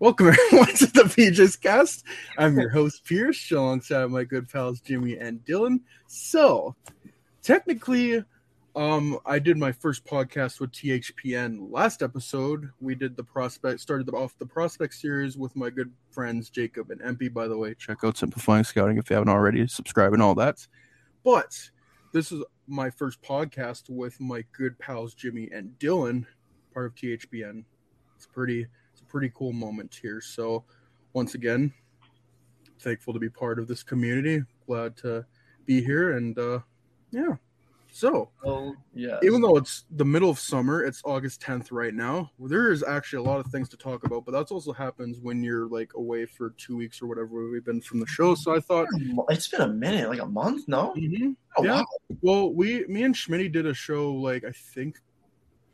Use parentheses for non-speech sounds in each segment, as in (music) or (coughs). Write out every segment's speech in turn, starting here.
Welcome everyone (laughs) to the Peaches Cast. I'm your (laughs) host Pierce, alongside my good pals Jimmy and Dylan. So, technically, um, I did my first podcast with THPN last episode. We did the prospect, started off the prospect series with my good friends Jacob and Empy. By the way, check out Simplifying Scouting if you haven't already. Subscribe and all that. But this is my first podcast with my good pals Jimmy and Dylan, part of THPN. It's pretty pretty cool moment here. So once again, thankful to be part of this community. Glad to be here and uh yeah. So Oh yeah. even though it's the middle of summer, it's August 10th right now. There is actually a lot of things to talk about, but that also happens when you're like away for two weeks or whatever we've been from the show. So I thought, it's been a minute, like a month, no? Mhm. Oh, yeah. wow. Well, we, me and Schmitty did a show like I think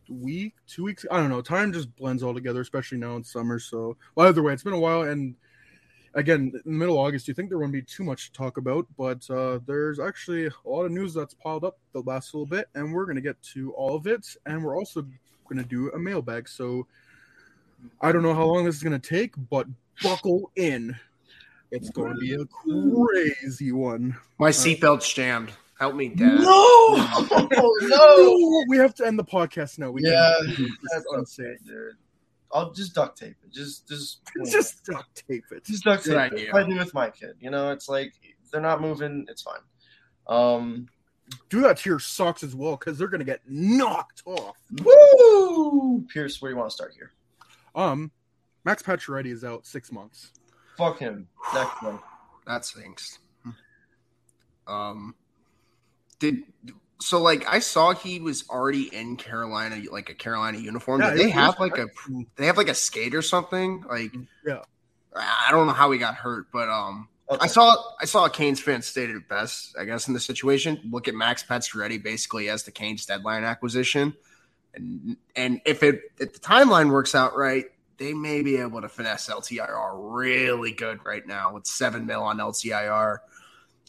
week, two weeks. I don't know. Time just blends all together, especially now in summer. So, well, either way, it's been a while. And again, in the middle of August, you think there wouldn't be too much to talk about, but uh, there's actually a lot of news that's piled up the last little bit, and we're gonna get to all of it. And we're also gonna do a mailbag. So, I don't know how long this is gonna take, but buckle in. It's going to be a crazy one. My seatbelt's jammed. Help me, Dad. No, (laughs) (laughs) no. we have to end the podcast now. We Yeah, can't- That's is unsafe. dude. I'll just duct tape it. Just, just, (laughs) Just duct tape it. just duct Good tape it. idea. I do with my kid, you know, it's like they're not moving. It's fine. Um, Do that to your socks as well, because they're gonna get knocked off. woo, Pierce, where do you want to start here? Um, Max Pacioretty is out six months. Fuck him. Next one. That stinks. Um, did so like I saw he was already in Carolina, like a Carolina uniform. Yeah, Did they have like a they have like a skate or something? Like, Yeah. I don't know how he got hurt, but um, Okay. I saw I saw a Canes fan stated it best, I guess, in the situation. Look at Max Pacioretty basically as the Canes deadline acquisition, and and if it if the timeline works out right, they may be able to finesse LTIR really good right now with seven mil on LTIR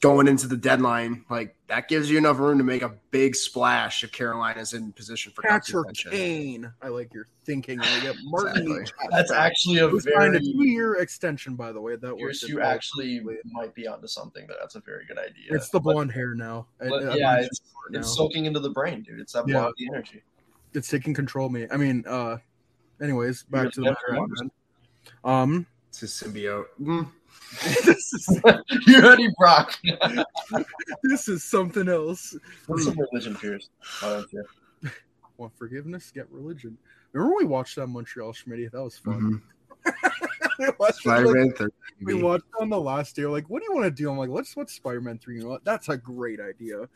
going into the deadline. Like that gives you enough room to make a big splash if Carolina's in position for cup Patrick contention. Kane. I like your thinking. I get Martin. Exactly. That's actually a Who signed a very. two-year extension, by the way. That Pierce, worked you actually perfectly. might be onto something. That that's a very good idea. It's the But- blonde hair now. But I- yeah, it's, now. it's soaking into the brain, dude. It's that Yeah. blondie energy. it's taking control of me. I mean, uh, anyways, back You're to the the matter. Um, It's his symbiote. Mm. This is (laughs) you ready, Brock? this is something else. What's some religion, Pierce? Why don't you? Want forgiveness? Get religion. Remember when we watched that Montreal Schmitty? That was fun. Mm-hmm. (laughs) we watched it, like, Spider-Man 3. we watched it on the last day. We're like, what do you want to do? I'm like, let's watch Spider-Man 3. You know? That's a great idea.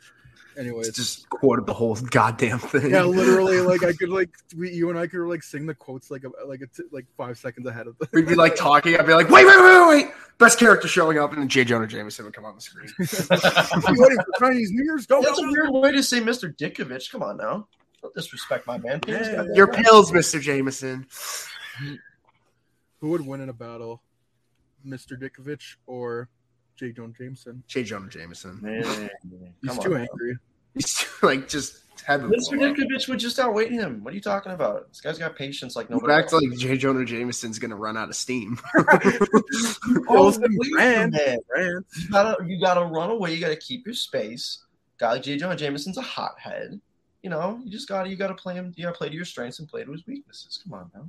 Anyways, It's just quoted the whole goddamn thing. yeah, (laughs) literally, like I could like we, you and I could like sing the quotes like a, like a t- like five seconds ahead of the. We'd be like talking. I'd be like, wait, wait, wait, wait, wait. Best character showing up, and then J. Jonah Jameson would come on the screen. (laughs) you for Chinese New Year's? Go, That's go, a go. weird way to say Mr. Ditkovich. Come on now. Don't disrespect my man. Yeah. Your pills, Mr. Jameson. Who would win in a battle, Mr. Ditkovich or J. Jonah Jameson? J. Jonah Jameson. Man, He's come too on. angry. He's (laughs) like just had Mr. Ditkovich would just outweight him. What are you talking about? This guy's got patience like Go nobody. back to like J. Jonah Jameson's gonna run out of steam. (laughs) (laughs) Oh, Wilson please, man. You gotta, you gotta run away. You gotta keep your space. Guy like J. Jonah Jameson's a hothead. You know, you just gotta, you gotta play him. You gotta play to your strengths and play to his weaknesses. Come on now.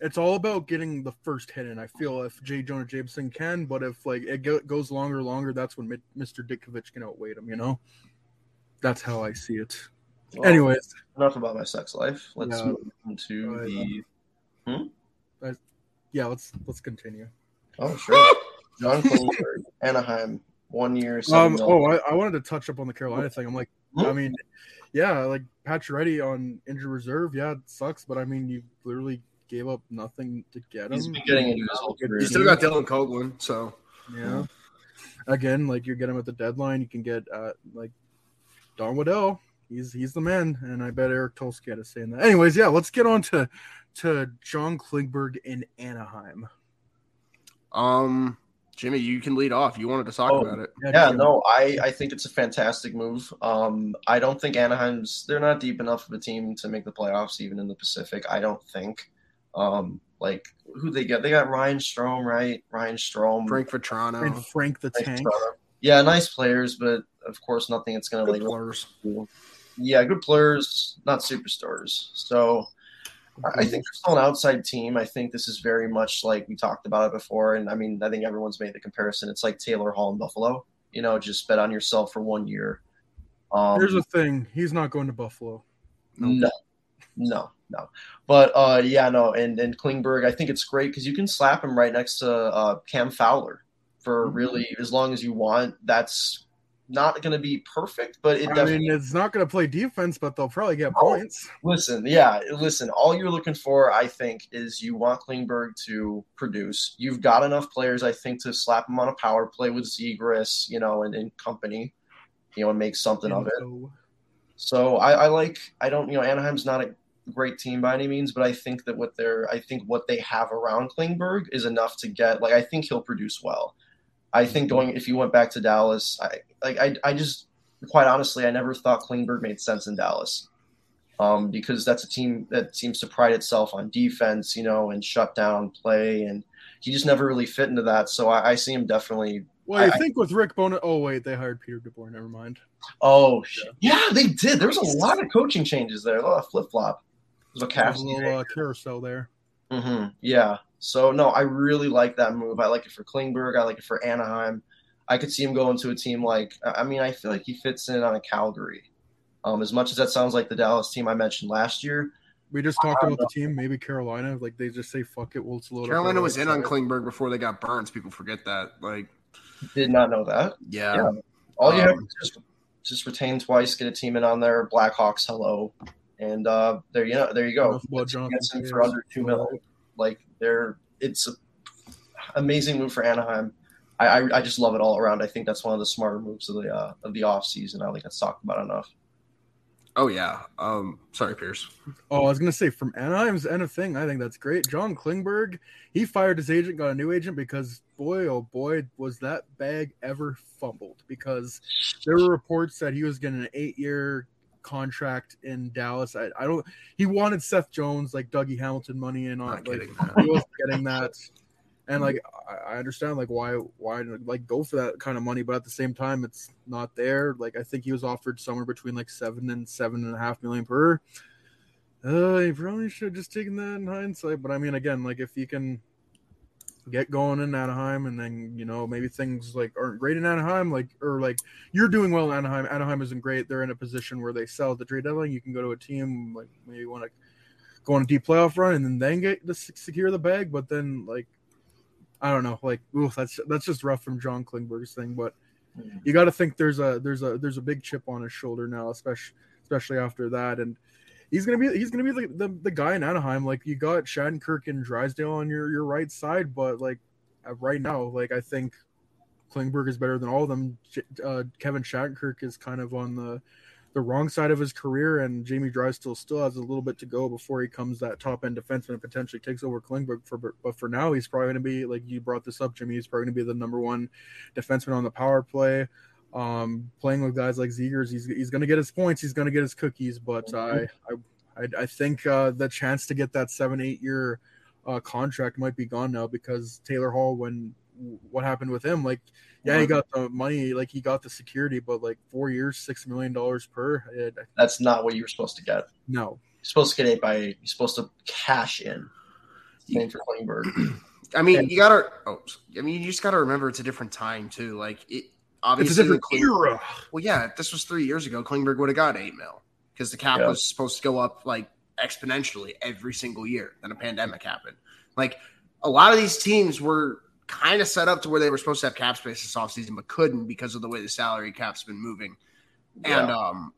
It's all about getting the first hit in. I feel if J. Jonah Jameson can, but if like it go, goes longer, longer, that's when Mi- Mr. Ditkovich can outweigh him. You know, that's how I see it. Well, Anyways, enough about my sex life. Let's Yeah. move on to Right, the. yeah, let's let's continue. Oh sure. (laughs) John Klingberg, Anaheim, one year. seven Um, oh, I, I wanted to touch up on the Carolina thing. I'm like, Hmm? I mean, yeah, like Pacioretty on injured reserve. Yeah, it sucks, but I mean, you literally gave up nothing to get him. He's been getting into his whole career. You still got Dylan Coghlan, so Yeah. Again, like you're getting him at the deadline, you can get uh, like Don Waddell. He's he's the man, and I bet Eric Tulsky had a say in that. Anyways, yeah, let's get on to to John Klingberg in Anaheim. um, Jimmy, you can lead off. You wanted to talk Oh. about it. Yeah, Jim. no, I, I think it's a fantastic move. Um, I don't think Anaheim's they're not deep enough of a team to make the playoffs, even in the Pacific. I don't think. Um, like who they get? They got Ryan Strome, right? Ryan Strome, Frank Vatrano, and Frank the Frank Tank. Vatrano. Yeah, nice players, but of course, nothing that's going to like. players. Yeah, good players, not superstars. So I think they're still an outside team. I think this is very much like we talked about it before, and I mean, I think everyone's made the comparison. It's like Taylor Hall in Buffalo. You know, just bet on yourself for one year. Um, Here's the thing: he's not going to Buffalo. no, no, no. But uh, yeah, no, and and Klingberg, I think it's great because you can slap him right next to uh, Cam Fowler for Mm-hmm. really as long as you want. That's not going to be perfect, but it I definitely mean, it's not going to play defense, but they'll probably get Oh. points. Listen, yeah, listen. All you're looking for, I think, is you want Klingberg to produce. You've got enough players, I think, to slap him on a power play with Zegras, you know, and, and company, you know, and make something of it. So, So I, I like. I don't, you know, Anaheim's not a great team by any means, but I think that what they're, I think what they have around Klingberg is enough to get. Like, I think he'll produce well. I think going if you went back to Dallas, I like. I, I just quite honestly, I never thought Klingberg made sense in Dallas. Um, because that's a team that seems to pride itself on defense, you know, and shut down play, and he just never really fit into that. So I, I see him definitely. well, I, I- think with Rick Bona. Oh wait, they hired Peter DeBoer. Never mind. Oh, shit. yeah, they did. There was a lot of coaching changes there. A lot of flip flop. There's a a little uh, carousel there. hmm Yeah. So no, I really like that move. I like it for Klingberg. I like it for Anaheim. I could see him going to a team like. I mean, I feel like he fits in on a Calgary. Um, as much as that sounds like the Dallas team I mentioned last year, We just talked about the team. Maybe Carolina. Like they just say, "Fuck it, we'll just load Carolina our was in on. Klingberg before they got Burns. People forget that. Like, did not know that. yeah, Yeah. All you have Um, to just just retain twice, get a team in on there. Blackhawks, hello, and uh, there you know, there you go. Enough about Gets him for under two mil. Like they're it's a amazing move for Anaheim. I, I I just love it all around. I think that's one of the smarter moves of the uh, of the off season. I don't think that's talked about enough. Oh yeah. Um, sorry, Pierce. Oh, I was gonna say from Anaheim's end of thing, I think that's great. John Klingberg, he fired his agent, got a new agent because boy, oh boy, was that bag ever fumbled. Because there were reports that he was getting an eight-year contract in Dallas. I, I don't. He wanted Seth Jones, like Dougie Hamilton, money, and on Not like he wasn't getting that. And like I I understand like why why like go for that kind of money, but at the same time it's not there. Like I think he was offered somewhere between like seven and seven and a half million per. Uh, he probably should have just taken that in hindsight. But I mean, again, like if you can get going in Anaheim, and then you know maybe things like aren't great in Anaheim, like or like you're doing well in Anaheim. Anaheim isn't great. They're in a position where they sell at the trade deadline. You can go to a team like maybe want to go on a deep playoff run and then then get the secure the bag. But then like I don't know, like oof, that's that's just rough from John Klingberg's thing. But you got to think there's a there's a there's a big chip on his shoulder now, especially especially after that, and he's gonna be he's gonna be the, the, the guy in Anaheim. Like you got Shattenkirk and Drysdale on your your right side, but like right now, like I think Klingberg is better than all of them. Uh, Kevin Shattenkirk is kind of on the the wrong side of his career, and Jamie Drysdale still has a little bit to go before he comes that top end defenseman and potentially takes over Klingberg. For but for now, he's probably going to be like you brought this up, Jimmy. He's probably going to be the number one defenseman on the power play. Um, playing with guys like Zegras, he's he's going to get his points, he's going to get his cookies, but I I I, I think uh, the chance to get that seven eight year uh, contract might be gone now because Taylor Hall when what happened with him like yeah he got the money like he got the security but like four years six million dollars per it, That's not what you were supposed to get. no You're supposed to get eight by eight. You're supposed to cash in. Same for Klingberg. (clears throat) I mean, you gotta. Oh, I mean, you just gotta remember it's a different time too. Like it, it's obviously, a different Kling- era Well, yeah, if this was three years ago, Klingberg would have got eight mil because the cap Yeah. was supposed to go up like exponentially every single year. Then a pandemic happened. Like a lot of these teams were kind of set up to where they were supposed to have cap space this offseason, but couldn't because of the way the salary cap's been moving. And um,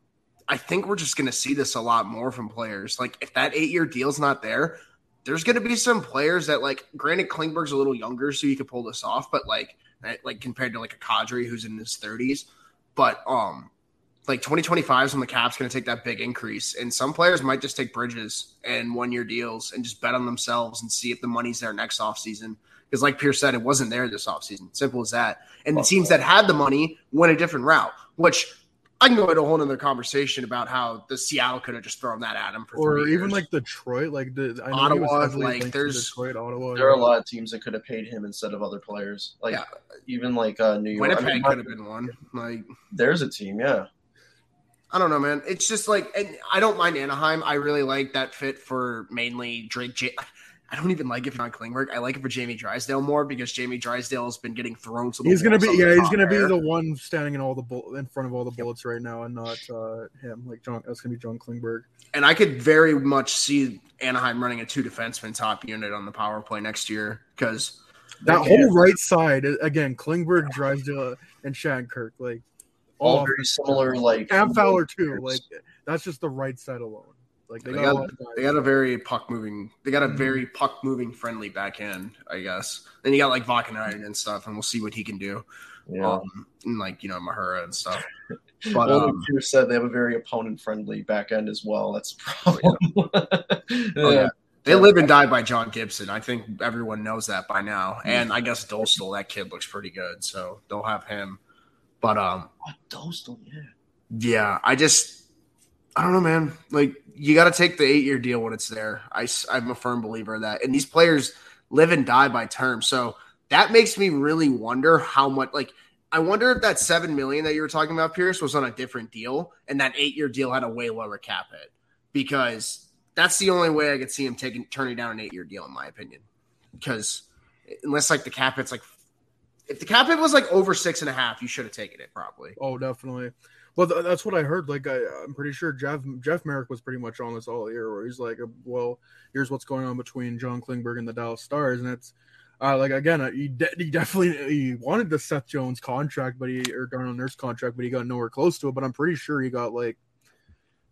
I think we're just going to see this a lot more from players. Like, if that eight year deal's not there, there's going to be some players that, like, granted, Klingberg's a little younger, so you could pull this off, but like, like compared to like a Kadri who's in his 30s, but um, like 2025 is when the cap's going to take that big increase, and some players might just take bridges and one year deals and just bet on themselves and see if the money's there next offseason. Because, like Pierce said, it wasn't there this offseason. Simple as that. And the teams that had the money went a different route, which I can go into a whole other conversation about how the Seattle could have just thrown that at him for or three even years. like Detroit, like the I know he was Ottawa, heavily like, linked there's- Detroit, Ottawa. There are a lot of teams that could have paid him instead of other players. Like Yeah. even like uh, New York. I Winnipeg mean, could have been one. Like There's a team, yeah. I don't know, man. It's just like, and I don't mind Anaheim. I really like that fit for mainly Drake. J- I don't even like it for John Klingberg. I like it for Jamie Drysdale more because Jamie Drysdale has been getting thrown to the. He's gonna be yeah, he's gonna be the one standing in all the bull- in front of all the bullets right now, and not uh, him. Like John, that's gonna be John Klingberg. and I could very much see Anaheim running a two defenseman top unit on the power play next year because That Okay. whole right side again, Klingberg, Drysdale, and Shattenkirk, like All all very similar, like Cam Fowler too. Like that's just the right side alone. Like they, They got, a got- lot of guys. they got a very puck moving. They got a Mhm. very puck moving friendly back end, I guess. Then you got like Vaakanainen and stuff, and we'll see what he can do. yeah. Um, and like you know Mahura and stuff. (laughs) But well, um, like said, they have a very opponent friendly back end as well. That's a problem. (laughs) Oh, yeah. They live and die by John Gibson. I think everyone knows that by now. And I guess Dostal, that kid looks pretty good, so they'll have him. But um, Dostal, yeah. yeah, I just I don't know, man. Like you got to take the eight year deal when it's there. I am a firm believer of that. And these players live and die by terms, so that makes me really wonder how much. Like I wonder if that seven million that you were talking about, Pierce, was on a different deal, and that eight year deal had a way lower cap hit because that's the only way I could see him taking turning down an eight year deal, in my opinion. Because unless like the cap hit's like, if the cap hit was like over six and a half, you should have taken it probably. Oh, definitely. Well, th- that's what I heard. Like, I, I'm pretty sure Jeff Jeff Marek was pretty much on this all year, where he's like, "Well, here's what's going on between John Klingberg and the Dallas Stars," and it's uh, like again, uh, he, de- he definitely he wanted the Seth Jones contract, but he or Darnell Nurse contract, but he got nowhere close to it. But I'm pretty sure he got like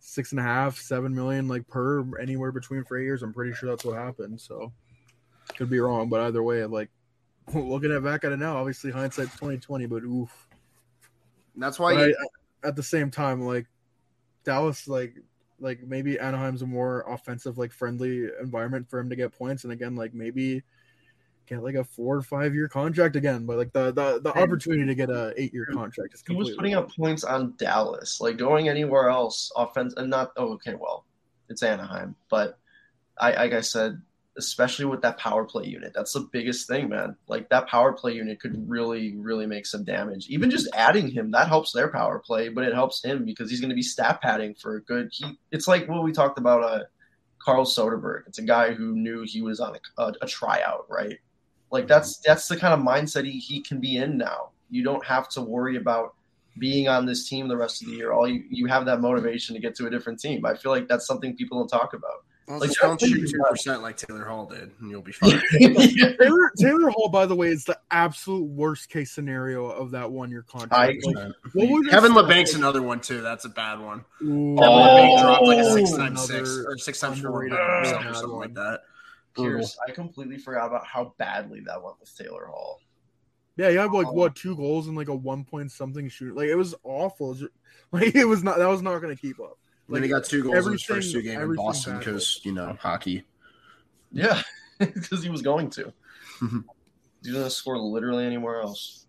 six and a half, seven million, like per anywhere between for eight years. I'm pretty sure that's what happened. So could be wrong, but either way, like (laughs) looking at back at it now, obviously hindsight's 2020, but oof. That's why But you, I, at the same time, like Dallas, like like maybe Anaheim's a more offensive, like friendly environment for him to get points, and again, like maybe get like a four or five year contract again. But like the the, the opportunity to get a eight year contract is He was putting up points on Dallas. Like going anywhere else, offense and not. Oh, okay, well, it's Anaheim, but I like I said, especially with that power play unit, that's the biggest thing, man. Like that power play unit could really, really make some damage. Even just adding him, that helps their power play, but it helps him because he's going to be stat padding for a good. He, it's like what we talked about. Uh, Carl Soderberg. It's a guy who knew he was on a, a, a tryout, right? Like that's that's the kind of mindset he, he can be in now. You don't have to worry about being on this team the rest of the year. All you you have that motivation to get to a different team. I feel like that's something people don't talk about. Well, like, just don't shoot two percent like Taylor Hall did, and you'll be fine. (laughs) Taylor Taylor Hall, by the way, is the absolute worst case scenario of that one year contract. I- Like, what was Kevin stat- Labanc's another one too. That's a bad one. Ooh. Kevin Labanc dropped like a Oh, six times six or six times four underrated or something like that. Pierce, I completely forgot about how badly that went with Taylor Hall. Yeah, he had Oh. like what two goals and like a one point something shoot. Like it was awful. It was- (laughs) Like it was not. That was not going to keep up. And then he got two goals in his first two games in Boston because you know hockey. Yeah, (laughs) because he was going to. Mhm. He doesn't score literally anywhere else.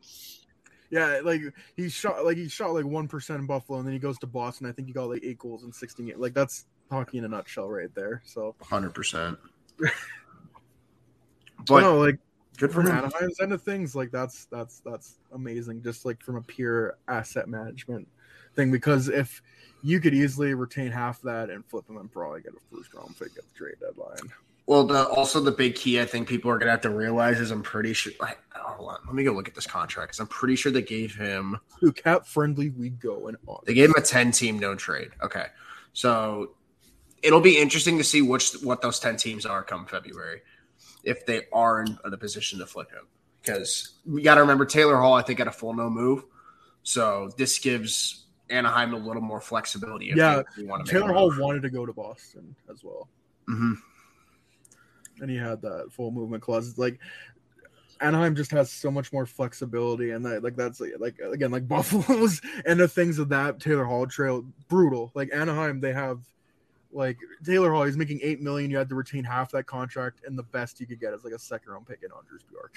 Yeah, like he shot like he shot like one percent in Buffalo, and then he goes to Boston. I think he got like eight goals in sixteen games. Like that's hockey in a nutshell, right there. So, Hundred percent. (laughs) but But no, like good for from him. Anaheim's end of things, like that's that's that's amazing. Just like from a pure asset management thing, because if you could easily retain half that and flip them and probably get a first round pick at the trade deadline. Well, the, also the big key I think people are gonna have to realize is I'm pretty sure. Like, hold on, let me go look at this contract because I'm pretty sure they gave him Who cap friendly we go and on. they gave him a 10 team no trade. Okay, so it'll be interesting to see which what those 10 teams are come February. if they are in a position to flip him. Because we got to remember Taylor Hall, I think, had a full no move. So this gives Anaheim a little more flexibility. If Yeah, they, want to Taylor Hall wanted to go to Boston as well, Mhm. and he had that full movement clause. It's Like Anaheim just has so much more flexibility, and that, like that's like, like again like (laughs) Buffalo's and the things of that Taylor Hall trail brutal. Like Anaheim, they have like Taylor Hall. He's making eight million. You had to retain half that contract, and the best you could get is like a second round pick in Anders Bjork.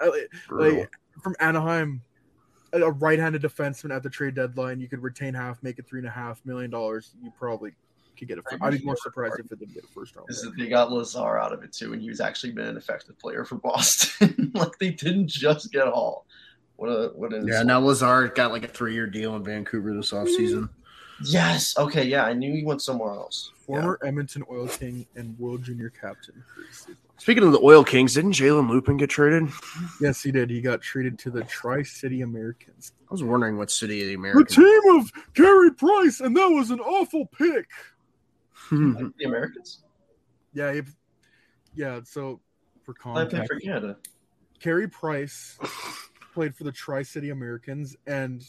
(laughs) Like from Anaheim, a a right-handed defenseman at the trade deadline, you could retain half, make it three and a half million dollars. You probably could get a. I I'd be more surprised if it didn't get a first round. is that they got Lazar out of it too, and he's actually been an effective player for (laughs) Boston. like they didn't just get Hall. What a what an Yeah, now Lazar got like a three year deal in Vancouver this offseason. yes. Okay, yeah, I knew he went somewhere else. Former Edmonton Oil King and World Junior Captain. Speaking of the Oil Kings, didn't Jalen Luypen get traded? Yes, he did. He got traded to the Tri City Americans. I was wondering what city of the Americans. The team of Carey Price, and that was an awful pick. Like the Americans. Yeah, he, yeah. So for I picked for Canada. Carey Price played for the Tri City Americans, and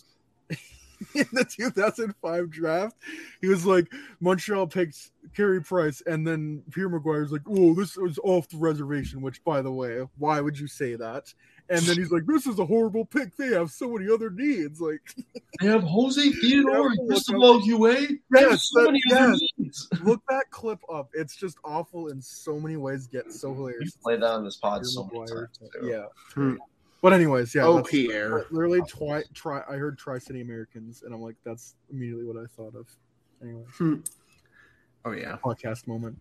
(laughs) in the 2005 draft, he was like, Montreal picked Carey Price, and then Pierre McGuire's like, "Oh, this was off the reservation." Which, by the way, why would you say that? And then he's like, "This is a horrible pick. They have so many other needs." Like, (laughs) They have Jose Theodore Yeah, and Cristobal Huet. They have Yes, so that- many other yes. needs. (laughs) look that clip up. It's just awful in so many ways. Get so We've hilarious. played that on this pod Pierre so many times. Too. Yeah. Hmm. But anyways, yeah. oh, Pierre. Literally, twi- try. I heard Tri City Americans, and I'm like, that's immediately what I thought of. Anyway, Oh, yeah. podcast moment.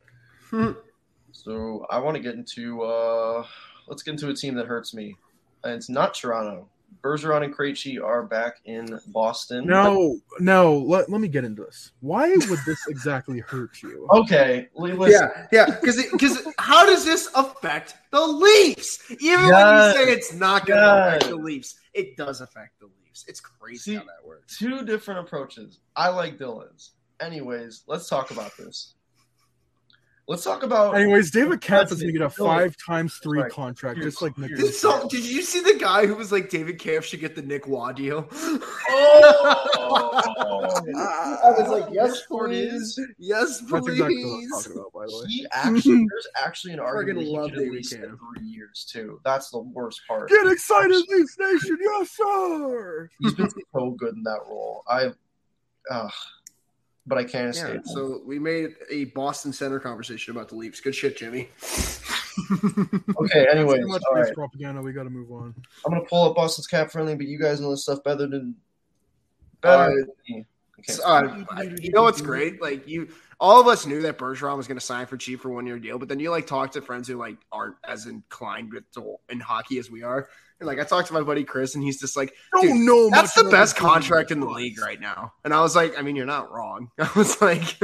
So I want to get into uh let's get into a team that hurts me. And it's not Toronto. Bergeron and Krejci are back in Boston. No, no. Let, let me get into this. Why would this exactly hurt you? (laughs) Okay, listen. Yeah, yeah. Because because how does this affect the Leafs? Even Yes. when you say it's not going to Yes. affect the Leafs, it does affect the Leafs. It's crazy See- how that works. Two different approaches. I like Dylan's. Anyways, let's talk about this. Let's talk about Anyways, David Kampf That's is going to get a five times three Right. contract, just like Nick. Did, so, did you see the guy who was like David Kampf should get the Nick Waugh deal? (laughs) I was like, yes, please, yes, That's exactly what I'm talking about, by the way. he (laughs) actually there's actually an Friggin' argument he love should at David least get Kampf. three years too. That's the worst part. Get excited, Leafs Nation! Yes, sir. He's been so good in that role. I uh, but I can't escape. him. so we made a Boston Center conversation about the Leafs. Good shit, Jimmy. (laughs) okay, anyway. Too much right. propaganda. We got to move on. I'm gonna pull up Boston's cap friendly, but you guys know this stuff better than better Uh. Okay. So, uh, you know what's great? Like you, all of us knew that Bergeron was going to sign for cheap for one year deal, but then you like talk to friends who like aren't as inclined with the, in hockey as we are. And like I talked to my buddy Chris, and he's just like, Don't know. "That's the best contract in the league right now." And I was like, "I mean, you're not wrong." (laughs) I was like,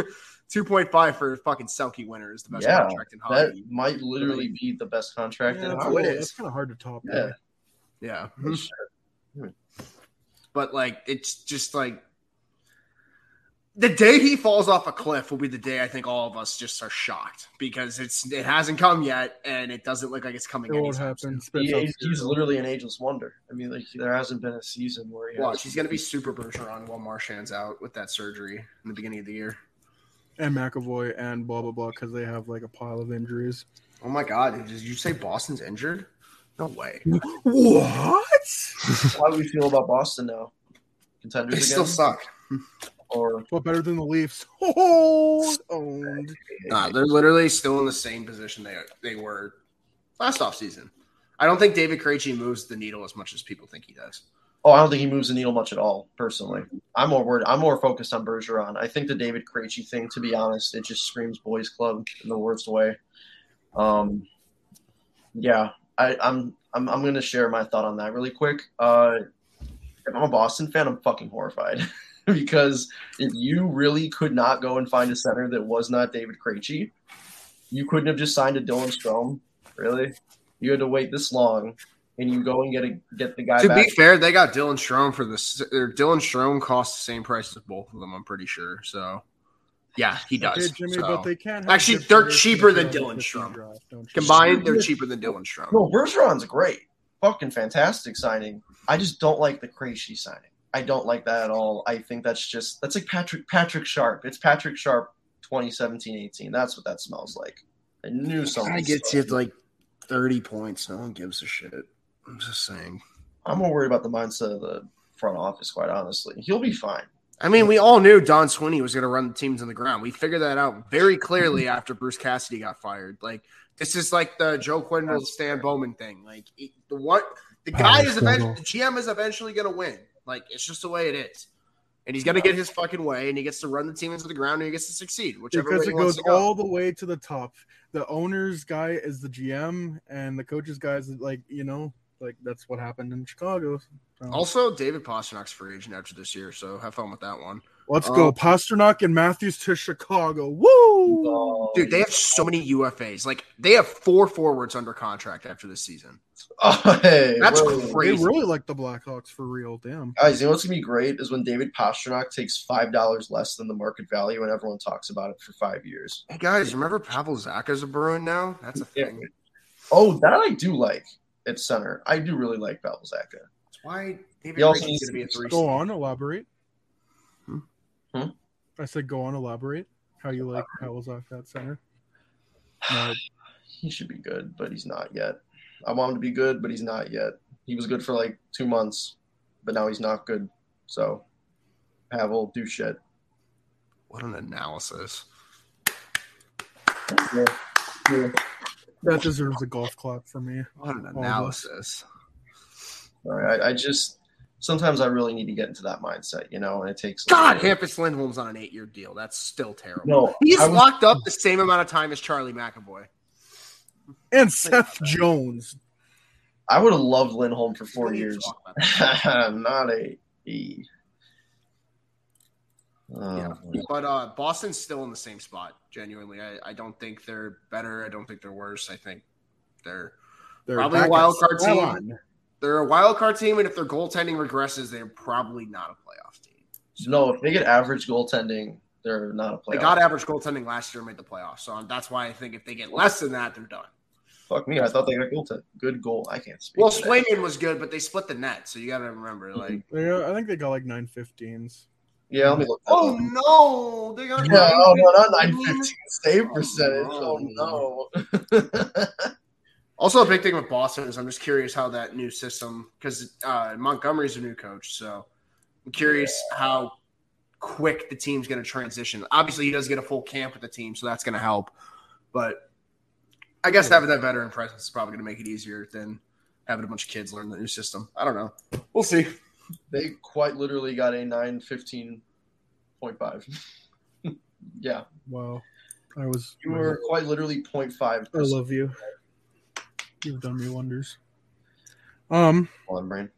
two point five for fucking Selke winner is the best Yeah, contract in hockey. that might literally be the best contract Yeah, in hockey. it is. kind of hard to top. Yeah. though. Yeah, For hmm. sure. but like it's just like the day he falls off a cliff will be the day I think all of us just are shocked because it's it hasn't come yet and it doesn't look like it's coming. It won't happen. He- he's, he's literally an ageless wonder. I mean, like there hasn't been a season where he Watch, has- he's gonna be super Bergeron while Marchand's out with that surgery in the beginning of the year. and McAvoy and blah blah blah because they have like a pile of injuries. Oh my god, did you say Boston's injured? No way. What? How do we feel about Boston now? Contenders They again, still suck. Or What better than the Leafs? (laughs) Oh, owned. Nah, they're literally still in the same position they they were last offseason. I don't think David Krejci moves the needle as much as people think he does. oh, I don't think he moves the needle much at all. Personally, I'm more worried. I'm more focused on Bergeron. I think the David Krejci thing, to be honest, it just screams boys' club in the worst way. Um, yeah, I, I'm I'm I'm gonna share my thought on that really quick. Uh, if I'm a Boston fan, I'm fucking horrified (laughs) (laughs) because if you really could not go and find a center that was not David Krejci, you couldn't have just signed a Dylan Strome. Really, you had to wait this long, and you go and get a get the guy To back. be fair, they got Dylan Strome for this. Or Dylan Strome cost the same price as both of them. I'm pretty sure. So Yeah, he does. Okay, Jimmy, So- but they can't. have Actually, they're cheaper than Dylan 2015 Strome. draft. Combined, they're cheaper than Dylan Strome. No, Bergeron's great. Fucking fantastic signing. I just don't like the Krejci signing. I don't like that at all. I think that's just that's like Patrick Patrick Sharp. It's Patrick Sharp 2017-18. That's what that smells like. I knew something. I gets you like 30 points. No one gives a shit. I'm just saying. I'm more worried about the mindset of the front office, quite honestly. He'll be fine. I mean, we all knew Don Sweeney was going to run the teams on the ground. We figured that out very clearly (laughs) after Bruce Cassidy got fired. Like this is like the Joe Quinn Stan Bowman thing. Like it- the what the guy is eventually the GM is eventually going to win. Like it's just the way it is, and he's going to get his fucking way, and he gets to run the team into the ground, and he gets to succeed, whichever because way it wants goes go. all the way to the top. The owner's guy is the GM, and the coach's guy is like you know, like that's what happened in Chicago. So, Also, David Pastrnak's free agent after this year, so have fun with that one. Let's oh. go, um, Pastrnak and Matthews to Chicago. Woo! Oh, Dude, they have so many UFAs. Like they have four forwards under contract after this season. (laughs) Oh, hey, That's wait, wait, wait. They crazy. really like the Blackhawks for real. Damn. Guys, you know what's gonna be great is when David Pastrnak takes five dollars less than the market value, and everyone talks about it for five years. Hey guys, remember Pavel Zacha's a Bruin now? That's a thing. Oh, that I do like at center. I do really like Pavel Zaka. That's why David He also Rick's needs going to be a three. Go on, elaborate. Hmm? I said, go on, elaborate. How you like Pavel's off that center? (sighs) No, He should be good, but he's not yet. I want him to be good, but he's not yet. He was good for like two months, but now he's not good. So, Pavel, do shit. What an analysis. Yeah. Yeah. that deserves a golf clap for me. What an analysis. All right, I, I just sometimes I really need to get into that mindset, you know, and it takes. God, Hampus Lindholm's on an eight-year deal. That's still terrible. No, He's was- locked up the same amount of time as Charlie McAvoy. And Seth Jones. I would have loved Lindholm for four years. talk (laughs) about not a E. Oh, Yeah. boy. But uh, Boston's still in the same spot. Genuinely, I, I don't think they're better. I don't think they're worse. I think they're They're Probably a wild card team. They're a wild card team, and if their goaltending regresses, they're probably not a playoff team. So No, if they get average goaltending, they're not a playoff. they got average goaltending last year and made the playoffs. So that's why I think if they get less than that, they're done. Fuck me, I thought they got goaltend. Good goal. I can't speak. Well, to. Swayman was good, but they split the net, so you got to remember, mm-hmm. like, They I think they got like 915s. Yeah, let me look. Oh up. no, they got Yeah, oh no, not 915. 915 save oh, percentage. Oh no. (laughs) Also, a big thing with Boston is I'm just curious how that new system because uh, Montgomery's a new coach, so I'm curious how quick the team's going to transition. Obviously, he does get a full camp with the team, so that's going to help. But I guess having that veteran presence is probably going to make it easier than having a bunch of kids learn the new system. I don't know. We'll see. they quite literally got a 915.5. (laughs) yeah, Wow. I was. you were quite literally 0.5. I love you. You've done me wonders. Um, on brain.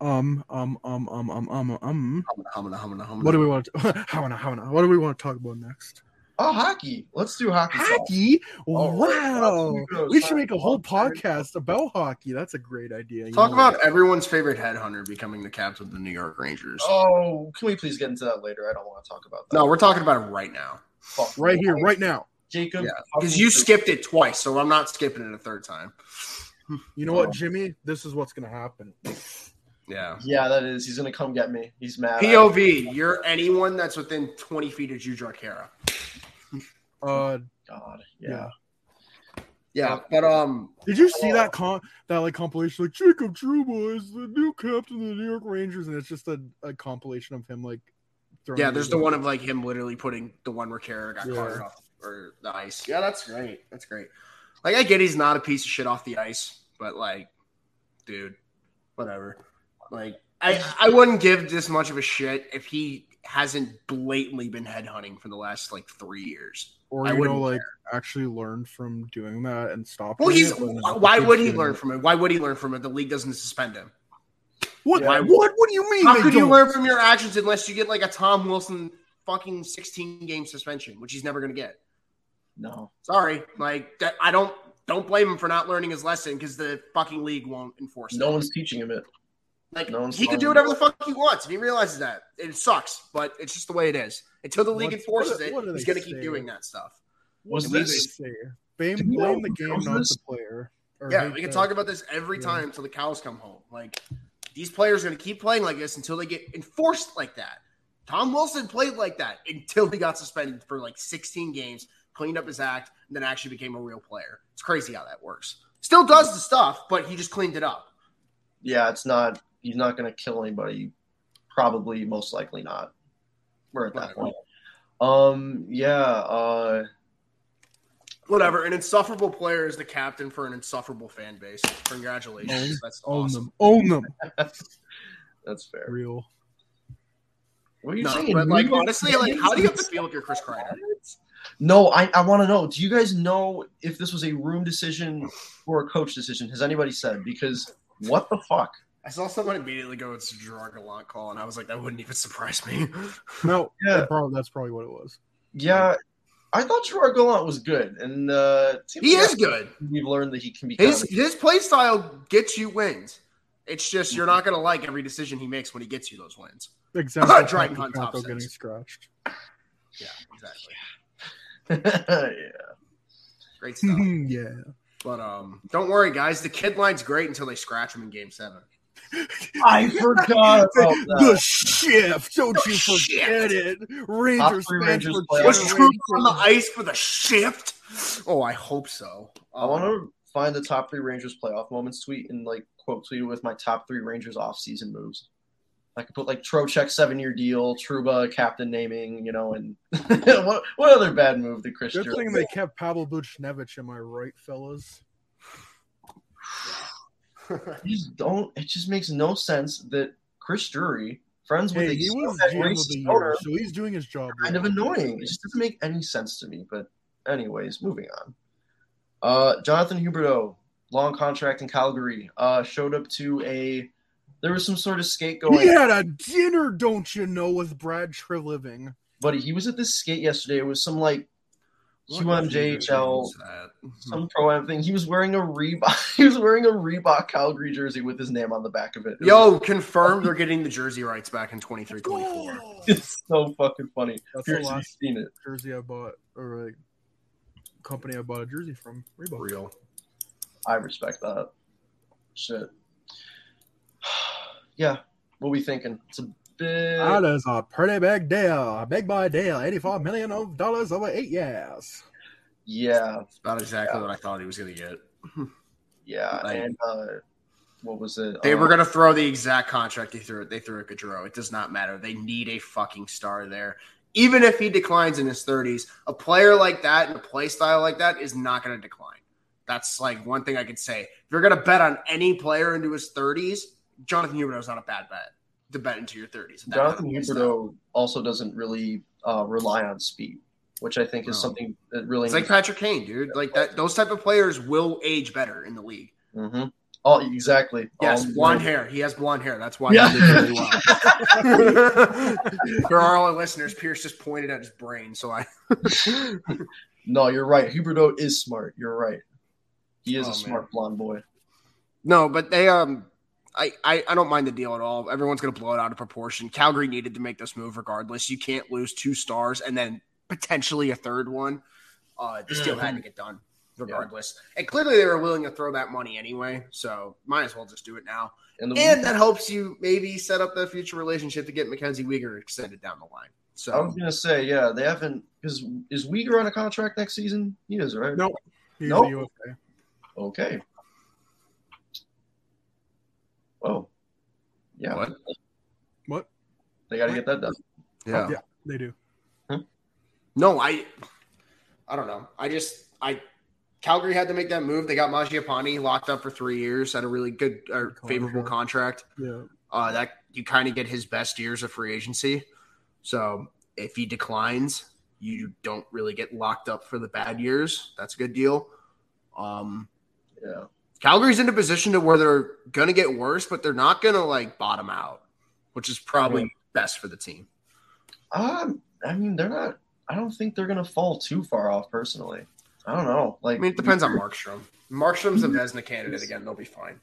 um, um, um, um, um, um, um. Humana, humana, humana. What do we want? To, how how What do we want to talk about next? Oh, hockey. Let's do hockey. Hockey. All right. Wow. Here. We should make a whole podcast about hockey. That's a great idea. you Talk know? about everyone's favorite headhunter becoming the captain of the New York Rangers. Oh, can we please get into that later? I don't want to talk about that. No, we're talking about it right now Fuck. right here, right now. Jacob. Yeah, because you skipped it twice, so I'm not skipping it a third time. (laughs) You know what, Jimmy? This is what's gonna happen. Yeah. Yeah, that is. He's gonna come get me. He's mad. POV, you're anyone that's within 20 feet of Jujhar Khaira. Uh, God. Yeah. Yeah, but um, did you see that con that like compilation? Like Jacob Trouba is the new captain of the New York Rangers, and it's just a, a compilation of him like. throwing yeah, there's the one of like him literally putting the one where Khaira got Yeah. carted off or the ice. Yeah, that's great. That's great. Like I get he's not a piece of shit off the ice, but like, dude, whatever. Like I I wouldn't give this much of a shit if he hasn't blatantly been headhunting for the last like three years. or I you know, wouldn't like actually learned from doing that and stop. Well, he's it, why would he learn it. from it? Why would he learn from it? The league doesn't suspend him. What? Yeah. What? What do you mean? How could you don't? learn from your actions unless you get like a Tom Wilson fucking 16 game suspension, which he's never going to get? No. Sorry, like that, I don't don't blame him for not learning his lesson because the fucking league won't enforce it. No one's teaching him it. Like No he could do whatever the fuck he wants, and he realizes that. It sucks, but it's just the way it is. Until the league What- enforces what- what it, he's they gonna keep doing that stuff. Was this? say? Blame, blame the game, not this? the player. Yeah, we can talk about this every yeah. time until the cows come home. Like these players are going to keep playing like this until they get enforced like that. Tom Wilson played like that until he got suspended for like 16 games, cleaned up his act, and then actually became a real player. It's crazy how that works. Still does the stuff, but he just cleaned it up. Yeah, it's not. He's not going to kill anybody. Probably, most likely not. We're at that Whatever. point. Um. Yeah. Uh. Whatever. An insufferable player is the captain for an insufferable fan base. Congratulations. Own- That's Own awesome. them. Own them. (laughs) That's fair. Real. What are you No, saying? but like honestly, like how do you have to feel if you're Chris Kreider? No, I, I want to know. Do you guys know if this was a room decision or a coach decision? Has anybody said? Because what the fuck? I saw someone immediately go, it's a Gerard Gallant call, and I was like, that wouldn't even surprise me. (laughs) No, Yeah. that probably, that's probably what it was. Yeah, I thought Gerard Gallant was good, and uh, he is good. We've learned that he can be. His kind his play style gets you wins. It's just you're not going to like every decision he makes when he gets you those wins. Exactly. Dryden Hunt top six. getting scratched. Yeah, exactly. yeah. (laughs) Great stuff. (laughs) yeah. but um, don't worry, guys. The kid line's great until they scratch him in Game Seven. (laughs) I forgot about The shift. Don't The you shift. forget it. Rangers three fans Rangers for. Was. True on the ice for the shift? Oh, I hope so. I want to find the top three Rangers playoff moments tweet and like quote tweet with my top three Rangers off-season moves. I could put like Trocheck seven year deal, Trouba captain naming, you know, and (laughs) what what other bad move did Chris Good thing they kept Pavel Buchnevich, am I right, fellas? You just don't. It just makes no sense that Chris Drury, friends with Hey, a he was GM the owner, so he's doing his job. kind of annoying. It just doesn't make any sense to me. But anyways, moving on. Uh, Jonathan Huberdeau, long contract in Calgary, uh, showed up to a. There was some sort of skate going. He had a dinner, don't you know, with Brad Treliving. Buddy, he was at this skate yesterday. It was some like What QMJHL, some pro am thing. He was wearing a Reebok. (laughs) He was wearing a Reebok Calgary jersey with his name on the back of it. It was- Yo, confirmed they're getting the jersey rights back in 23 24. it's so fucking funny. That's the Pierce, have you last seen it? jersey I bought, or like company I bought a jersey from. Reebok. Real. I respect that. Shit. Yeah, what we thinking? It's a bit. That is a pretty big deal. A big boy deal. Eighty-four million of dollars over eight years. Yeah, It's about exactly what I thought he was going to get. yeah, (laughs) Like- and uh, what was it? They Uh, were going to throw the exact contract they threw. They threw at Gaudreau. It does not matter. They need a fucking star there. Even if he declines in his 30s, a player like that and a play style like that is not going to decline. That's like one thing I could say. If you're going to bet on any player into his 30s, Jonathan Huberdeau is not a bad bet to bet into your 30s. Jonathan kind of play style. Huberdeau also doesn't really uh, rely on speed, which I think is No. something that really. It's like Patrick Kane, dude. Like that. Those type of players will age better in the league. hmm Oh, exactly. Yes, Um, blonde hair. He has blonde hair. That's why Yeah. he did really well. (laughs) For our listeners, Pierce just pointed at his brain, so I. (laughs) No, you're right. Huberdeau is smart. You're right. He is Oh, a man. smart blonde boy. No, but they um, I, I I don't mind the deal at all. Everyone's gonna blow it out of proportion. Calgary needed to make this move regardless. You can't lose two stars and then potentially a third one. Uh, this deal had to get done regardless, and clearly they were willing to throw that money anyway. So might as well just do it now. And the And that helps you maybe set up the future relationship to get Mackenzie Weegar extended down the line. So I was gonna say, yeah, they haven't. Because is Weegar on a contract next season? He is, right? No. He's Nope. UFA. Okay. Whoa. Yeah. What? What? They got to get that done. yeah. Yeah, they do. No, I I don't know. I just I Calgary had to make that move. They got Mangiapane locked up for three years at a really good or favorable contract. Yeah. Uh, that you kind of get his best years of free agency. So if he declines, you don't really get locked up for the bad years. That's a good deal. Um, Yeah. Calgary's in a position to where they're going to get worse, but they're not going to like bottom out, which is probably best for the team. Um, I mean, they're not. I don't think they're gonna fall too far off. Personally, I don't know. Like, I mean, it depends on Markstrom. Markstrom's a Vezina candidate again; they'll be fine.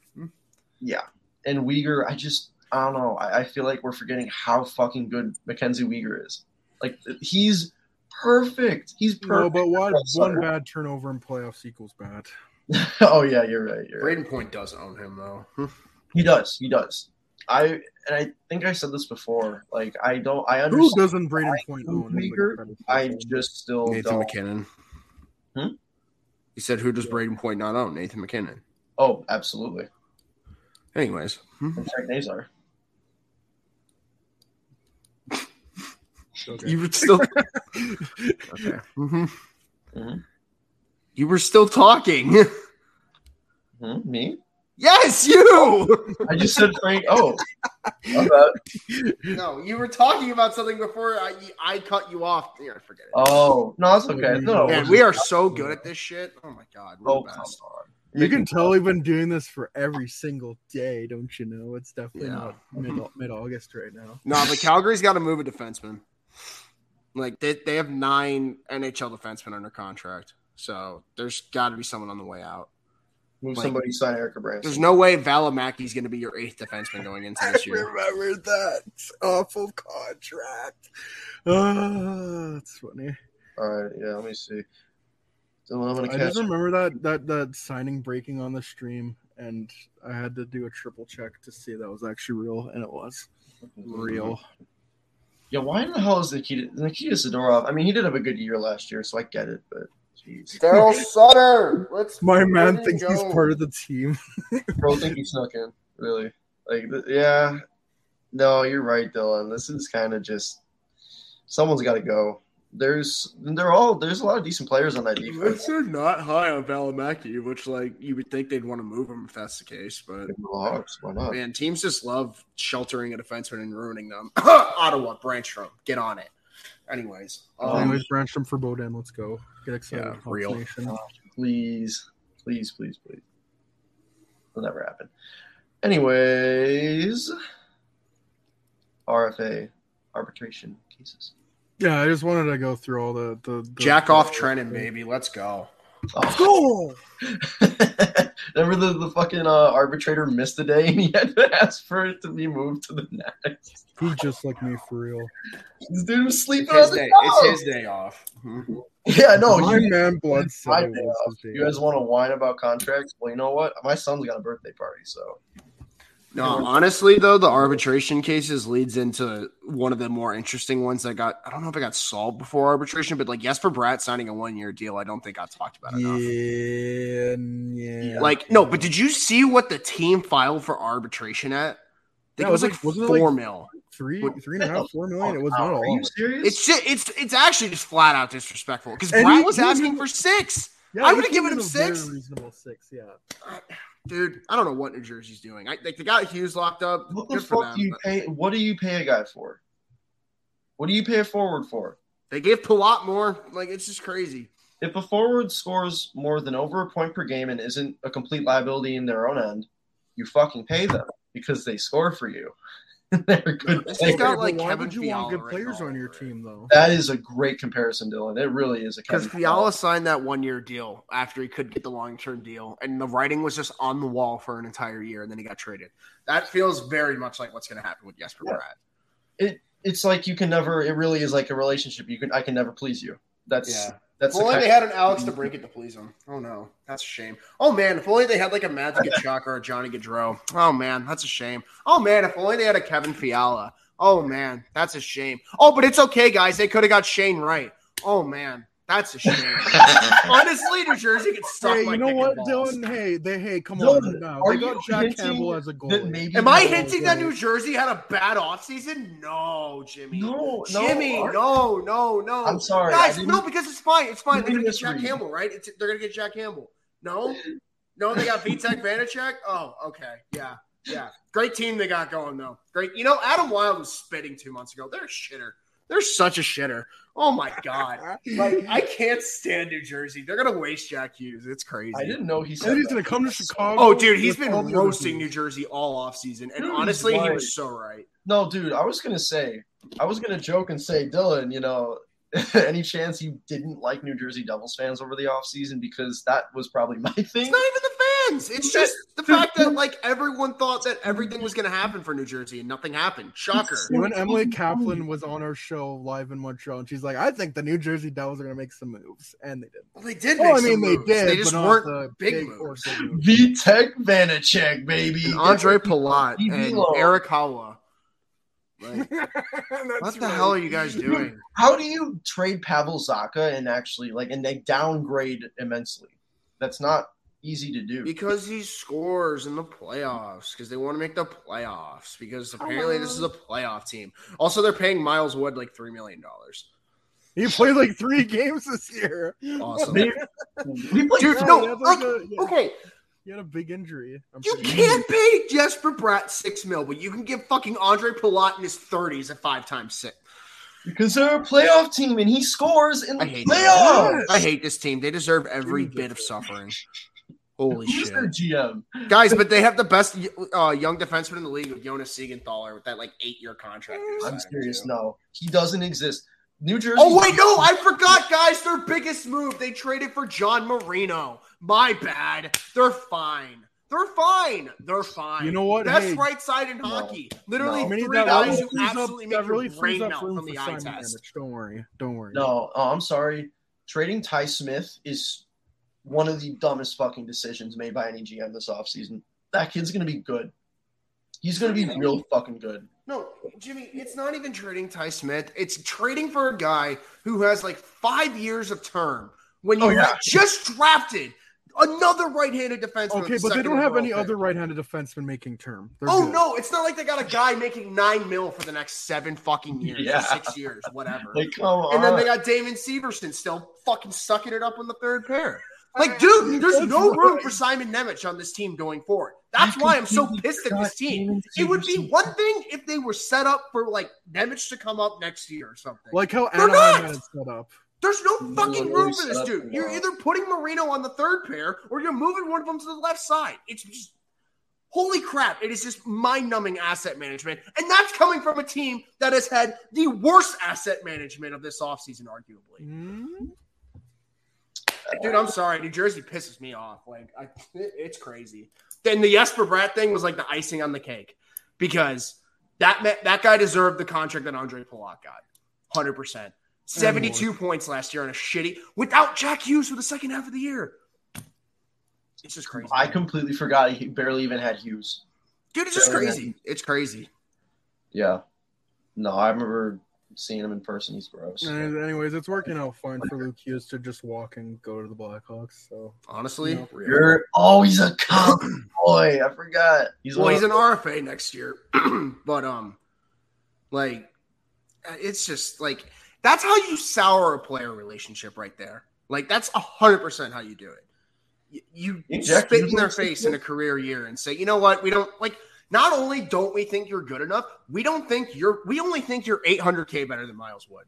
Yeah, and Weegar, I just I don't know. I, I feel like we're forgetting how fucking good Mackenzie Weegar is. Like he's perfect. He's perfect. No, but one, one bad turnover in playoffs equals bad. (laughs) oh yeah, you're right. You're right. Brayden Point does own him though. He does. He does. I and I think I said this before. Like I don't. I understand. Who doesn't Brayden Point own? as, like, Weegar, credit I just still Nathan don't. MacKinnon. Hmm? He said, "Who does Brayden Point not own?" Nathan MacKinnon. Oh, absolutely. Anyways, hmm? And Jack Nazar. Okay. you were still (laughs) (laughs) okay. Mhm. Mhm. You were still talking. Hmm, me? yes, you. (laughs) I just said Frank. Oh, (laughs) my no, you were talking about something before I I cut you off. Yeah, forget it. Oh no, it's okay. No, Man, we are so good at this shit. Oh my god, we're Oh the come best. on. You can tell we've been doing this for every single day, don't you know? It's definitely Yeah. not mid mid August right now. No, but Calgary's got to move a defenseman. Like they, they have nine NHL defensemen under contract, so there's got to be someone on the way out. Move like- somebody sign Erica Branson. There's no way Valimaki's going to be your eighth defenseman going into this year. I remember that awful contract. Ah, that's funny. All right, yeah. Let me see. Dylan, I'm gonna I just remember that that that signing breaking on the stream, and I had to do a triple check to see that was actually real, and it was real. Yeah, why in the hell is Nikita Nikita Zadorov? I mean, he did have a good year last year, so I get it. But jeez, Daryl (laughs) Sutter. Let's My man thinks he's part of the team. (laughs) bro, think he snuck in. Really, like, th- yeah. No, you're right, Dylan. This is kind of just someone's got to go. There's they're all there's a lot of decent players on that defense. They're not high on Valimaki, which like you would think they'd want to move him if that's the case, but Hawks, why not? man, teams just love sheltering a defenseman and ruining them. (coughs) Ottawa, Brannstrom, get on it. Anyways, um, Anyways, Brannstrom for Beaudin. Let's go. Get excited. Yeah, real. Nation. Please, please, please, please. It'll never happen. Anyways, RFA arbitration cases. Yeah, I just wanted to go through all the the, the jack off Trennan, baby. Let's go. Oh. Goal. (laughs) Remember the, the fucking uh, arbitrator missed a day and he had to ask for it to be moved to the next. He's just like me for real. This dude was sleeping It's his on the day. couch. It's his day off. (laughs) Yeah, no, my you, man blood my day off. day You guys want to whine about contracts? Well, you know what? My son's got a birthday party, so No, honestly though, the arbitration cases leads into one of the more interesting ones that got. I don't know if it got solved before arbitration, but like Jesper Bratt signing a one year deal, I don't think got talked about enough. Yeah, yeah. Like no, but did you see what the team filed for arbitration at? I think Yeah, it was it like was like four like mil. Three, what, three and a half, four million. It was not a Are you serious? It's ju- it's it's actually just flat out disrespectful because And Bratt he- was he asking even- for six. Yeah, I would've given him a very six. reasonable six. Yeah. Dude, I don't know what New Jersey's doing. I like they got Hughes locked up. what the fuck them, do you but pay? What do you pay a guy for? What do you pay a forward for? They gave Palat more. Like it's just crazy. If a forward scores more than over a point per game and isn't a complete liability in their own end, you fucking pay them because they score for you. (laughs) They're good This has players. got, like, why Kevin would you want good players all on your team though? That is a great comparison, Dylan. It really is a Because Kevin Fiala signed that one year deal after he could get the long term deal, and the writing was just on the wall for an entire year, and then he got traded. That feels very much like what's going to happen with Jesper Yeah. Bratt. It's like you can never. It really is like a relationship. You can. I can never please you. That's Yeah. That's If the only they had an Alex to break it to (laughs) please him. Oh no, that's a shame. Oh man, if only they had like a Matthew (laughs) Tkachuk or a Johnny Gaudreau. Oh man, that's a shame. Oh man, if only they had a Kevin Fiala. Oh man, that's a shame. Oh, but it's okay, guys. They could have got Shane Wright. Oh man, that's a shame. (laughs) Honestly, New Jersey could suck Hey, my you know what, balls. Dylan? Hey, they hey, come Dylan, on now. are They got you Jack hinting Campbell as a that goalie. maybe Am I hinting that. New Jersey had a bad offseason? No, Jimmy. No, no, Jimmy, are- no, no, no. I'm sorry, guys. No, because it's fine. It's fine. They're gonna get Jack misread. Campbell, right? It's, they're gonna get Jack Campbell. No, no, they got Vitek (laughs) Vanacek. Oh, okay, yeah, yeah. Great team they got going though. Great. You know, Adam Wild was spitting two months ago. They're a shitter. They're such a shitter. Oh my (laughs) god. Like I can't stand New Jersey. They're gonna waste Jack Hughes. It's crazy. I didn't know he And said he's gonna come to Chicago. Oh, dude, he's been all the other roasting New. Jersey all off season, And Dude, honestly, he was so right. No, dude, I was gonna say, I was gonna joke and say, Dylan, you know, (laughs) any chance you didn't like New Jersey Devils fans over the off season because that was probably my It's thing. not even the fans. It's just the fact that like everyone thought that everything was going to happen for New Jersey and nothing happened. Shocker. When Emily Kaplan was on our show live in Montreal, and she's like, "I think the New Jersey Devils are going to make some moves," and they did. Well, they did. Oh, Make I mean, some they did. They just but weren't the big or moves. big moves. Vitek Vanacek, baby. And Ondrej Palat and. Erik Haula. (laughs) Like, what the right. hell are you guys doing? How do you trade Pavel Zacha and actually like and they downgrade immensely? That's not easy to do. Because he scores in the playoffs. Because they want to make the playoffs. Because apparently this is a playoff team. Also, they're paying Miles Wood like three million dollars. He played like three games this year. Awesome. (laughs) They- we played Dude, Yeah, no, like, okay, a- yeah, okay. He had a big injury. I'm You pretty can't pay Jesper Bratt six mil, but you can give fucking Ondrej Palat in his thirties at five times six. because they're a playoff team and he scores in the I hate playoffs. I hate this team. They deserve every bit of suffering. Holy Who's shit. their GM? Guys, but they have the best uh, young defenseman in the league with Jonas Siegenthaler with that like eight year contract. I'm serious. to. No, he doesn't exist. New Jersey. Oh wait, no, I forgot, guys. Their biggest move. They traded for John Marino. My bad. They're fine. They're fine. They're fine. You know what? Best Hey. right side in hockey. Literally No. Three that guys who frees up- absolutely make really your frees brain melt from the eye test. Nemec. Don't worry. Don't worry. No, oh, I'm sorry. Trading Ty Smith is one of the dumbest fucking decisions made by any GM this offseason. That kid's gonna be good. He's gonna be real fucking good. No, Jimmy, it's not even trading Ty Smith. It's trading for a guy who has like five years of term when oh, you Oh, yeah. (laughs) just drafted another right-handed defenseman. Okay, but they don't have any pick. other right-handed defenseman making term. They're Oh good. no, it's not like they got a guy making nine mil for the next seven fucking years, or Yeah. six years, whatever. (laughs) Like, come on. and then they got Damon Severson still fucking sucking it up on the third pair. Like, dude, there's no room for Simon Nemec on this team going forward. That's why I'm so pissed at this team. It would be one thing if they were set up for like Nemec to come up next year or something. Like how They're Anaheim not! had it set up. There's no No, fucking room for this dude. You're either putting Marino on the third pair or you're moving one of them to the left side. It's just holy crap. It is just mind numbing asset management. And that's coming from a team that has had the worst asset management of this offseason, arguably. Hmm? Dude, I'm sorry. New Jersey pisses me off. Like, I, it's crazy. Then the Jesper Bratt thing was like the icing on the cake because that that guy deserved the contract that Ondrej Palat got. 100%. 72 points last year on a shitty without Jack Hughes for the second half of the year. It's just crazy. I completely forgot he barely even had Hughes. Dude, it's just barely had- crazy. It's crazy. Yeah. No, I remember seeing him in person. He's gross. And anyways, it's working out fine for Luke Hughes to just walk and go to the Blackhawks. So Honestly. Yeah. You're oh, a cop (clears throat) boy. I forgot. He's well, one he's an RFA next year, (clears throat) but um, like it's just like that's how you sour a player relationship right there. Like that's a hundred percent how you do it. You, you Inject spit in their face in a career year and say, you know what, we don't like. Not only don't we think you're good enough, we don't think you're. We only think you're 800k better than Miles Wood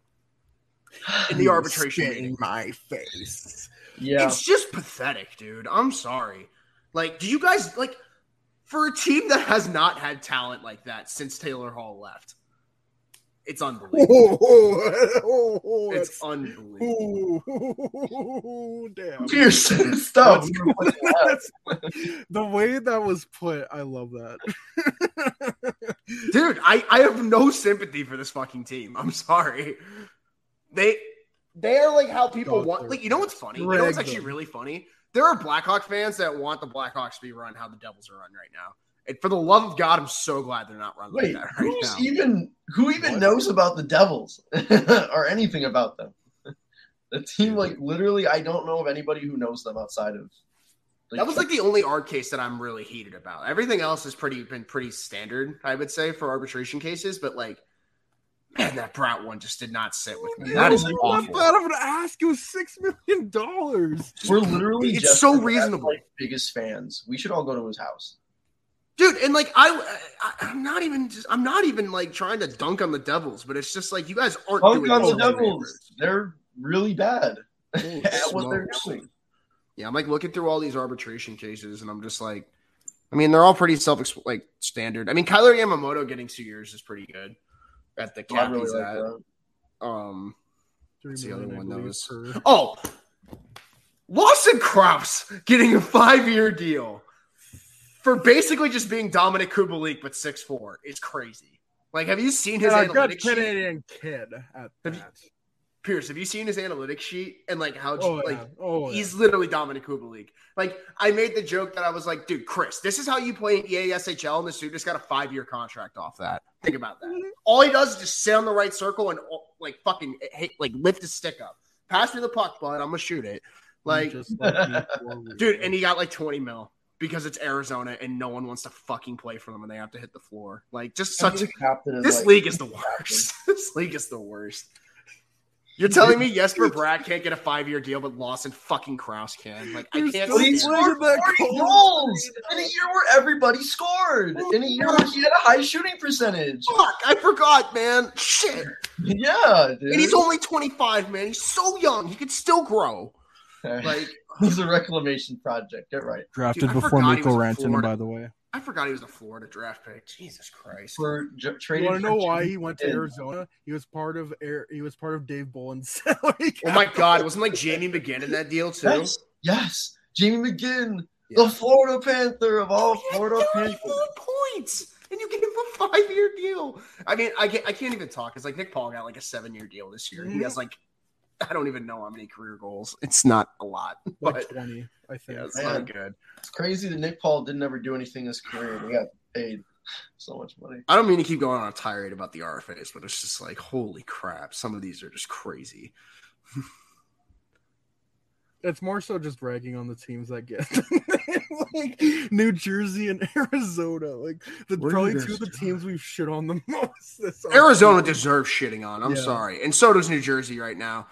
(sighs) in the arbitration in my face. yeah. It's just pathetic, dude. I'm sorry. Like, do you guys like for a team that has not had talent like that since Taylor Hall left? It's unbelievable. Oh, oh, (laughs) It's that's- unbelievable. oh, damn. Pearson stuff. (laughs) That's- the way that was put, I love that. (laughs) Dude, I, I have no sympathy for this fucking team. I'm sorry. They they are like how people God, want like you know what's funny? You know what's actually them. really funny? There are Blackhawk fans that want the Blackhawks to be run how the Devils are run right now. And for the love of God, I'm so glad they're not run like that right who's now. even who even What? knows about the Devils (laughs) or anything about them? The team, like literally, I don't know of anybody who knows them outside of. That was like the only art case that I'm really heated about. Everything else has pretty been pretty standard, I would say, for arbitration cases. But like, man, that Bratt one just did not sit with me. That is awful. bad of an ask. It was six million dollars. We're literally It's just so reasonable. like, biggest fans. We should all go to his house. Dude and like I, I i'm not even just i'm not even like trying to dunk on the devils but it's just like you guys aren't Dunk doing on the Devils. favors. They're really bad (laughs) at what they're doing. yeah i'm like looking through all these arbitration cases and i'm just like i mean they're all pretty self like standard i mean kailer yamamoto getting two years is pretty good at the I cap really he's like at that. um Three the other one that was per- oh lawson crouse getting a five-year deal for basically just being Dominik Kubalik but six four is crazy. Like, have you seen his got analytics sheet? Canadian kid at Have you- Pierce, have you seen his analytics sheet and like how Oh, like yeah. oh, yeah. he's literally Dominik Kubalik. Like I made the joke that I was like, dude, Chris, this is how you play in E EA SHL, and this dude just got a five year contract off that. Think about that. Mm-hmm. All he does is just sit on the right circle and oh, like fucking hey, like lift his stick up. Pass me the puck, bud. I'm gonna shoot it. Like, Just like (laughs) dude, and he got like 20 mil because it's Arizona and no one wants to fucking play for them and they have to hit the floor. Like, just such a, captain this like- league is the (laughs) worst. (laughs) this league is the worst. You're telling me Jesper Bratt can't get a five year deal, but Lawson fucking Crouse can? Like, I can't. But he stand much- it. scored 40 goals in a year where everybody scored. In a year where he had a high shooting percentage. Fuck, I forgot, man. Shit. (laughs) Yeah, dude. And he's only 25, man. He's so young. He could still grow. Like, (laughs) he's a reclamation project. Get right. Drafted Dude, before forgot he Miko was a Rantanen, Florida- by the way. I forgot he was a Florida draft pick. Jesus Christ. For j- You want to know why he went to Arizona? He was part of Air. He was part of Dave Bolland's (laughs) salary. Oh my cap. God. Wasn't like Jamie McGinn in that deal, too? Yes, yes. Jamie McGinn, Yeah. the Florida Panther of all Florida He had Panthers. 34 points, and you gave him a five-year deal. I mean, I can't, I can't even talk. It's like Nick Paul got like a seven-year deal this year. He Mhm. has like, I don't even know how many career goals. It's not a lot, like but twenty, I think. yeah, it's Man. not good. It's crazy that Nick Paul didn't ever do anything in his career. He got paid so much money. I don't mean to keep going on a tirade about the RFAs, but it's just like, holy crap! Some of these are just crazy. (laughs) It's more so just ragging on the teams that get (laughs) like New Jersey and (laughs) Arizona, like the What are probably two of the teams we've shit on the most. This Arizona deserves shitting on. I'm Yeah. sorry, and so does New Jersey right now.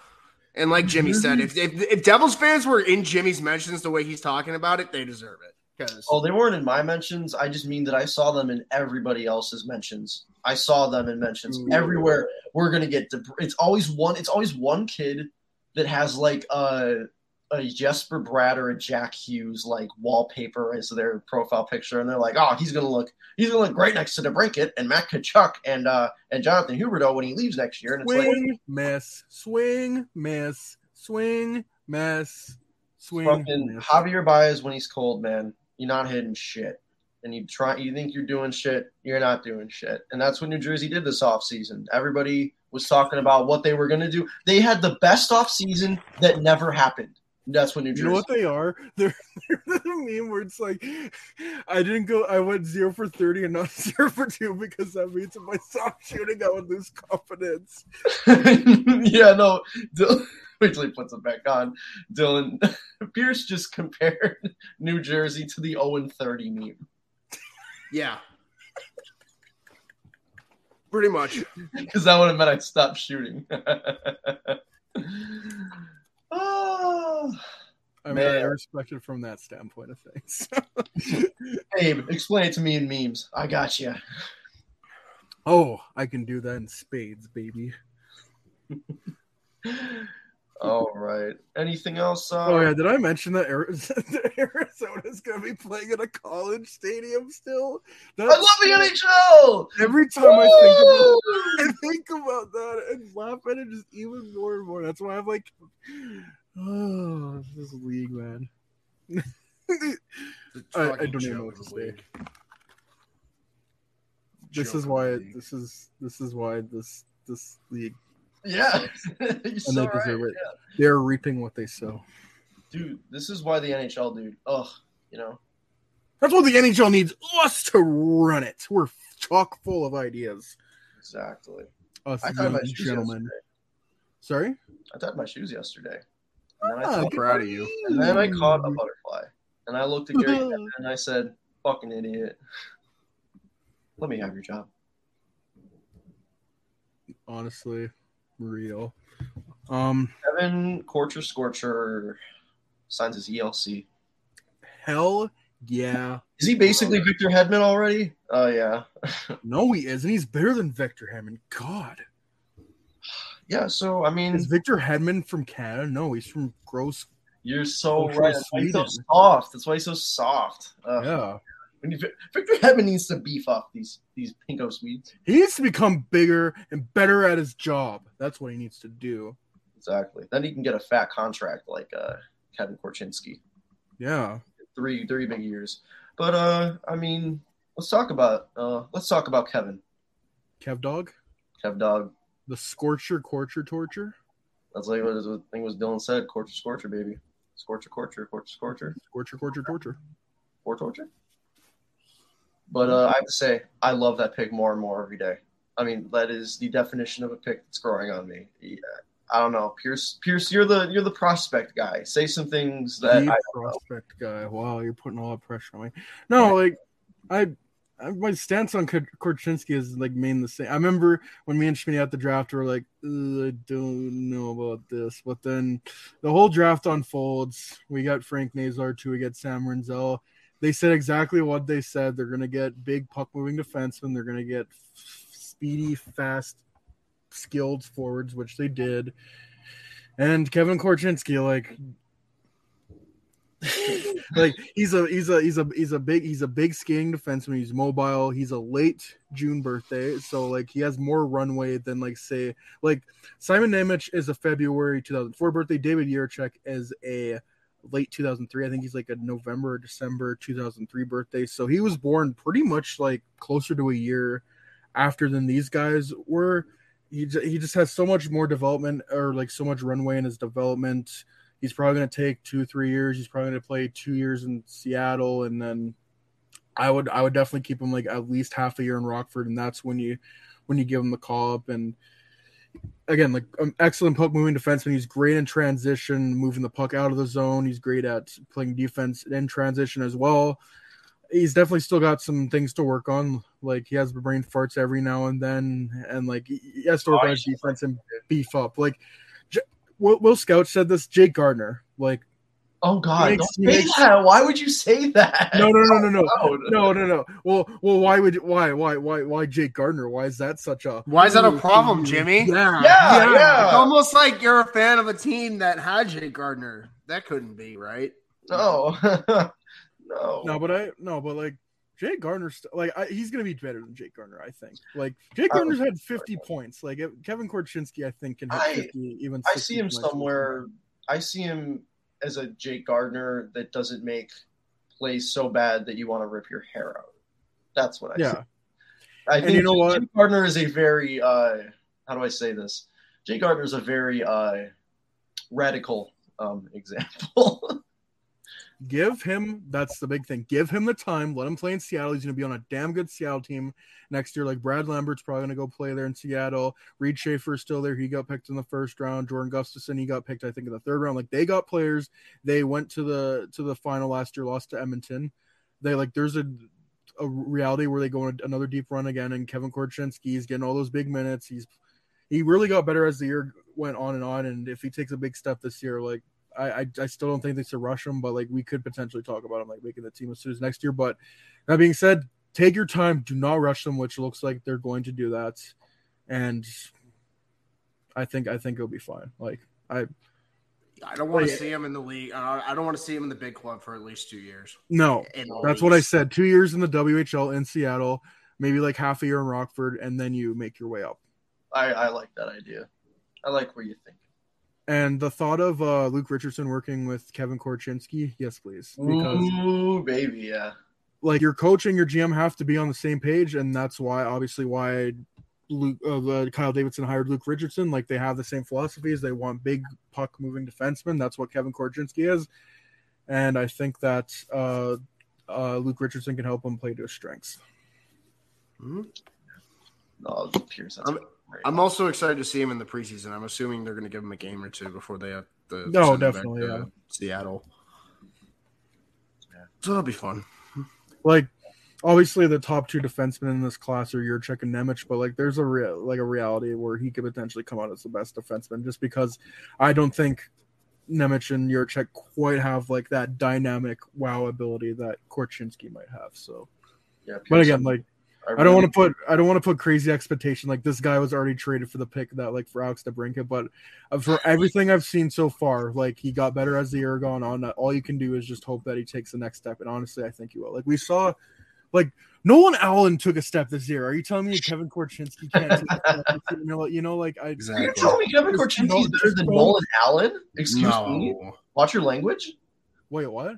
And like Jimmy said, mm-hmm. if, if if Devils fans were in Jimmy's mentions the way he's talking about it, they deserve it. Because Oh, they weren't in my mentions. I just mean that I saw them in everybody else's mentions. I saw them in mentions Ooh. everywhere. We're gonna get. deb- It's always one. It's always one kid that has like a a Jesper Bratt or a Jack Hughes like wallpaper as their profile picture, and they're like, "Oh, he's gonna look. He's gonna look great next to DeBrincat and Matt Tkachuk and uh and Jonathan Huberdeau when he leaves next year." And it's like, swing, miss, swing, miss, swing, miss, swing. fucking miss. Javier Baez when he's cold, man. You're not hitting shit. And you try you think you're doing shit, you're not doing shit. And that's what New Jersey did this offseason. Everybody was talking about what they were gonna do. They had the best offseason that never happened. That's what New You know what they are? (laughs) They're, they're the meme where it's like, I didn't go. I went zero for thirty and not (laughs) zero for two because that means if I stop shooting, I would lose confidence. (laughs) yeah, no. Dylan, wait till he puts it back on. Dylan Pierce just compared New Jersey to the 0 30 meme. yeah, pretty much. Because that would have meant I'd stop shooting. Oh, I mean, Man. I respect it from that standpoint of things. (laughs) Abe, explain it to me in memes. I got you. oh, I can do that in spades, baby. (laughs) All right. Anything else? Uh, Oh yeah, did I mention that (laughs) Arizona is going to be playing in a college stadium still? I love the NHL. Every time I think about, I think about that and laugh at it just even more and more. That's why I'm like, (sighs) oh, this league, man. (laughs) I- I don't even know what to say. this is why league. this is this is why this this league Yeah. (laughs) And they right. deserve it. They are reaping what they sow. Dude, this is why the NHL, dude. Ugh, you know. That's what the NHL needs us to run it. We're chock full of ideas. Exactly. Us I tied my shoes gentlemen. yesterday. Sorry? I tied my shoes yesterday. And then I, Ah, I'm proud of you. and then I caught a butterfly. And I looked at Gary (laughs) and I said, fucking idiot. Let me have your job. Honestly, real. Um, Evan Corcher Scorcher signs his ELC. hell yeah. Is he basically Victor Hedman already? Oh, yeah. (laughs) No, he isn't. He's better than Victor Hedman. God. Yeah, so, I mean, Is Victor Hedman from Canada? No, he's from Gross. you're so right. That's why he's so soft. That's why he's so soft. Ugh. Yeah. When you, Victor Hedman needs to beef up these these pinko Swedes. He needs to become bigger and better at his job. That's what he needs to do. Exactly. Then he can get a fat contract like uh, Kevin Korchinski. Yeah. Three three big years. But uh, I mean, let's talk about uh, let's talk about Kevin, Kev Dog, Kev Dog. the Scorcher, Corcher, Torture, That's like what, I think was Dylan said. Corcher, scorcher, baby. Scorcher, corcher, corcher, scorcher, Scorcher, Corcher, Torture. or torture. But uh, I have to say, I love that pick more and more every day. I mean, that is the definition of a pick that's growing on me. Yeah. I don't know, Pierce. Pierce, you're the you're the prospect guy. Say some things that the I, prospect guy. Wow, you're putting a lot of pressure on me. No, like I, I my stance on Kor- Korchinski is like main the same. I remember when me and Schmidt at the draft were like, I don't know about this, but then the whole draft unfolds. We got Frank Nazar too. We get Sam Rinzel. They said exactly what they said. They're gonna get big puck moving defensemen. They're gonna get f- speedy, fast, skilled forwards, which they did. And Kevin Korchinski, like (laughs) like he's a he's a he's a he's a big he's a big skating defenseman. He's mobile. He's a late June birthday, so like he has more runway than like say like Simon Nemec is a February 2004 birthday. David Jiricek is a late 2003. I think he's like a November or December 2003 birthday. So he was born pretty much like closer to a year after than these guys were. He he just has so much more development or like so much runway in his development he's probably going to take two three years he's probably going to play two years in seattle and then i would i would definitely keep him like at least half a year in rockford and that's when you when you give him the call up and again like um, excellent puck moving defenseman. He's great in transition moving the puck out of the zone. He's great at playing defense in transition as well. He's definitely still got some things to work on. Like he has brain farts every now and then and like he he has to work Oh, on his defense and beef up. Like J- Will, Will Scout said this. Jake Gardiner, like Oh God! Makes- don't say makes- that. Why would you say that? no, no, no, no, no, (laughs) oh, Loud. no, no, no. Well, well, why would why, why, why, why Jake Gardiner? Why is that such a Why is that a problem, Jimmy? Yeah, Yeah, yeah. It's almost like you're a fan of a team that had Jake Gardiner. That couldn't be right. No, (laughs) no. No, but I no, but like Jake Gardiner, like I, he's gonna be better than Jake Gardiner. I think. Like Jake Gardiner's had fifty points. Like Kevin Korchinski, I think can hit I- fifty. Even I see him points. somewhere. I see him as a Jake Gardiner that doesn't make plays so bad that you want to rip your hair out. That's what I see. Yeah, I And think you know what? Jake Gardiner is a very uh, how do I say this? Jake Gardiner is a very uh, radical um, (laughs) example. Give him. That's the big thing. Give him the time. Let him play in Seattle. He's gonna be on a damn good Seattle team next year. Like Brad Lambert's probably gonna go play there in Seattle. Reid Schaefer is still there. He got picked in the first round. Jordan Gustafson, he got picked, I think, in the third round. Like they got players. They went to the to the final last year, lost to Edmonton. They like there's a a reality where they go on another deep run again, and Kevin Korchinski is getting all those big minutes. He's he really got better as the year went on and on. And if he takes a big step this year, like I, I, I still don't think they should rush him, but like we could potentially talk about him like making the team as soon as next year. But that being said, take your time, do not rush them, which looks like they're going to do that. And I think I think it'll be fine. Like I I don't want to see him in the league. Uh, I don't want to see him in the big club for at least two years. no, that's what I said. Two years in the WHL in Seattle, maybe like half a year in Rockford, and then you make your way up. I, I like that idea. I like where you think. And the thought of uh, Luke Richardson working with Kevin Korchinski, yes, please, because Ooh, baby, yeah. like your coach and your GM have to be on the same page, and that's why obviously why Luke uh, uh, Kyle Davidson hired Luke Richardson. Like they have the same philosophies. They want big puck moving defensemen. That's what Kevin Korchinski is, and I think that uh, uh, Luke Richardson can help him play to his strengths. No, Pierce. That's I'm- great. I'm also excited to see him in the preseason. I'm assuming they're going to give him a game or two before they have the No, send back definitely, to yeah. Seattle. So that'll be fun. Like obviously the top two defensemen in this class are Jiricek and Nemec, but like there's a real like a reality where he could potentially come out as the best defenseman just because I don't think Nemec and Jiricek quite have like that dynamic wow ability that Korchinski might have. So yeah, but again, like I don't want to put I don't want to put crazy expectation. Like this guy was already traded for the pick that like for Alex DeBrincat, but uh, for everything I've seen so far, like he got better as the year gone on. All you can do is just hope that he takes the next step. And honestly, I think he will. Like we saw, like Nolan Allan took a step this year. Are you telling me Kevin Korchinski can't? Take a step this year? You know, like I Exactly. You're telling me Kevin There's Korchinski is better than Nolan Allan? Excuse no. me. Watch your language. wait, what?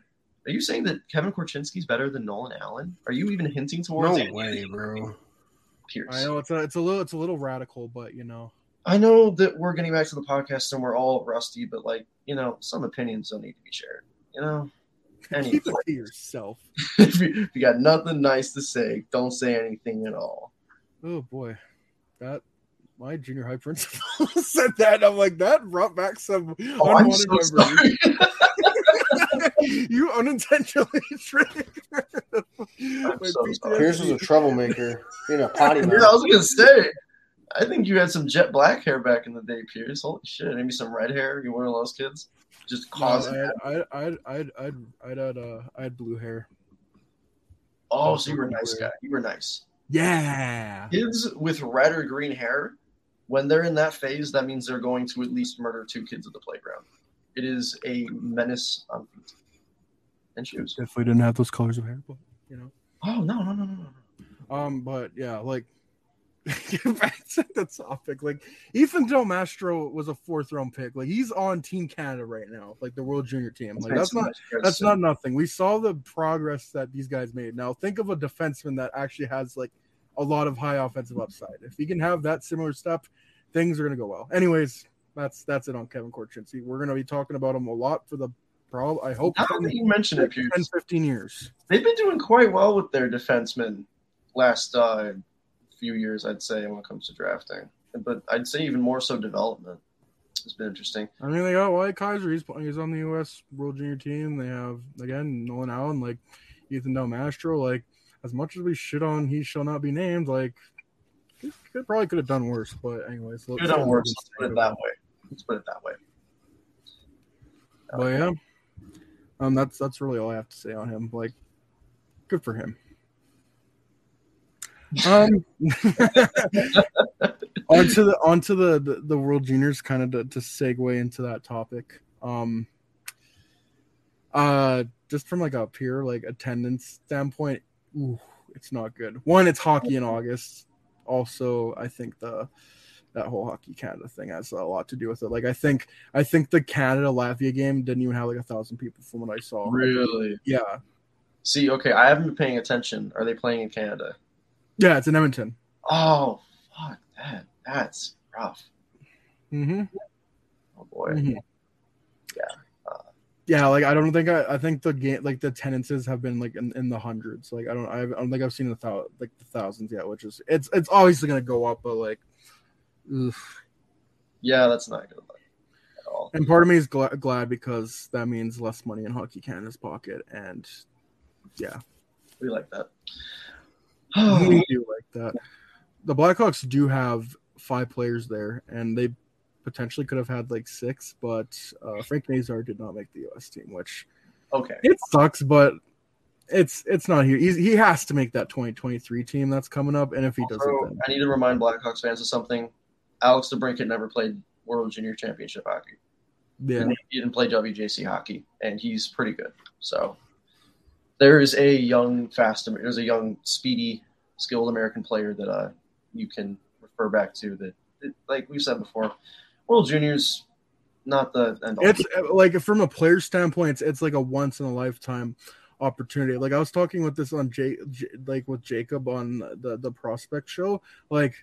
Are you saying that Kevin Korchinski's better than Nolan Allan? Are you even hinting towards No Andy way, bro. Pierce? I know it's a it's a little it's a little radical, but you know. I know that we're getting back to the podcast and we're all rusty, but like you know, some opinions don't need to be shared. You know, Anyway. Keep it to yourself. (laughs) if, you, if you got nothing nice to say, don't say anything at all. Oh boy, that my junior high principal (laughs) said that. I'm like that brought back some Oh, I'm unwanted so memories. (laughs) sorry. you unintentionally (laughs) triggered. So Pierce was a troublemaker. Being a potty yeah. I was gonna say. I think you had some jet black hair back in the day, Pierce. Holy shit! Maybe some red hair. You one of those kids, just No, causing. I, I, I'd, I'd, I'd, I'd had, uh, I had blue hair. oh, so you were a nice guy. You were nice. Yeah. Kids with red or green hair, when they're in that phase, that means they're going to at least murder two kids at the playground. It is a menace on feet and shoes. Definitely didn't have those colors of hair, but you know. Oh no no no no no! Um, but yeah, like (laughs) back to the topic. Like Ethan Del Mastro was a fourth round pick. Like he's on Team Canada right now, like the World Junior Team. Like that's not that's not nothing. We saw the progress that these guys made. Now think of a defenseman that actually has like a lot of high offensive upside. If he can have that similar stuff, things are gonna go well. Anyways, that's that's it on Kevin Korchinski. We're gonna be talking about him a lot for the prob. I hope Now that you mention it, 10, 15 years. they've been doing quite well with their defensemen last uh, few years, I'd say, when it comes to drafting. But I'd say even more so development. It's been interesting. I mean, they got Wyatt Kaiser. He's he's on the U.S. World Junior Team. They have again Nolan Allan, like Ethan Del Mastro. Like as much as we shit on, he shall not be named. Like he could, probably could have done worse. But anyways, Good on worse. Let's put it that way. Let's put it that way. But yeah, um, that's that's really all I have to say on him. Like, good for him. Um, (laughs) onto the onto the, the the World Juniors, kind of to, to segue into that topic. Um, uh, just from like a pure like attendance standpoint, ooh, it's not good. One, it's hockey in August. Also, I think the that whole hockey Canada thing has a lot to do with it. Like, I think I think the Canada Latvia game didn't even have like a thousand people from what I saw. Really? Yeah, See, okay, I haven't been paying attention. Are they playing in Canada? yeah, it's in Edmonton. Oh, fuck that. That's rough. Mm-hmm. Oh boy. Mhm. Yeah. Uh, yeah, like I don't think I, I think the game like the attendances have been like in, in the hundreds. Like I don't I don't think I've seen the thou like the thousands yet, which is it's it's obviously gonna go up, but like, oof. Yeah, that's not good at all. and part of me is gla- glad because that means less money in Hockey Canada's pocket, and yeah, We like that. we (sighs) do like that. The Blackhawks do have five players there, and they potentially could have had like six, but uh, Frank Nazar did not make the U.S. team, which okay. it sucks, but it's it's not here. He's, he has to make that 2023 team that's coming up, and if he doesn't, then I need to remind Blackhawks fans of something. Alex DeBrincat never played World Junior Championship hockey. yeah, He didn't play WJC hockey, and he's pretty good. So there is a young, fast, there's a young, speedy, skilled American player that uh, you can refer back to. That, that, like we've said before, World Juniors, not the end all. it's uh, like from a player standpoint, it's, it's like a once in a lifetime opportunity. Like I was talking with this on J, J like with Jacob on the the prospect show, like.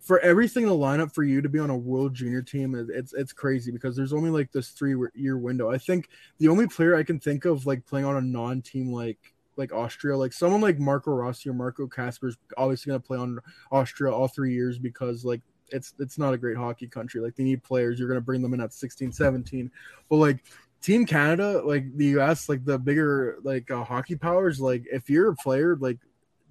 For everything to line up for you to be on a world junior team, it's it's crazy because there's only like this three year window. I think the only player I can think of like playing on a non team like like Austria, like someone like Marco Rossi or Marco Kasper is obviously going to play on Austria all three years because like it's it's not a great hockey country. Like they need players. You're going to bring them in at 16, 17. But like Team Canada, like the US, like the bigger like uh, hockey powers, like if you're a player, like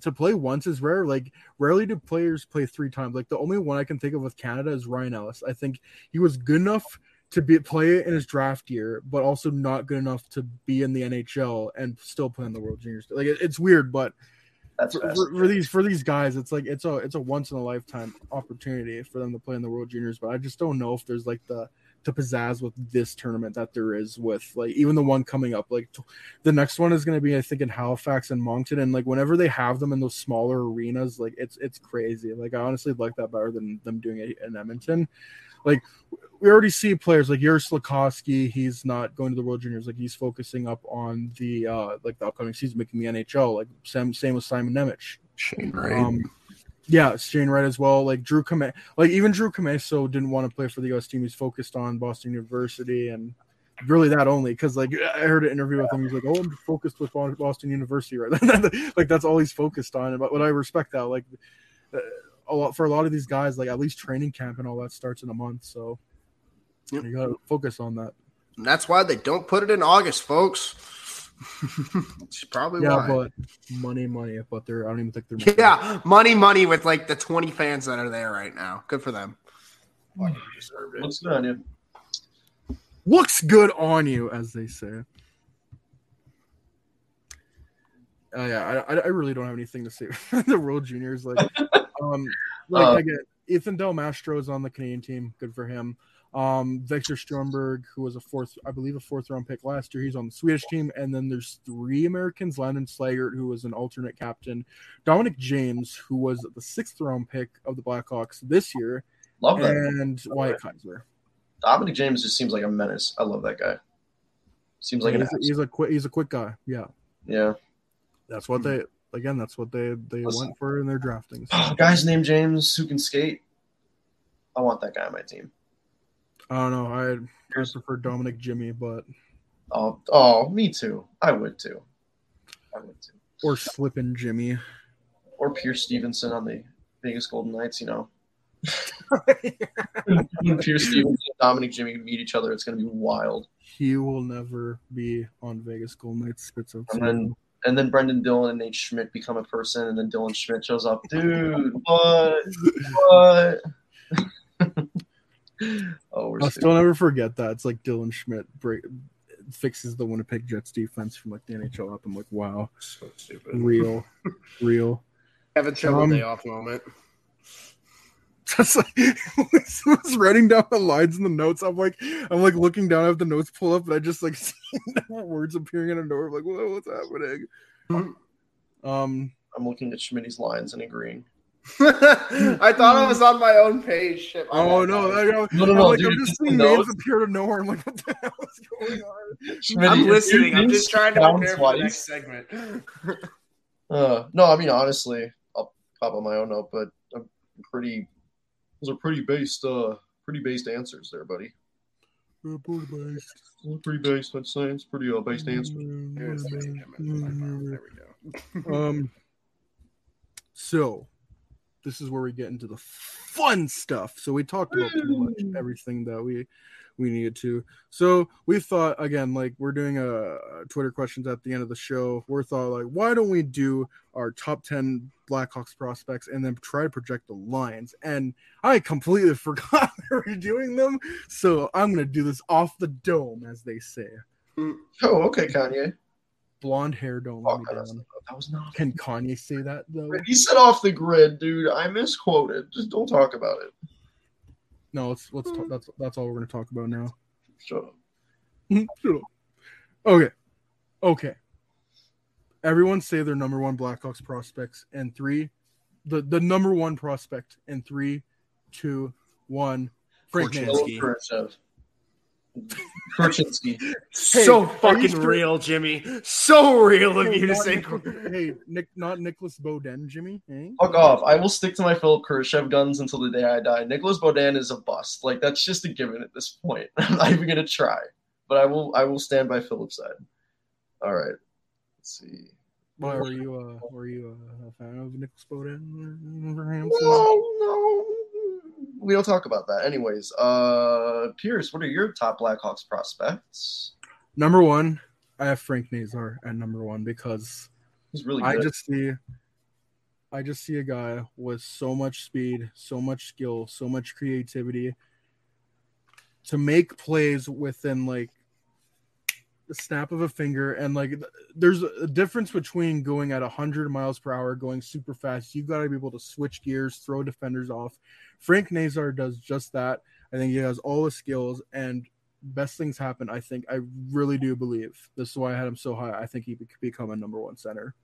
to play once is rare. Like rarely do players play three times. Like the only one I can think of with Canada is Ryan Ellis. I think he was good enough to be play in his draft year, but also not good enough to be in the NHL and still play in the World Juniors. Like it, it's weird, but That's for, for, for these for these guys, it's like it's a it's a once in a lifetime opportunity for them to play in the World Juniors. But I just don't know if there's like the to pizzazz with this tournament that there is with like even the one coming up. Like t- the next one is going to be I think in Halifax and Moncton, and like whenever they have them in those smaller arenas, like it's it's crazy. Like I honestly like that better than them doing it in Edmonton. like we already see players like Juraj Slafkovsky. He's not going to the World Juniors. Like he's focusing up on the uh like the upcoming season, making the NHL. Like same same with Simon Nemec. Shane Wright. Um, yeah, Shane Wright as well. Like Drew Kame, like even Drew Commesso didn't want to play for the U.S. team. He's focused on Boston University and really that only because like I heard an interview with him. He's like, "Oh, I'm focused with Boston University right." (laughs) like that's all he's focused on. But what I respect that, like uh, a lot for a lot of these guys, like at least training camp and all that starts in a month, so Yep. you gotta focus on that. And that's why they don't put it in August, folks. It's probably Yeah, why. but money, money. But they're I don't even think they're making yeah, money, money with like the 20 fans that are there right now. Good for them. Fucking deserved it. Looks good on you. looks good on you, as they say. Uh, yeah, I, I I really don't have anything to say. (laughs) the World Juniors, like, (laughs) um, like Uh, again, Ethan Del Mastro is on the Canadian team. Good for him. Um, Victor Stromberg, who was a fourth, I believe, a fourth round pick last year, he's on the Swedish team. And then there's three Americans: Landon Slaggert, who was an alternate captain, Dominic James, who was the sixth round pick of the Blackhawks this year, Love that. and Wyatt Kaiser. Dominic James just seems like a menace. I love that guy. Seems like an he's, a, he's a quick, he's a quick guy. Yeah. yeah. That's what they again. That's what they they Listen. went for in their draftings. Guys named James who can skate. I want that guy on my team. I don't know. I I prefer Dominic Jimmy, but Oh, oh, me too. I would too. I would too. or Slippin' Jimmy. Or Pierce Stevenson on the Vegas Golden Knights. You know, (laughs) when Pierce Stevenson and Dominic Jimmy meet each other, it's going to be wild. He will never be on Vegas Golden Knights. Spits out. And then and then Brendan Dillon and Nate Schmidt become a person, and then Dylan Schmidt shows up. Dude, what? (laughs) What? (laughs) oh, we're I'll still never forget that. It's like Dylan Schmidt break, fixes the Winnipeg Jets defense from like the NHL up. I'm like, wow, So stupid. real, (laughs) real. Kevin Shovel Um, day off moment. (laughs) Just like (laughs) I was writing down the lines in the notes. I'm like, I'm like looking down at the notes pull up, and I just like see words appearing in a door. I'm like, what's happening? Um, I'm looking at Schmidt's lines and agreeing. (laughs) I thought I was on my own page. Shit, my oh bad, no, guys. I, know. No, no, no, like, dude, I'm just seeing names notes. appear to nowhere. I'm like, what the (laughs) hell is going on? Schmidt, I'm if listening. your I'm just trying to down prepare for the next segment. (laughs) Uh, no, I mean honestly, I'll pop on my own note, but I'm pretty. Those are pretty based, uh, pretty based answers there, buddy. Pretty based, Pretty based. I'd say. It's pretty uh, based answers. Here's the second amendment. There we go. Um, so this is where we get into the fun stuff. So we talked about pretty much hmm. everything that we we needed to. So we thought again, like we're doing a, a Twitter questions at the end of the show. We're thought like, why don't we do our top ten Blackhawks prospects and then try to project the lines? And I completely (laughs) forgot (laughs) we were doing them, so I'm gonna do this off the dome, as they say. Mm. Oh, okay, Kanye. Blonde hair don't Oh, let me that's- down. that was not. Can (laughs) Kanye say that though? He said off the grid, dude. I misquoted. Just don't talk about it. No, let's let's talk, that's that's all we're gonna talk about now. Shut up. (laughs) Shut up. Okay, okay. Everyone say their number one Blackhawks prospects and three, the the number one prospect and three, two, one. Frank Korchinski. Nancy. So I used fucking to- real, Jimmy. So real of you to say. Nic- hey, Nick, not Nicolas Beaudin, Jimmy. eh? Fuck off. I will stick to my Philipp Kurashev guns until the day I die. Nicolas Beaudin is a bust. Like that's just a given at this point. (laughs) I'm not even gonna try. But I will I will stand by Philip's side. All right. Let's see. Why were you uh were you uh, a fan of Nicolas Beaudin? Abraham? No, no. We don't talk about that. Anyways, uh Pierce, what are your top Blackhawks prospects? Number one, I have Frank Nazar at number one because He's really I just see I just see a guy with so much speed, so much skill, so much creativity to make plays within like the snap of a finger and like there's a difference between going at 100 miles per hour going super fast You've got to be able to switch gears throw defenders off. Frank nazar does just that. I think he has all the skills and best things happen i think i really do believe. This is why i had him so high. I think he could become a number one center.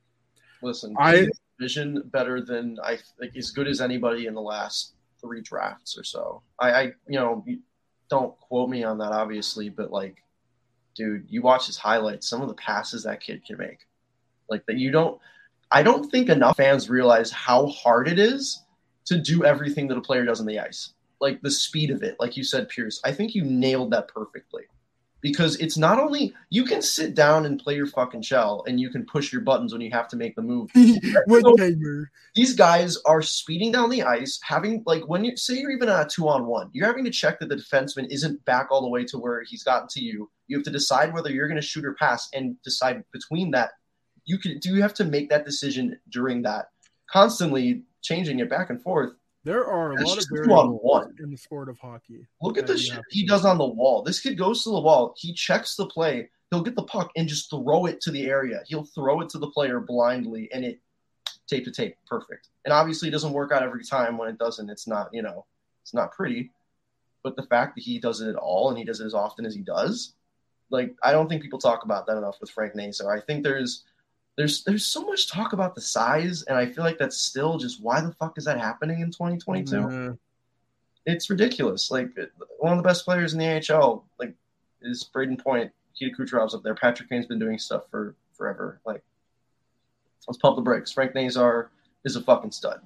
Listen, I- I vision better than I like as good as anybody in the last three drafts or so. I, I you know, don't quote me on that, obviously, but like, dude, you watch his highlights, some of the passes that kid can make, like that. You don't. I don't think enough fans realize how hard it is to do everything that a player does on the ice. Like the speed of it, like you said, Pierce. I think you nailed that perfectly because it's not only you can sit down and play your fucking shell and you can push your buttons when you have to make the move. (laughs) Gamer. These guys are speeding down the ice, having like when you say you're even at a two on one, you're having to check that the defenseman isn't back all the way to where he's gotten to you. You have to decide whether you're going to shoot or pass and decide between that. You can do you have to make that decision during that, constantly changing it back and forth. There are a That's lot of variables on one. in the sport of hockey. Look at the shit have he does on the wall. This kid goes to the wall. He checks the play. He'll get the puck and just throw it to the area. He'll throw it to the player blindly, and it tape to tape, perfect. And obviously, it doesn't work out every time. When it doesn't, it's not you know, it's not pretty. But the fact that he does it at all and he does it as often as he does, like I don't think people talk about that enough with Frank Nazar. I think there's there's there's so much talk about the size, and I feel like that's still just why the fuck is that happening in 2022? Nah. Mm-hmm. it's ridiculous. Like one of the best players in the AHL, like is Brayden Point, Nikita Kucherov's up there. Patrick Kane's been doing stuff for forever. Like let's pump the brakes. Frank Nazar is a fucking stud.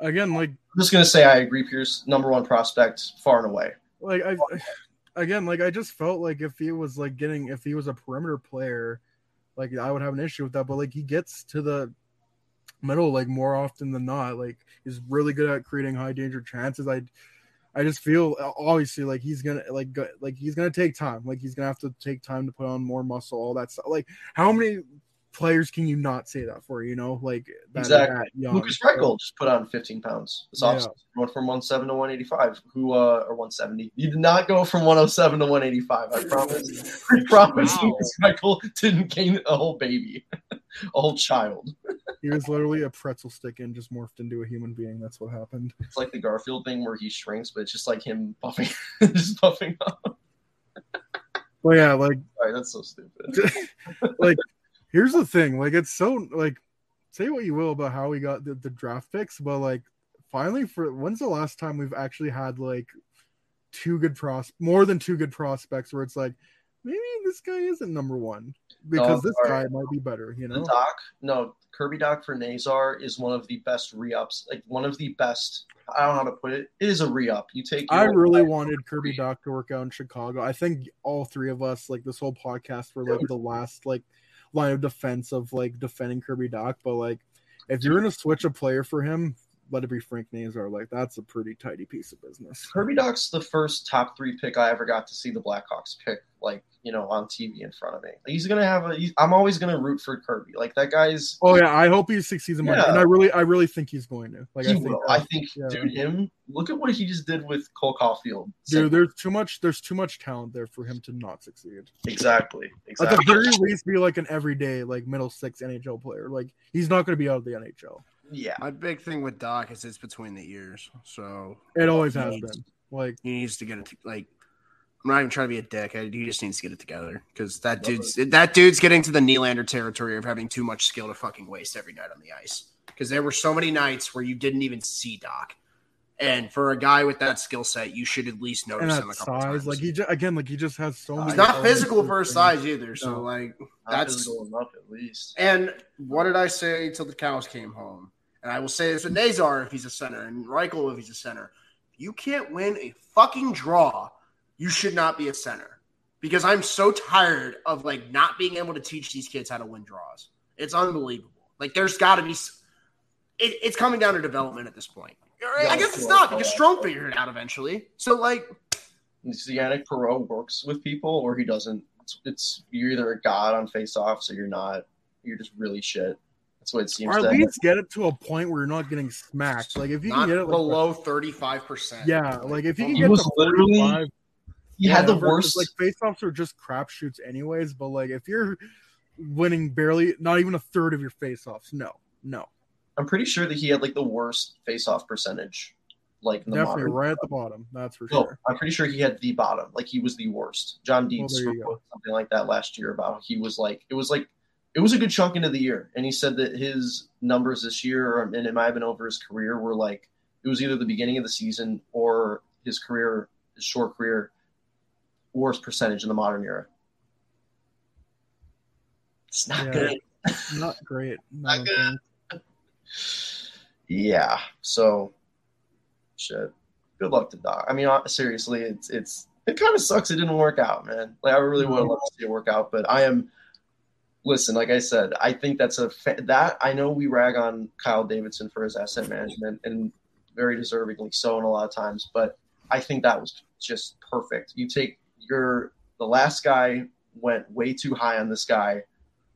Again, like I'm just gonna say I agree. Pierce, number one prospect, far and away. like I (sighs) again like I just felt like if he was like getting if he was a perimeter player, like I would have an issue with that. But like he gets to the middle like more often than not. Like he's really good at creating high danger chances. I I just feel obviously like he's gonna like go, like he's gonna take time. Like he's gonna have to take time to put on more muscle, all that stuff. Like how many players can you not say that for? You know, like that, Exactly. that young. Lukas Reichel just put on 15 pounds this Yeah. offseason. Went from 107 to 185. Who uh or 170? You did not go from 107 to 185. I promise. I (laughs) promise. Wow. Lukas Reichel didn't gain a whole baby, (laughs) a whole child. He was literally a pretzel stick and just morphed into a human being. That's what happened. It's like the Garfield thing where he shrinks, but it's just like him buffing, (laughs) just buffing up. Well, yeah, like Sorry, that's so stupid. like here's the thing like it's so like say what you will about how we got the, the draft picks but like finally for when's the last time we've actually had like two good pros more than two good prospects where it's like maybe this guy isn't number one because No, this guy might be better you The know Dach, no, Kirby Dach for Nazar is one of the best re-ups. Like one of the best. I don't know how to put it. It is a re-up. You take. I really wanted Kirby Dach to work out in Chicago. I think all three of us, like this whole podcast, were like the last like line of defense of like defending Kirby Dach. But like, if you're gonna switch a player for him, let it be Frank Nazar. Like that's a pretty tidy piece of business. Kirby Dach's the first top three pick I ever got to see the Blackhawks pick, like you know, on TV in front of me. He's gonna have a. I'm always gonna root for Kirby. Like that guy's. Oh yeah, I hope he succeeds in Yeah. and I really, I really think he's going to. Like he I think, will. I think, yeah. dude, him. Look at what he just did with Cole Caufield. dude, there's too much, there's too much talent there for him to not succeed. exactly, Exactly. At the very least, be like an everyday, like middle six NHL player. Like he's not to be out of the NHL. Yeah, My big thing with Dach is it's between the ears. So It always has He needs- been. Like he needs to get it. To, like, I'm not even trying to be a dick. I, he just needs to get it together because that dude's that dude's getting to the Nylander territory of having too much skill to fucking waste every night on the ice. Because there were so many nights where you didn't even see Dach, and for a guy with that skill set, you should at least and notice that him a couple size, times. like he just, again, like he just has so many. Not physical for his his size either. So No. like that's physical enough at least. and what did I say till the cows came home? And I will say this with Nazar if he's a center and Reichel if he's a center. If you can't win a fucking draw, you should not be a center. Because I'm so tired of like not being able to teach these kids how to win draws. It's unbelievable. Like there's got to be. It, it's coming down to development at this point. I guess it's not because Strome figured it out eventually. So like Yanic Perreault works with people or he doesn't. It's, it's you're either a god on face offs or you're not. You're just really shit. That's what it seems Or at to. least get it to a point where you're not getting smacked. Like if you not can get it like below thirty five percent. yeah, like if you can He get was to literally- 45, he had the versus, worst. Like face-offs are just crapshoots, anyways. But like if you're winning barely, not even a third of your face-offs, no, no, I'm pretty sure that he had like the worst face off percentage, like in the definitely modern. right at the bottom. That's for No, sure. I'm pretty sure he had the bottom. Like he was the worst. John Dean Well, spoke something like that last year about he was like it was like it was a good chunk into the year, and he said that his numbers this year, and it might have been over his career, were like It was either the beginning of the season or his career, his short career, worst percentage in the modern era. It's not Yeah. good. Not great. (laughs) Not Not good. Yeah. So, shit. Good luck to Dach. I mean, uh, seriously, it's it's it kind of sucks it didn't work out, man. Like I really would have mm-hmm. loved to see it work out, but I am. Listen, like I said, I think that's a fa- that I know we rag on Kyle Davidson for his asset management and very deservingly so in a lot of times, but I think that was just perfect. You take your the last guy went way too high on this guy,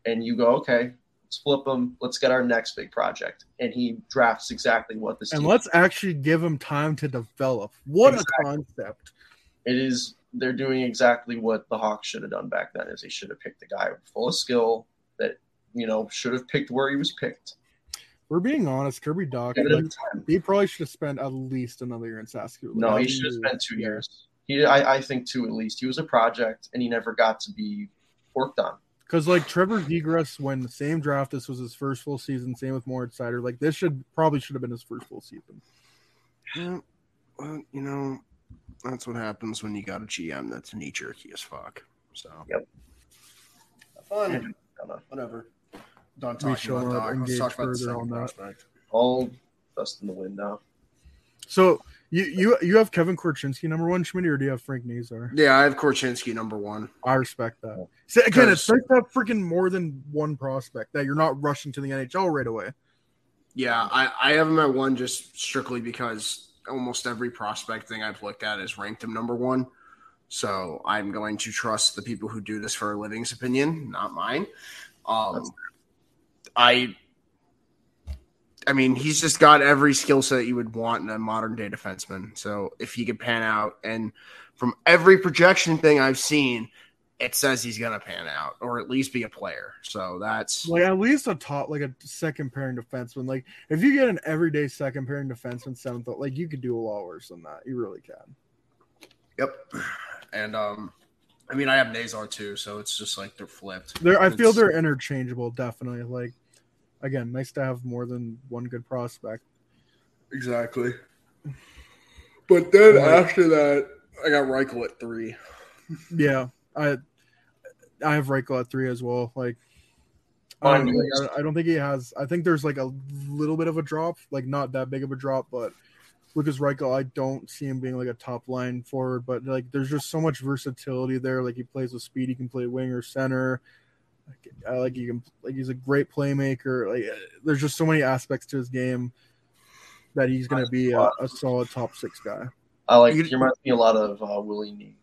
and you go, okay, let's flip him. Let's get our next big project, and he drafts exactly what this. And let's actually give him time to develop. What Exactly. a concept. it is they're doing exactly what the Hawks should have done back then is they should have picked a guy full of skill that you know should have picked where he was picked. We're being honest, Kirby Dach, like, he probably should have spent at least another year in Saskatchewan. No, he should have spent two years. He, I, I think two at least. He was a project, and he never got to be worked on. Because like Trevor Zegras, when the same draft, this was his first full season. Same with Moritz Seider. Like this should probably should have been his first full season. Yeah, well, you know, that's what happens when you got a GM that's knee jerky as fuck. So, Yep. fun. Whatever. don't know. Whatever. Done We about not Dach. Let's engage talk about the further second on that. prospect. All dust in the wind now. So you you you have Kevin Korchinski number one, Schmidt, or do you have Frank Nazar? Yeah, I have Korchinski number one. I respect that. So again, it's Because- nice to have freaking more than one prospect that you're not rushing to the NHL right away. Yeah, I, I have him at one just strictly because almost every prospect thing I've looked at has ranked him number one. So I'm going to trust the people who do this for a living's opinion, not mine. Um, I, I mean, he's just got every skill set you would want in a modern day defenseman. So if he could pan out, and from every projection thing I've seen, it says he's going to pan out or at least be a player. So that's Like at least a top, like a second pairing defenseman. Like if you get an everyday second pairing defenseman, seventh, like you could do a lot worse than that. You really can. Yep. And um I mean I have Nazar too, so it's just like they're flipped. They're, I feel It's- they're interchangeable. Definitely. Like again, nice to have more than one good prospect. exactly. But then Like- after that, I got Reichel at three. Yeah, I I have Reichel at three as well. Like I don't, Fine. know, like, I, I don't think he has. I think there's like a little bit of a drop, like not that big of a drop, but Lukas Reichel, I don't see him being like a top line forward. But like, there's just so much versatility there. Like he plays with speed, he can play winger, center. Like, I like he can like he's a great playmaker. Like there's just so many aspects to his game that he's going to be a, a solid top six guy. I like he reminds me a lot of uh, Willie Nee.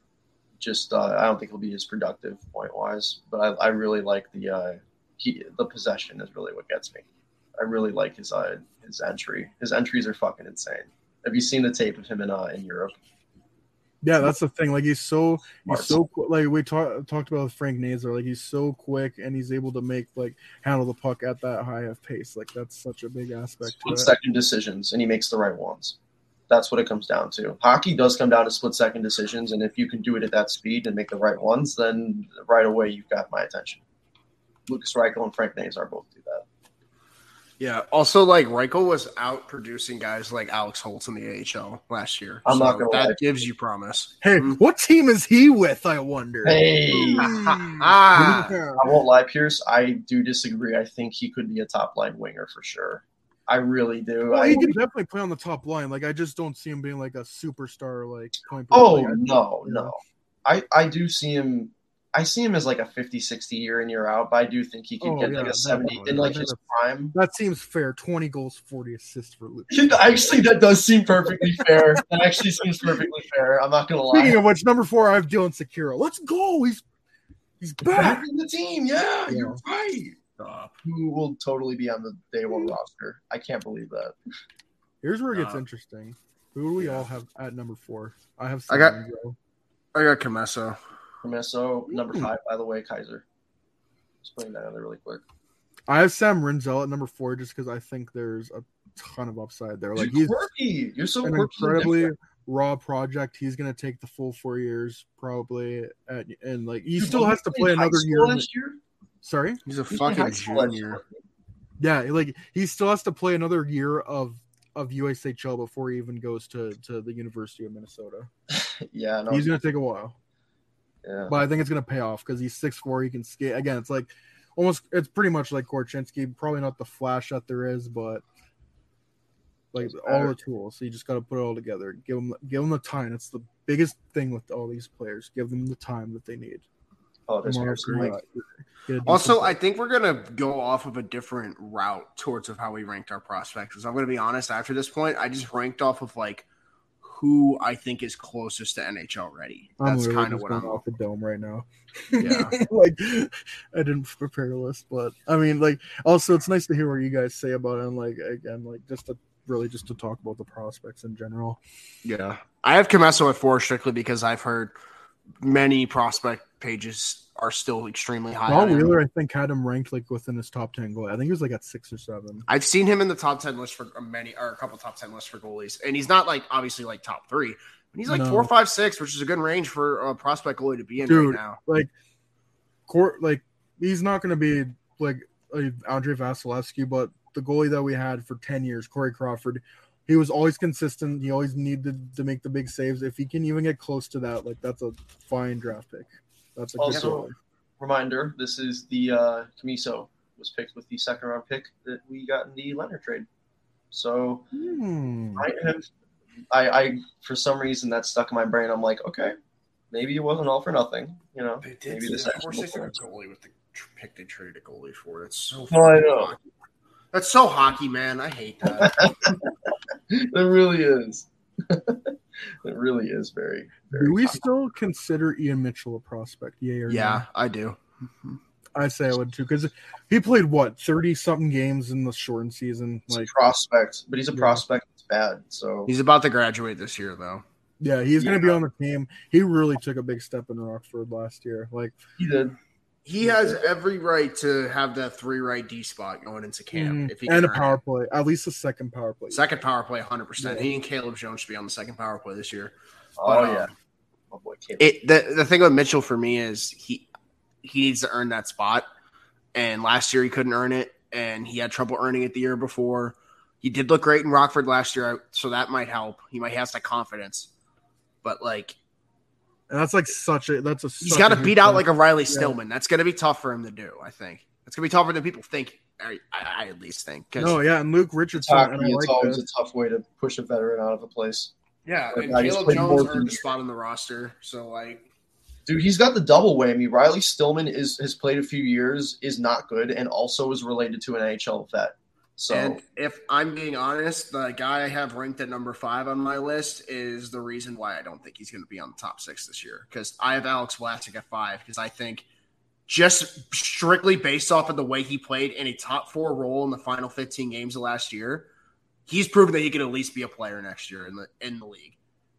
Just uh, I don't think he'll be as productive point wise, but I, I really like the uh, he the possession is really what gets me. I really like his uh, his entry. His entries are fucking insane. Have you seen the tape of him in uh, in Europe? Yeah, that's the thing. Like he's so he's so like we talked talked about with Frank Nazar. Like he's so quick and he's able to make like handle the puck at that high of pace. Like that's such a big aspect split it. second decisions, and he makes the right ones. That's what it comes down to. Hockey does come down to split second decisions, and if you can do it at that speed and make the right ones, then right away you've got my attention. Lukas Reichel and Frank Nazar both do that. Yeah. Also, like Reichel was out producing guys like Alex Holtz in the AHL last year. I'm so not gonna that lie. gives you promise. Hey, Mm. what team is he with? I wonder. Hey, (laughs) I won't lie, Pierce. I do disagree. I think he could be a top line winger for sure. I really do. Well, I, he can definitely play on the top line. Like I just don't see him being like a superstar. Like point. oh I- no, no. I I do see him. I see him as like a 50, 60 year in year out, but I do think he could Oh, get yeah, like a seventy in like his prime. That seems fair. Twenty goals, forty assists for Luke. (laughs) Actually, that does seem perfectly fair. That actually seems perfectly fair. I'm not gonna lie. Speaking of which, number four, I have Dylan Sikura. Let's go. He's he's Back back. in the team, yeah, Yeah. you're right. Stop. Who will totally be on the day one roster? I can't believe that. Here's where it gets Uh, interesting. Who do we yeah. all have at number four? I have. I got- Sandro. I got Commesso. Promesso, number Ooh. five, by the way, Kaiser. Just putting that in there really quick. I have Sam Rinzel at number four just because I think there's a ton of upside there. Like You're he's quirky. You're so an quirky. and incredibly different. raw project. He's gonna take the full four years probably, at, and like he Dude, still when has to played play high another school year. in the- Last year? Sorry, He's a He played high fucking school junior. yeah, like he still has to play another year of of USHL before he even goes to to the University of Minnesota. (laughs) Yeah, no, He's gonna take a while, yeah. but I think it's gonna pay off because he's six four. He can skate again. It's like almost. It's pretty much like Korchinski. Probably not the flash that there is, but like all the tools. So you just got to put it all together. Give them give them the time. That's the biggest thing with all these players. Give them the time that they need. Oh, this Tomorrow, year's like, get Also. I think we're gonna go off of a different route towards of how we ranked our prospects. Because I'm gonna be honest, after this point, I just ranked off of like who I think is closest to NHL ready. That's kind of what I'm. off the dome right now. Yeah. (laughs) like I didn't prepare a list, but I mean, like also it's nice to hear what you guys say about it. And like again, like just to really just to talk about the prospects in general. Yeah, I have Commesso at four strictly because I've heard many prospect pages are still extremely high. Paul. Wheeler, I think, had him ranked like within his top ten goal. I think he was like at six or seven. I've seen him in the top ten list for uh, many or a couple top ten lists for goalies, and he's not like obviously like top three, but he's like No. four, five, six, which is a good range for a prospect goalie to be in Dude. right now. Like, court, like he's not going to be like Andrei Vasilevskiy, but the goalie that we had for ten years, Corey Crawford. He was always consistent. He always needed to make the big saves. If he can even get close to that, like that's a fine draft pick. That's a good Also- goalie. reminder: this is the uh, Commesso was picked with the second round pick that we got in the Lehner trade. So Hmm. I have, I, I for some reason that stuck in my brain. I'm like, okay, maybe it wasn't all for nothing. You know, They did. maybe this of course, they actual a goalie with the pick they traded a goalie for. That's so. Oh, I know. hockey. That's so hockey, man. I hate that. (laughs) it really is. (laughs) (laughs) it really is very. very Do we fun. still consider Ian Mitchell a prospect? Yay or yeah, no? I do. Mm-hmm. I say I would too because he played what thirty something games in the shortened season. He's Like, prospects, but he's a Yeah. prospect that's bad. So He's about to graduate this year, though. yeah, he's gonna be on the team. He really took a big step in Rockford last year. Like, he did. He has every right to have that three right D spot going into camp. mhm, If he and can a power it. play, at least a second power play. second power play, hundred percent. He and Caleb Jones should be on the second power play this year. Oh But, um, yeah, oh boy, It the the thing with Mitchell for me is he he needs to earn that spot, and last year he couldn't earn it, and he had trouble earning it the year before. He did look great in Rockford last year, so that might help. He might have that confidence, but like And that's like such a that's a. he's got to beat out like a Riley Yeah. Stillman. That's going to be tough for him to do. I think it's going to be tougher than people think. I, I, I at least think. No, yeah, and Luke It's Richardson. hockey. And It's like always that. a tough way to push a veteran out of a place. yeah, Like, and I Caleb played Jones more than earned a spot on the roster, so like Dude, he's got the double whammy. Riley Stillman is has played a few years, is not good, and also is related to an NHL vet. So And if I'm being honest, the guy I have ranked at number five on my list is the reason why I don't think he's going to be on the top six this year. Because I have Alex Vlasic at five. Because I think just strictly based off of the way he played in a top four role in the final 15 games of last year, he's proven that he could at least be a player next year in the in the league.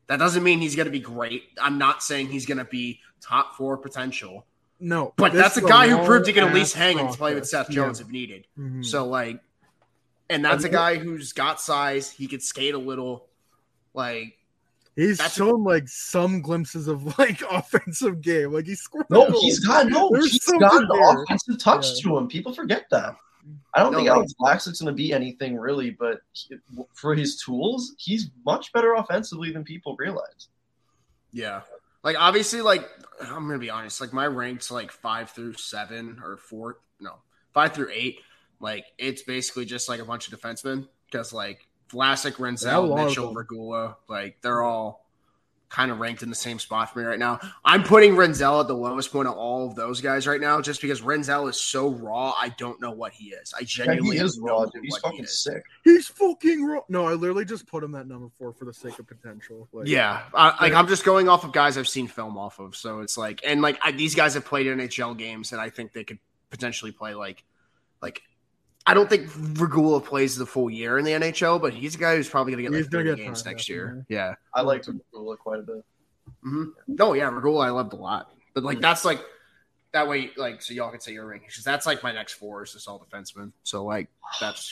That doesn't mean he's going to be great. I'm not saying he's going to be top four potential, No, but that's a guy who proved he could at least hang and play with. Seth Jones Yeah. if needed. Mhm. So like, and that's a guy who's got size. He could skate a little. Like He's That's a- shown like some glimpses of (laughs) like offensive game. Like he scored. no, he's got no, There's he's something got the there. offensive touch Yeah. to him. People forget that. I don't No, think Alex Vlasic's going to be anything really, but he- for his tools, he's much better offensively than people realize. yeah, like obviously like I'm gonna be honest. Like my ranks like five through seven or four, no five through eight. Like it's basically just like a bunch of defensemen because like Vlasic, Yeah, Rinzel, lot Mitchell. Regula, like they're all kind of ranked in the same spot for me right now. I'm putting Rinzel at the lowest point of all of those guys right now, just because Rinzel is so raw. I don't know what he is. I Yeah, genuinely he is raw, dude. He's what he fucking is. sick. He's fucking raw. No, I literally just put him at number four for the sake of potential. Like, Yeah, I, like I'm just going off of guys I've seen film off of, so it's like, and like I, these guys have played NHL games, and I think they could potentially play like, like I don't think Regula plays the full year in the NHL, but he's a guy who's probably going to get He's like 30 get games time, next year. definitely. Yeah. I liked Regula quite a bit. hmm No, yeah, Regula I loved a lot, but like that's like that way, like so y'all can say your rankings because that's like my next four is just all defensemen. So like that's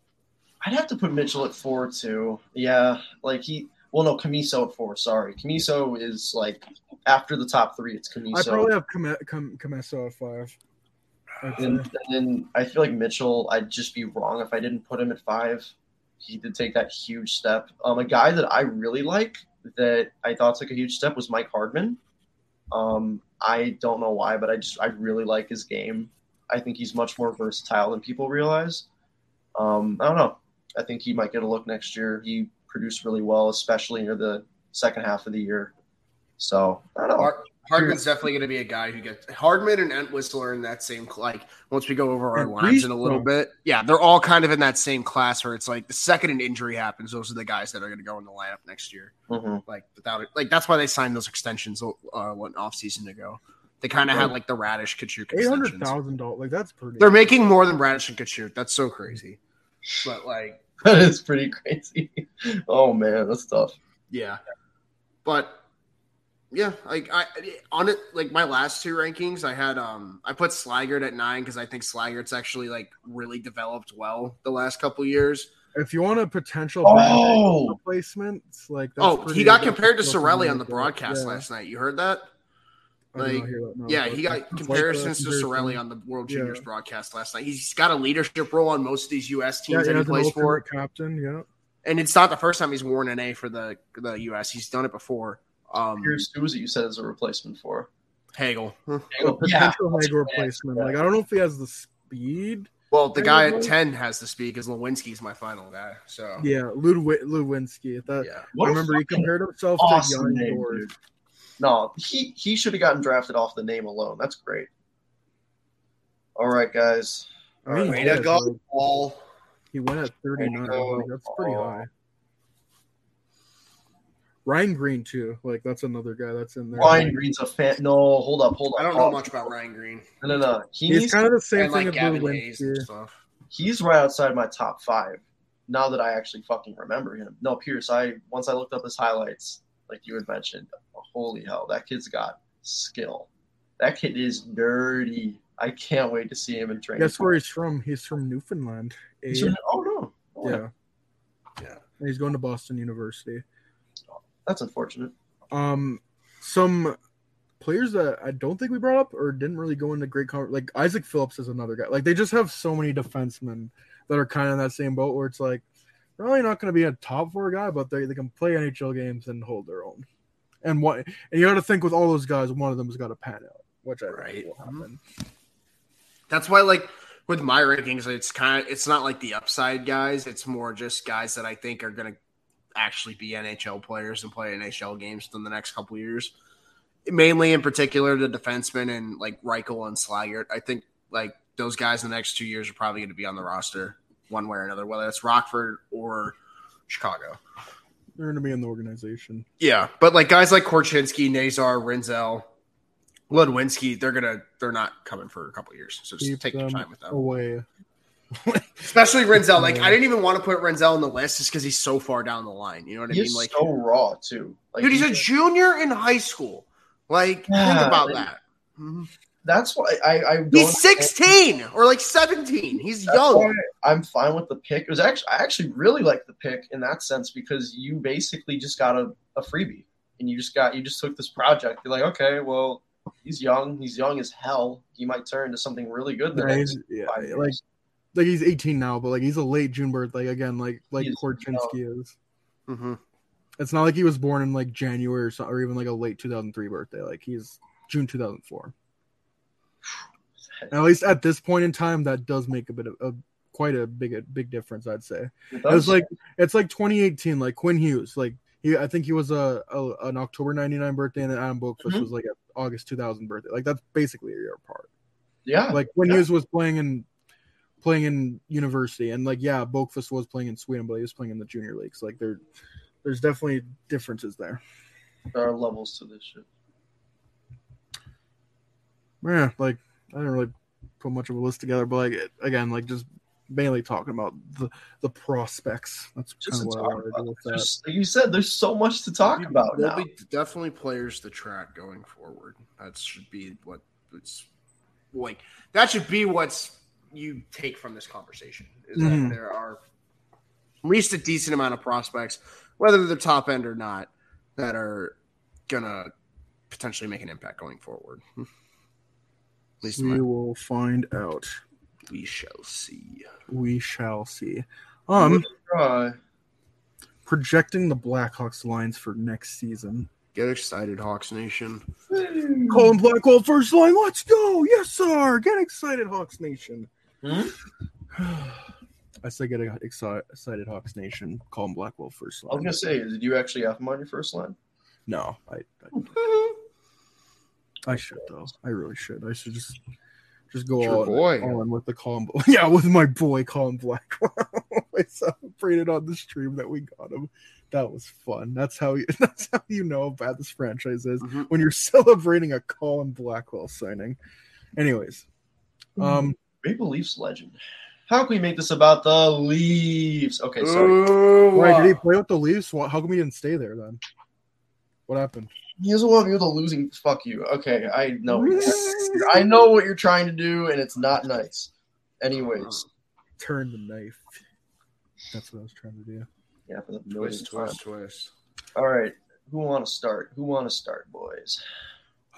(sighs) I'd have to put Mitchell at four too. Yeah, like he. Well, no, Commesso at four. Sorry, Commesso is like after the top three. It's Commesso. I probably have Commesso Kam- at five. I'd and, and then I feel like Mitchell. I'd just be wrong if I didn't put him at five. he did take that huge step. Um, a guy that I really like that I thought took a huge step was Mike Hardman. Um, I don't know why, but I just I really like his game. I think he's much more versatile than people realize. Um, I don't know. I think he might get a look next year. He produced really well, especially near the second half of the year. So I don't know. Har- Hardman's definitely going to be a guy who gets Hardman and Entwistle are in that same like. Once we go over our And lines in a little bit, yeah, they're all kind of in that same class where it's like the second an injury happens, those are the guys that are going to go in the lineup next year. Mhm. Like without it, like that's why they signed those extensions uh, one off season ago. They kind of had like the Raddysh Katchouk Eight hundred extensions. thousand dollars. Like that's pretty. They're making more than Raddysh and Katchouk. That's so crazy. But like, (laughs) That is pretty crazy. (laughs) Oh man, that's tough. Yeah, but yeah, like I on it, like my last two rankings, I had um I put Slaggert at nine because I think Slaggert's actually like really developed well the last couple years. if you want a potential Oh! replacement, it's like that's Oh, pretty- he got that's compared to Sorelli on the broadcast yeah. last night. You heard that? I did not like, that, no, Yeah, he got it's like comparisons to. Sorelli on the World Yeah. Juniors broadcast last night. He's got a leadership role on most of these U.S. Teams he that he plays for, alternate captain. Yeah, and it's not the first time he's worn an A for the the U.S. He's done it before. Um, Here's who was it you said as a replacement for? Hagel. a Yeah, potential that's Hagel right. replacement. Like I don't know if he has the speed. Well, the guy at ten has to speak because Lewinsky's my final guy. So Yeah, Ludwig Ludwinski. That yeah. What I a remember he compared himself awesome to name, Jan dude. No, he he should have gotten drafted off the name alone. That's great. All right, guys. I mean, Way he, to has, go, he went at thirty nine. that's pretty high. Ryan Greene too. Like that's another guy that's in there. Ryan Greene's a fan. No, hold up, hold up. I don't know up. much about Ryan Greene. No, no, no. He's He's kind of the same thing like as Gavin Hayes and stuff. he's right outside my top five. Now that I actually fucking remember him. No, Pierce. I once I looked up his highlights, like you had mentioned. Holy hell, that kid's got skill. That kid is dirty. I can't wait to see him in training. That's where he's from? He's from Newfoundland. He's from- oh no. Oh, Yeah. Yeah. And he's going to Boston University. That's unfortunate. Um, some players that I don't think we brought up or didn't really go into great conver like Isaac Phillips is another guy. Like they just have so many defensemen that are kind of in that same boat where it's like they're really not going to be a top four guy, but they, they can play NHL games and hold their own. And what and you got to think with all those guys, one of them has got to pan out, which I think Right. will happen. That's why, like with my rankings, it's kind of it's not like the upside guys. It's more just guys that I think are going to actually be NHL players and play NHL games within the next couple years. Mainly, in particular, the defensemen and like Reichel and Slaggert. I think like those guys in the next two years are probably going to be on the roster one way or another, whether it's Rockford or Chicago. They're going to be in the organization. Yeah, but like guys like Korchinski, Nazar, Rinzel, Ludwinski, they're gonna they're not coming for a couple years. So just Keep take your time with them. away. (laughs) Especially Rinzel. Like I didn't even want to put Rinzel on the list just because he's so far down the line. You know what I mean? Like, so raw too. Like dude, he's a junior in high school. Like, Yeah, think about like- that. Mhm. that's why I, I don't He's 16 or like 17. He's That's young. I'm fine with the pick. It was actually I actually really like the pick in that sense because you basically just got a, a freebie and you just got you just took this project. You're like, okay, well, he's young. He's young as hell. He might turn into something really good. the Yeah, next yeah, five years. like like he's 18 now, but like he's a late June birthday like again, like like He's Korchinski is. hmm It's not like he was born in like January or, so, or even like a late 2003 birthday. Like he's June 2004. And at least at this point in time, that does make a bit of a quite a big a big difference. I'd say It it's does. like it's like 2018, like Quinn Hughes, like he I think he was a, a an October 99 birthday, and then Adam Boqvist Mhm. was like an August 2000 birthday. Like that's basically a year apart. yeah, Like Quinn yeah. Hughes was playing in playing in university, and like yeah, Boqvist was playing in Sweden, but he was playing in the junior leagues. Like there, there's definitely differences there. there are levels to this shit. Yeah, like I didn't really put much of a list together, but like again, like just mainly talking about the the prospects. That's Just kind of what I talk wanted to do about. with that. Like you said, there's so much to talk about There'll now. be definitely players to track going forward. That should be what it's like. That should be what's you take from this conversation is Mhm. that there are at least a decent amount of prospects, whether they're top end or not, that are gonna potentially make an impact going forward. At least We my, will find out. we shall see. We shall see. Um, try. Projecting the Blackhawks lines for next season. Get excited, Hawks Nation. Colin Blackwell first line. Let's go. Yes, sir. Get excited, Hawks Nation. Hmm? (sighs) I said get excited, excited Hawks Nation. Colin Blackwell first line. I was gonna say, did you actually have him on your first line? No, I, I (laughs) I should though. I really should. I should just just go Your all, boy. all in with the Colin. (laughs) Yeah, with my boy Colin Blackwell. (laughs) I celebrated on the stream that we got him. That was fun. That's how you. That's how you know how bad this franchise is Mhm. when you're celebrating a Colin Blackwell signing. Anyways, um, Maple Leafs legend. How can we make this about the Leafs? Okay, sorry. Ooh, why did he play with the Leafs? How come he didn't stay there then? What happened? He doesn't want to be with a losing. Fuck you. Okay, I know. I know what you're trying to do, and it's not nice. Anyways, Turn the knife. That's what I was trying to do. yeah, for the millionth twist, time. twist, twist. All right, who want to start? Who want to start, boys?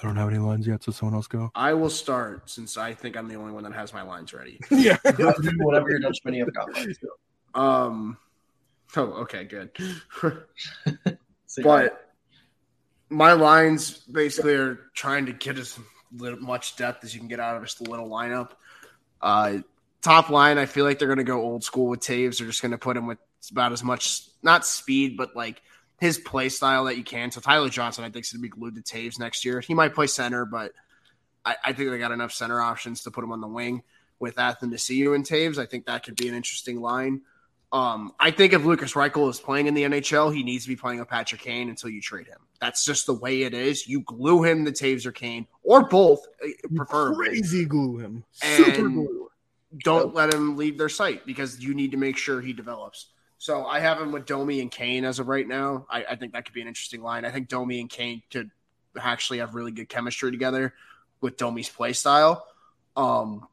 I don't have any lines yet, so someone else go. I will start since I think I'm the only one that has my lines ready. (laughs) yeah. (laughs) Whatever your Dutch mini have got. left. Um. Oh, okay, good. (laughs) But my lines basically are trying to get as little, much depth as you can get out of just a little lineup. Uh, top line, I feel like they're going to go old school with Toews. They're just going to put him with about as much, not speed, but like his play style that you can. So Tyler Johnson, I think, is going to be glued to Toews next year. He might play center, but I, I think they got enough center options to put him on the wing with Athanasiu and Toews. I think that could be an interesting line. Um, I think if Lukas Reichel is playing in the NHL, he needs to be playing with Patrick Kane until you trade him. That's just the way it is. You glue him to Toews or Kane, or both, eh, preferably. Crazy glue him. Super glue. Don't let him leave their site because you need to make sure he develops. So I have him with Domi and Kane as of right now. I, I think that could be an interesting line. I think Domi and Kane could actually have really good chemistry together with Domi's play style. Um,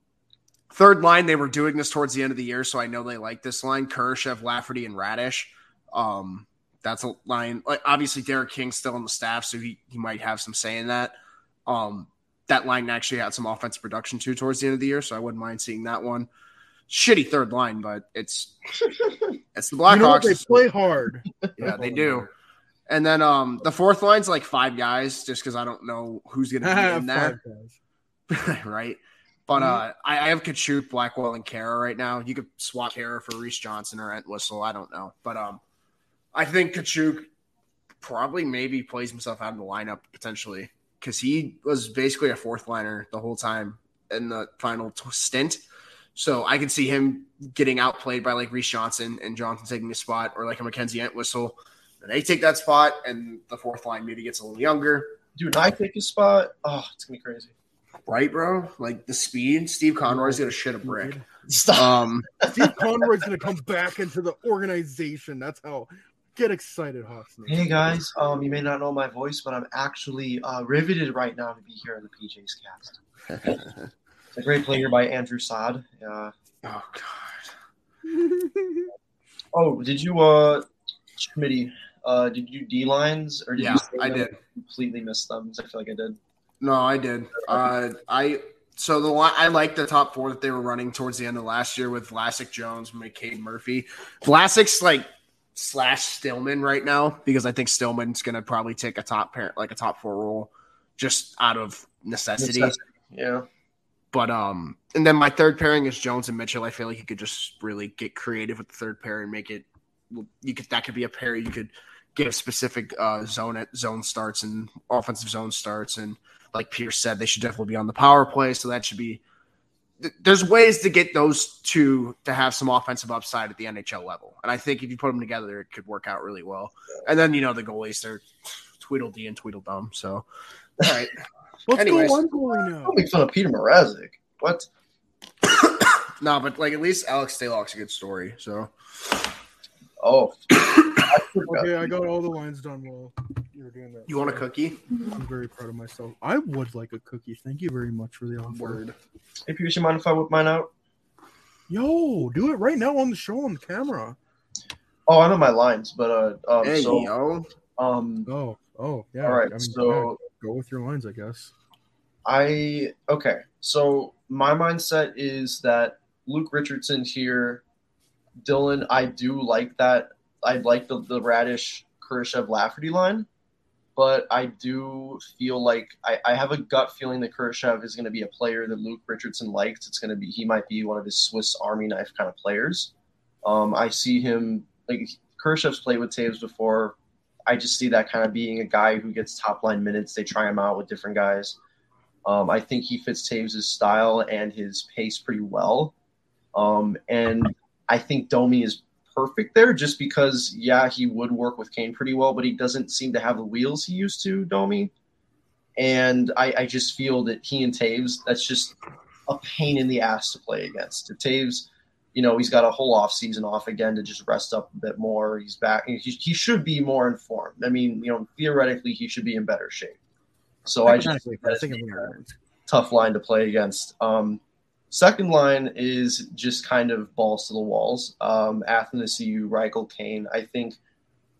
third line, they were doing this towards the end of the year, so I know they like this line. Kurashev, Lafferty, and Raddysh. Um, that's a line. Like obviously, Derek King's still on the staff, so he he might have some say in that. Um, that line actually had some offensive production too towards the end of the year, so I wouldn't mind seeing that one. Shitty third line, but it's (laughs) it's the You know? Blackhawks. They play hard. yeah, they do. And then um the fourth line's like five guys, just because I don't know who's gonna be (laughs) in there, Five guys. (laughs) right? But uh, I, I have Katchouk, Blackwell, and Khaira right now. You could swap Khaira for Reese Johnson or Entwistle. I don't know, but um, I think Katchouk probably maybe plays himself out of the lineup potentially because he was basically a fourth liner the whole time in the final t- stint. So I could see him getting outplayed by like Reese Johnson and Johnson taking a spot, or like a Mackenzie Entwistle. And they take that spot, and the fourth line maybe gets a little younger, Dude, I take his spot. Oh, it's gonna be crazy. right, bro? Like the speed. Steve Konroyd's gonna shit a brick. Stop. Um, (laughs) Steve Konroyd's gonna come back into the organization. That's how. Get excited, Hawks. Hey guys, um, you may not know my voice, but I'm actually uh, riveted right now to be here in the PJ's cast. (laughs) It's a great player by Andrew Sod. Uh, oh god. (laughs) oh, did you, uh, Schmitty, uh, did you D lines or did Yeah, you I did. Completely missed them. I feel like I did. No, I did. Uh, I so the I like the top four that they were running towards the end of last year with Vlasic, Jones, McCabe, Murphy. Vlasic's like slash Stillman right now because I think Stillman's gonna probably take a top parent like a top four role just out of necessity. Necessity. Yeah. But um, and then my third pairing is Jones and Mitchell. I feel like you could just really get creative with the third pair and make it. You could that could be a pair you could give specific uh, zone at zone starts and offensive zone starts and like Pierce said, they should definitely be on the power play. So that should be. There's ways to get those two to have some offensive upside at the NHL level, and I think if you put them together, it could work out really well. And then you know the goalies, they're Tweedledee and Tweedledum. So, all right. Let's Anyways. go on goalie now. Don't make fun of Petr Mrazek. What? (coughs) No, but like at least Alex Stalock's a good story. So Oh. I. (coughs) Okay, I got all the lines done while you were doing that. you want a cookie? I'm very proud of myself. I would like a cookie. Thank you very much for the offer. Word. Hey, Pierce, you mind if I whip mine out? Yo, do it right now on the show on the camera. Oh, I know my lines, but uh, um, Hey so yo. um, Oh, oh, yeah. all right. I mean, so yeah, go with your lines, I guess. I okay. So my mindset is that Luke Richardson here Dylan, I do like that. I like the the Raddysh Kurashev Lafferty line, but I do feel like I, I have a gut feeling that Kurashev is going to be a player that Luke Richardson likes. It's going to be he might be one of his Swiss Army knife kind of players. Um, I see him like Kurashev's played with Toews before. I just see that kind of being a guy who gets top line minutes. They try him out with different guys. Um, I think he fits Toews' style and his pace pretty well. Um, and I think Domi is perfect there just because, yeah, he would work with Kane pretty well, but he doesn't seem to have the wheels he used to, Domi. And I, I just feel that he and Toews, that's just a pain in the ass to play against. If Toews, you know, he's got a whole off season off again to just rest up a bit more. He's back. He, he should be more informed. I mean, you know, theoretically, he should be in better shape. So I just Technically, for a tough line to play against. Um, second line is just kind of balls to the walls. Um, Athanasiu, Reichel, Kane. I think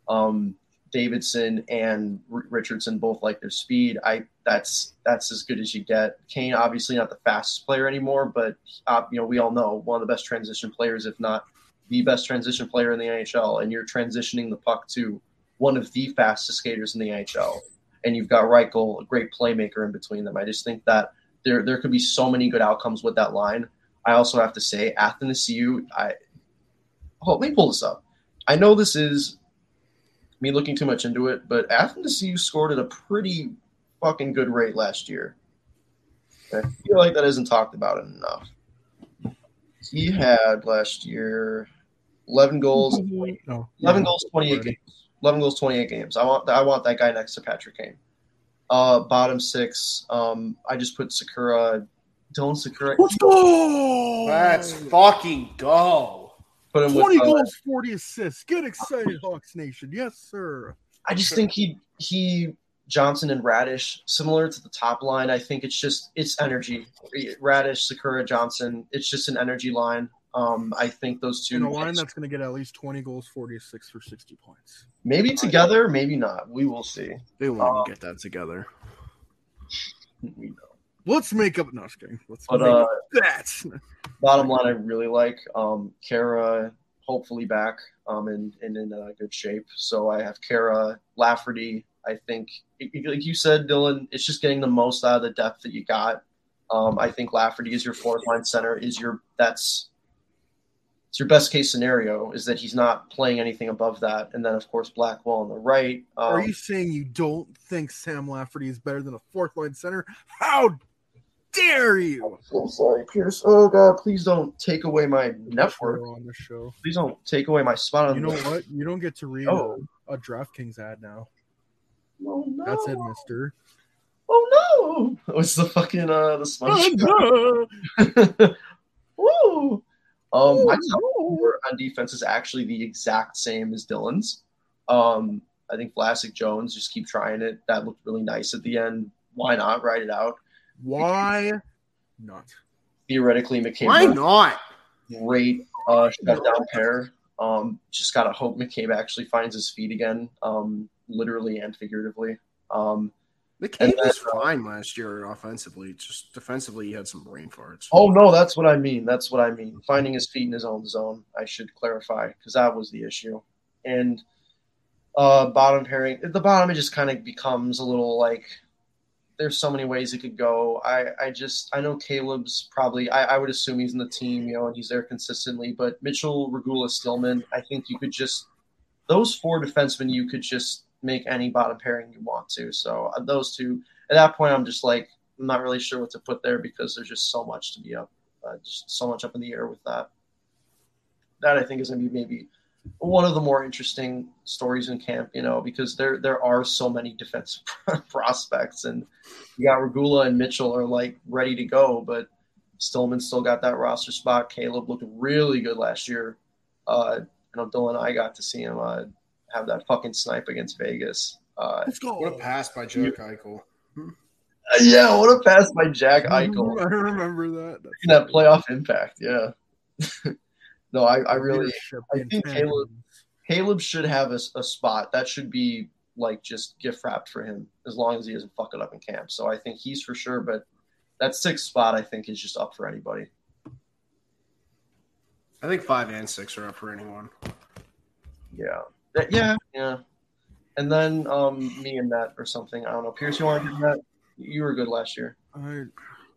um, Davidson and R- Richardson both like their speed. I that's that's as good as you get. Kane obviously not the fastest player anymore, but uh, you know we all know one of the best transition players, if not the best transition player in the NHL. And you're transitioning the puck to one of the fastest skaters in the NHL and you've got Reichel, a great playmaker in between them. I just think that there there could be so many good outcomes with that line. I also have to say, Athanasiu, I oh, let me pull this up. I know this is me looking too much into it, but Athanasiu scored at a pretty fucking good rate last year. I feel like that isn't talked about enough. He had last year 11 goals, No, 11 goals, 28 games. 11 goals, 28 games. I want I want that guy next to Patrick Kane. Uh, bottom six. Um, I just put Sikura, Dylan Sikura. Let's go! Let's fucking go. Put him with. 20 uh, goals, 40 assists. Get excited, Hawks Nation. Yes, sir. I just think he he Johnson and Raddysh similar to the top line. I think it's just it's energy. Raddysh, Sikura, Johnson. It's just an energy line. Um, I think those two In a line that's going to get at least 20 goals, 40 assists for 60 points. maybe together, maybe not. We will see. They won't Uh, get that together. We know. Let's make up. No, just kidding. Let's But make uh, up that. (laughs) bottom line, I really like um, Khaira. Hopefully back um, and, and in uh, good shape. So I have Khaira Lafferty. I think, like you said, Dylan, it's just getting the most out of the depth that you got. Um, I think Lafferty is your fourth line center. Is your that's it's your best case scenario is that he's not playing anything above that, and then of course Blackwell on the right. Um, Are you saying you don't think Sam Lafferty is better than a fourth line center? How dare you? I'm sorry, Pierce. Oh God, please don't take away my network. on the show. Please don't take away my spot on You know the what? You don't get to read Oh. a, a DraftKings ad now. Oh, no. That's it, Mister. Oh no! What's the fucking uh the sponge? (laughs) Oh, Woo! Um, my top four on defense is actually the exact same as Dylan's. Um, I think Vlasic Jones just keep trying it. That looked really nice at the end. Why not ride it out? Why not? Theoretically, McCabe Why not? great uh, shutdown pair. Um, just gotta hope McCabe actually finds his feet again, um, literally and figuratively. Um, And then, was uh, fine last year offensively. Just defensively, he had some brain farts. Oh no, that's what I mean. That's what I mean. Finding his feet in his own zone. I should clarify because that was the issue. And uh, bottom pairing, at the bottom, it just kind of becomes a little like there's so many ways it could go. I, I just I know Caleb's probably I, I would assume he's in the team, you know, and he's there consistently. But Mitchell, Regula, Stillman, I think you could just those four defensemen you could just make any bottom pairing you want to. So uh, those two at that point, I'm just like I'm not really sure what to put there because there's just so much to be up, uh, just so much up in the air with that. That I think is going to be maybe one of the more interesting stories in camp, you know, because there there are so many defensive (laughs) prospects, and you got Regula and Mitchell are like ready to go, but Stillman still got that roster spot. Caleb looked really good last year. Uh, I know Dylan and I got to see him uh, have that fucking snipe against Vegas. Uh, Let's go. What a pass by Jack Eichel. yeah, what a pass by Jack Eichel. I remember that. That's that playoff impact. Yeah. (laughs) no, I, I really I think. Caleb- Caleb should have a, a spot that should be like just gift wrapped for him as long as he doesn't fuck it up in camp. So I think he's for sure, but that sixth spot I think is just up for anybody. I think five and six are up for anyone. Yeah. That- yeah, yeah. And then um me and Matt or something. I don't know. Pierce, you want to do that? You were good last year. I,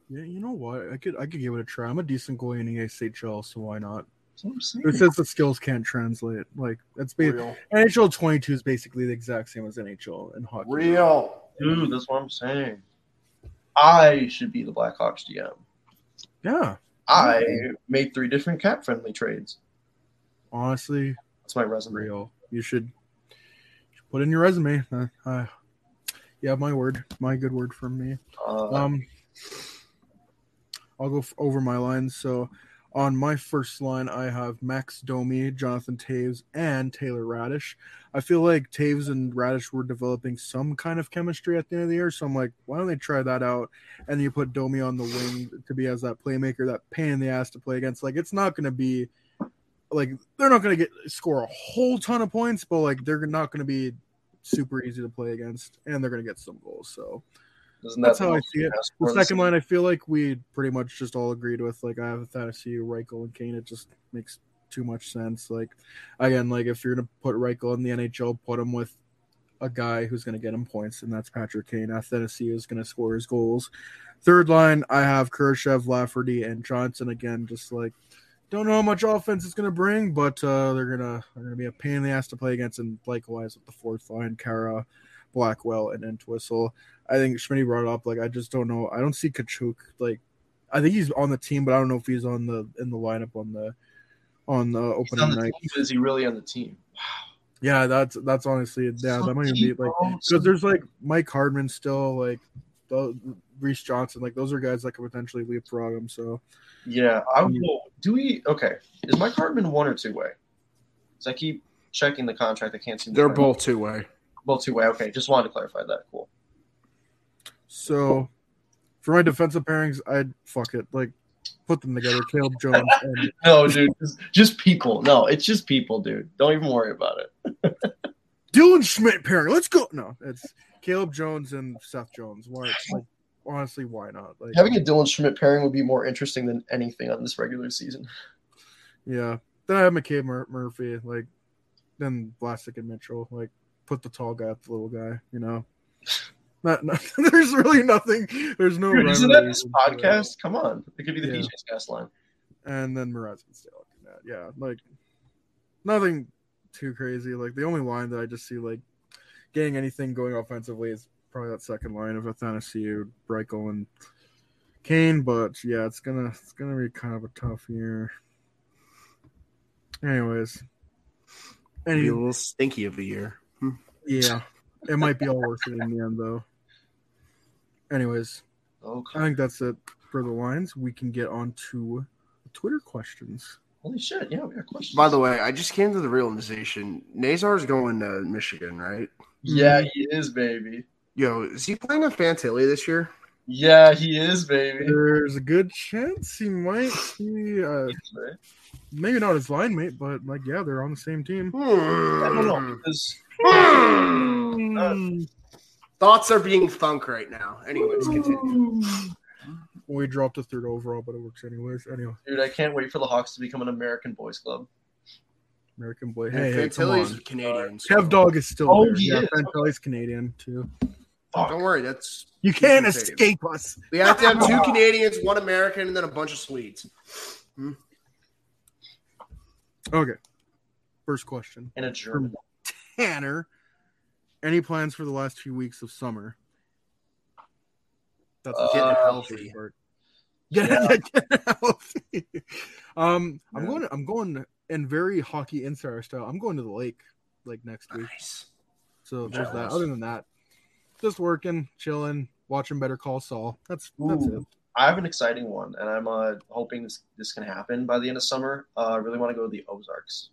yeah, you know what? I could I could give it a try. I'm a decent goalie in the ASHL, so why not? That's what I'm saying. It says the skills can't translate. Like that's ba- Real. NHL 22 is basically the exact same as NHL in hockey. Real. Dude, that's what I'm saying. I should be the Blackhawks GM. Yeah, I made three different cap friendly trades. honestly, That's my resume. real. You should, you should put in your resume. Uh, uh, yeah, my word, my good word from me. Uh, Um, I'll go f- over my lines. So, on my first line, I have Max Domi, Jonathan Toews, and Taylor Raddysh. I feel like Toews and Raddysh were developing some kind of chemistry at the end of the year. So I'm like, why don't they try that out? And you put Domi on the wing to be as that playmaker, that pain in the ass to play against. Like, it's not going to be like they're not going to get score a whole ton of points, but like they're not going to be super easy to play against, and they're going to get some goals. So that's how I see it. The second line, I feel like we pretty much just all agreed with. Like I have Athanasiou, Reichel, and Kane. It just makes too much sense. Like again, like if you're gonna put Reichel in the NHL, put him with a guy who's gonna get him points, and that's Patrick Kane. Athanasiou is gonna score his goals. Third line, I have Kurashev, Lafferty, and Johnson. Again, just like don't know how much offense it's gonna bring, but uh, they're gonna they're gonna be a pain in the ass to play against. And likewise with the fourth line, Khaira, Blackwell, and Entwistle. I think Schmidt brought it up. Like I just don't know. I don't see Katchouk. Like I think he's on the team, but I don't know if he's on the in the lineup on the on the He's opening on the night. team, but is he really on the team? Wow. Yeah, that's that's honestly yeah. That might even be like because there's like Mike Hardman still like the Reese Johnson. Like those are guys that could potentially leapfrog him. So Yeah, I um, would. well, Do we? Okay, is Mike Hardman one or two way? Because I keep checking the contract. I can't seem. to They're both two way. both two way. Okay, just wanted to clarify that. Cool. so for my defensive pairings, I'd fuck it like put them together. Caleb Jones and (laughs) No, dude, just, just people. No, it's just people, dude. Don't even worry about it. Dylan Schmidt pairing. Let's go. No, it's Caleb Jones and Seth Jones. Why? Like honestly, why not? Like Having a Dylan Schmidt pairing would be more interesting than anything on this regular season. Yeah. Then I have McCabe Mur- Murphy, like then Vlasic and Mitchell, like put the tall guy up the little guy, you know. (laughs) Not, not (laughs) there's really nothing. There's no. Dude, isn't that this podcast? Come on, it could be the Yeah. DJ's cast line. And then Mraz and Stale. Yeah, like nothing too crazy. Like the only line that I just see like getting anything going offensively is probably that second line of Athanasiou, Reichel, and Kane. But yeah, it's gonna it's gonna be kind of a tough year. Anyways, Be any a little stinky of a year. Hmm. Yeah, (laughs) it might be all worth it in the end, though. Anyways, Okay. I think that's it for the lines. We can get on to Twitter questions. Holy shit! Yeah, we got questions. By the way, I just came to the realization Nazar's going to Michigan, right? yeah, he is, baby. Yo, is he playing with Fantilli this year? Yeah, he is, baby. There's a good chance he might be, uh, maybe not his line mate, but like, yeah, they're on the same team. I don't know because Hmm. Thoughts are being thunk right now. Anyways, continue. We dropped a third overall, but it works anyways. Anyway, dude, I can't wait for the Hawks to become an American boys club. American boy. Hey, Hey, hey, come Fantilli's on. Canadian. so- Kev Dog is still Oh, there. he yeah, is. Fantilli's Canadian too. Fuck. Don't worry, that's You can't Canadian. escape us. we have to have two (laughs) (laughs) Canadians, one American, and then a bunch of Swedes. Okay. First question. And a German. Tanner, any plans for the last few weeks of summer? That's the Uh, healthy. part. Get, get healthy. Um, I'm Yeah. going. I'm going in very hockey insider style. I'm going to the lake like next week. Nice. So there's that. Other than that, just working, chilling, watching Better Call Saul. That's that's Ooh. it. I have an exciting one, and I'm uh, hoping this this can happen by the end of summer. Uh, I really want to go to the Ozarks.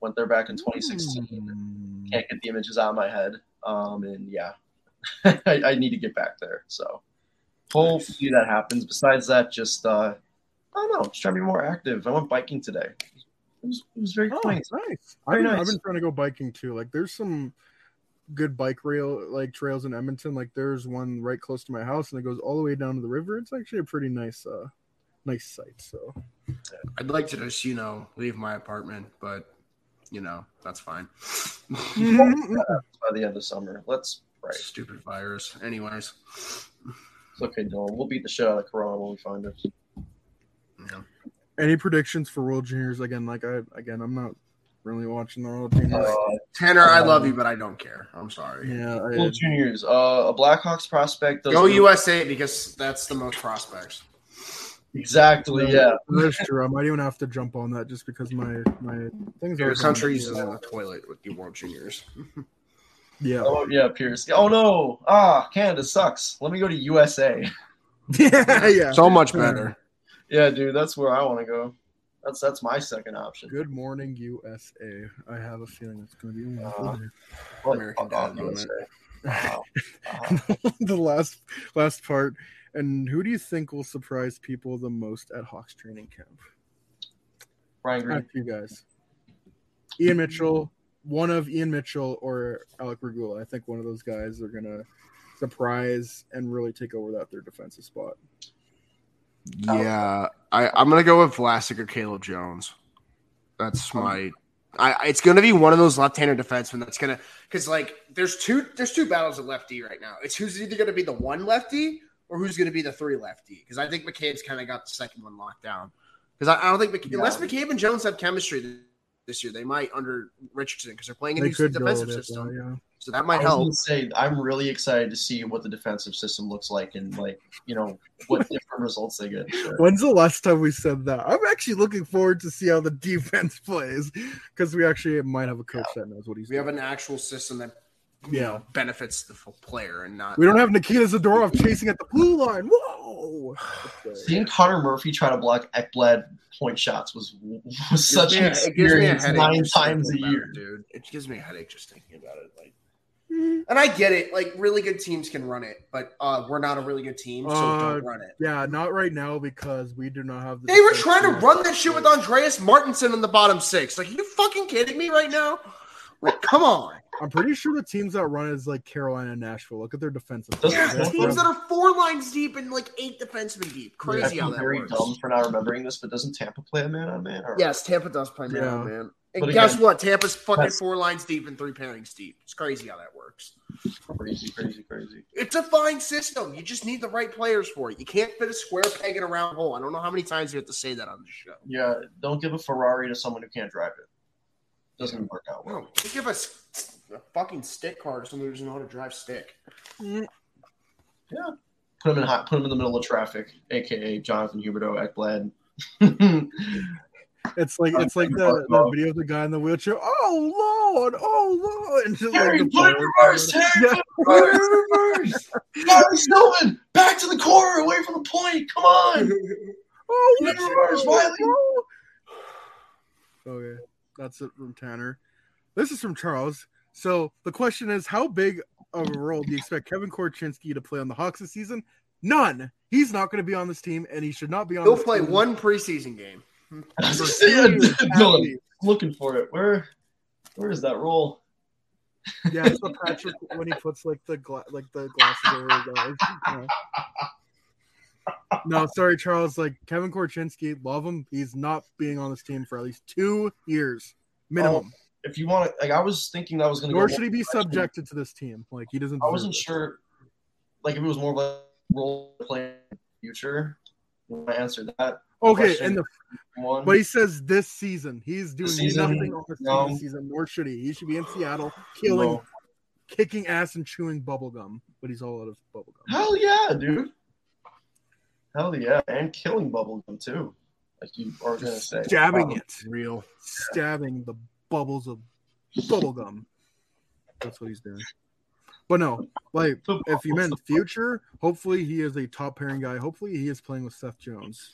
Went there back in 2016. Mm. Can't get the images out of my head. Um, and yeah, (laughs) I, I need to get back there. So hopefully that happens. Besides that, just uh, I don't know, just trying to be more active. I went biking today. It was, it was very Oh, nice. nice. Very I've, nice. I've been trying to go biking too. Like, there's some good bike rail like trails in Edmonton. Like, there's one right close to my house, and it goes all the way down to the river. It's actually a pretty nice, uh, nice site. So I'd like to just, you know, leave my apartment, but you know, that's fine. (laughs) (laughs) by the end of summer. Let's pray. Stupid virus. Anyways. It's okay, Dylan. We'll beat the shit out of Corona when we find it. Yeah. any predictions for World Juniors again? Like I again, I'm not really watching the World Juniors. Uh, Tanner, I love you, but I don't care. I'm sorry. yeah, I, World Juniors. Uh, a Blackhawks prospect. Does Go the- USA because that's the most prospects. Exactly. Yeah. that's true. I might even have to jump on that just because my my things are Your country's yeah. in the toilet with the World Juniors. (laughs) yeah. Oh yeah, Pierce. Oh no. Ah, Canada sucks. Let me go to USA. (laughs) yeah, yeah. So much better. Yeah, dude, that's where I want to go. That's that's my second option. Good morning, USA. I have a feeling it's going to be one. Uh, of American uh, uh, Dad moment. USA. (laughs) Wow. Wow. Uh-huh. (laughs) the last last part. And who do you think will surprise people the most at Hawks training camp? Brian Green. To you guys. Ian Mitchell, one of Ian Mitchell or Alec Regula. I think one of those guys are gonna surprise and really take over that third defensive spot. Yeah, I, I'm gonna go with Vlasic or Caleb Jones. That's my. I, it's gonna be one of those left-handed defensemen that's gonna because like there's two there's two battles at lefty right now. It's who's either gonna be the one lefty or who's gonna be the three lefty. Because I think McCabe's kind of got the second one locked down. Because I, I don't think McCabe, unless McCabe and Jones have chemistry this year, they might under Richardson because they're playing a They new defensive system. yeah. So that might was help. say I'm really excited to see what the defensive system looks like and like you know what (laughs) different results they get. Sure. When's the last time we said that? I'm actually looking forward to see how the defense (laughs) plays because we actually might have a coach that knows what he's We have an actual system that you Yeah. know, benefits the full player and not. We don't have Nikita Zadorov chasing at the blue line. Whoa! (sighs) Seeing Connor Murphy try to block Ekblad point shots was was such me an a- it gives me a experience headache nine times a year. it, dude. It gives me a headache just thinking about it. Like, and I get it. Like, really good teams can run it, but uh, we're not a really good team, so Uh, don't run it. Yeah, not right now because we do not have the. They were trying to run that shit with Andreas Martinsen in the bottom six. Like, are you fucking kidding me right now? Like, come on. I'm pretty sure the teams that run is like Carolina and Nashville. Look at their defensive. Yeah, teams have- that are four lines deep and like eight defensemen deep. I Crazy how feel that very works. dumb for not remembering this, but doesn't Tampa play a man on man? Or Yes, Tampa does play man, Yeah. on man. And But guess again, what? Tampa's fucking four lines deep and three pairings deep. It's crazy how that works. crazy, crazy, crazy. It's a fine system. You just need the right players for it. You can't fit a square peg in a round hole. I don't know how many times you have to say that on the show. Yeah, don't give a Ferrari to someone who can't drive it. Doesn't work out well. No, you give us a fucking stick car to someone who doesn't know how to drive stick. Yeah. Put him in hot, put him in the middle of traffic, aka Jonathan Huberto Ekblad. (laughs) It's like it's like the, the video of the guy in the wheelchair. Oh lord! Oh lord! And just Harry, like the put reverse, Harry, put it reverse. Bobby Stillman, back to the corner, away from the point. Come on. (laughs) Oh, Put it in reverse, Wiley. (sighs) Okay, that's it from Tanner. This is from Charles. So the question is, how big of a role do you expect Kevin Korchinski to play on the Hawks this season? None. He's not going to be on this team, and he should not be on. He'll this play team one preseason game. I was for just saying, two years at Dylan, looking for it. Where, where is that roll? Yeah, it's the Patrick when he puts like the gla- like the glasses over his eyes. Yeah. No, sorry, Charles. Like Kevin Korchinski, love him. He's not being on this team for at least two years minimum. Oh, if you want to, like, I was thinking that was going to Nor go. should he be subjected to this team. Like he doesn't. I wasn't it. sure, like, if it was more of a role playing future. You want to answer that Okay, question. and the one? but he says this season he's doing season? nothing on this No. this season. Nor should he. He should be in Seattle, killing, No. kicking ass, and chewing bubble gum. But he's all out of bubble gum. Hell yeah, dude. Hell yeah, and killing bubblegum too. Like you are gonna say, Stabbing Wow. it, Real. stabbing the bubbles of bubble gum. That's what he's doing. But no, like if you meant future, hopefully he is a top pairing guy. Hopefully he is playing with Seth Jones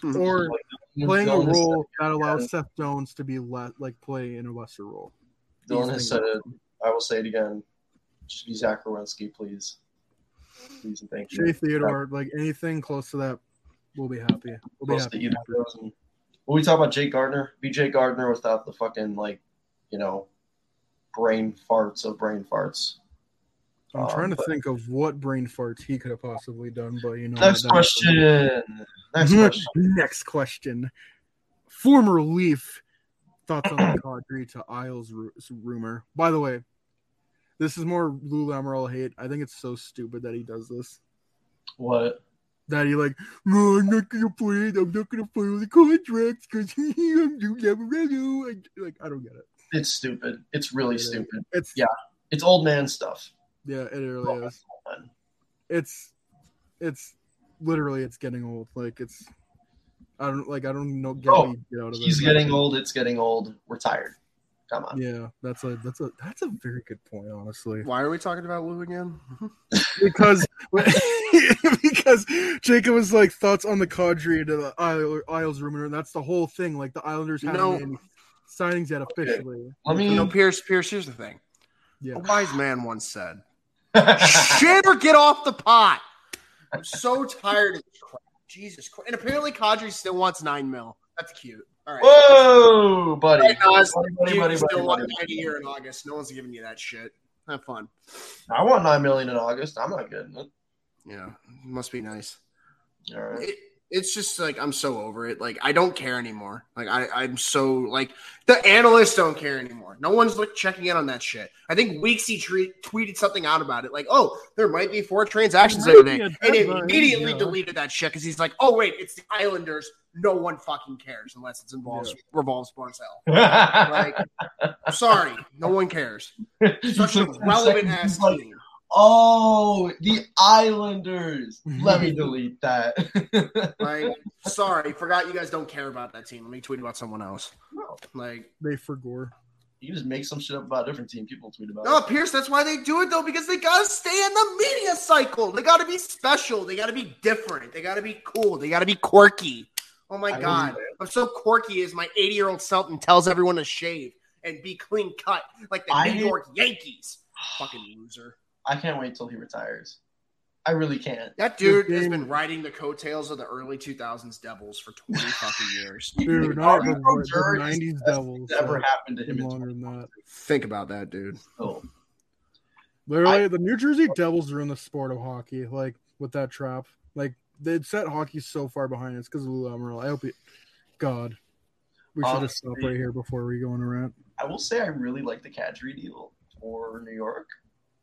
Hmm. or playing a Dylan has role that yeah. allows Seth Jones to be le- like play in a lesser role. said- Dylan has said it. I will say it again. Just be Zach Werenski, please. Please and thank you. Shea Theodore, like anything close to that, we'll be happy. We'll be happy. to either of those. And when we talk about Jake Gardiner, be Jake Gardiner without the fucking like, you know, brain farts of brain farts. I'm Um, trying to think of what brain farts he could have possibly done, but you know. Next question. Next (laughs) question. Next question. Former Leaf thoughts on the (clears throat) Kadri to Isles ru- rumor. By the way, this is more Lou Lamorel hate. I think it's so stupid that he does this. What? That he like, no, I'm not gonna play it. I'm not gonna follow the contracts because (laughs) I'm Lou Lamoriello. I- Like, I don't get it. It's stupid. It's really is. stupid. It's Yeah. It's old man stuff. Yeah, it really is. It's it's literally it's getting old. Like it's I don't like I don't know get Oh, get out of He's it. getting old. It's getting old. We're tired. Come on. Yeah, that's a that's a that's a very good point, honestly. Why are we talking about Lou again? (laughs) Because (laughs) because Jacob was like thoughts on the Kadri to the Isle- Isles rumor, and that's the whole thing. Like the Islanders haven't know- any signings yet officially. Let me. You know, Pierce. Pierce. Here's the thing. Yeah. A wise man once said, "Shit or get off the pot." I'm so tired of this crap. Jesus Christ! And apparently, Kadri still wants nine mil. That's cute. All right. Whoa, buddy. Right it's- Buddy, buddy, buddy, still buddy, want buddy. 90 here in August. No one's giving you that shit. Have fun. I want nine million in August. I'm not good. it. Yeah, must be nice. All right. It, it's just like I'm so over it. Like I don't care anymore. Like I, I'm so like the analysts don't care anymore. No one's like checking in on that shit. I think Weeksy tre- tweeted something out about it, like, "Oh, there might be four transactions There today," and immediately yeah. deleted that shit because he's like, "Oh wait, it's the Islanders. No one fucking cares unless it involves revolves Barzal." (laughs) Like, I'm sorry, no one cares. (laughs) Such a relevant ass team. Oh, the Islanders. (laughs) Let me delete that. (laughs) Like, sorry, forgot you guys don't care about that team. Let me tweet about someone else. No, Like. They forgore. you just make some shit up about a different team. People tweet about No, it. Pierce, that's why they do it though, because they gotta stay in the media cycle. They gotta be special. They gotta be different. They gotta be cool. They gotta be quirky. Oh my I god. I'm so quirky as my 80 year old self and tells everyone to shave and be clean cut like the I- New York Yankees. Fucking loser. I can't wait till he retires. I really can't. That dude Good has been riding the coattails of the early 2000s Devils for 20 (laughs) fucking years. Dude, The not the, Brodeur the is 90s best Devils. thing ever like, happened to him. longer than that. Think about that, dude. Oh, Literally, the New Jersey Devils are in the sport of hockey, like with that trap. Like they'd set hockey so far behind. It's because of Lou Lamoriello. I hope it. God, we should have stopped right here before we go on a rant. I will say I really like the Kadri deal for New York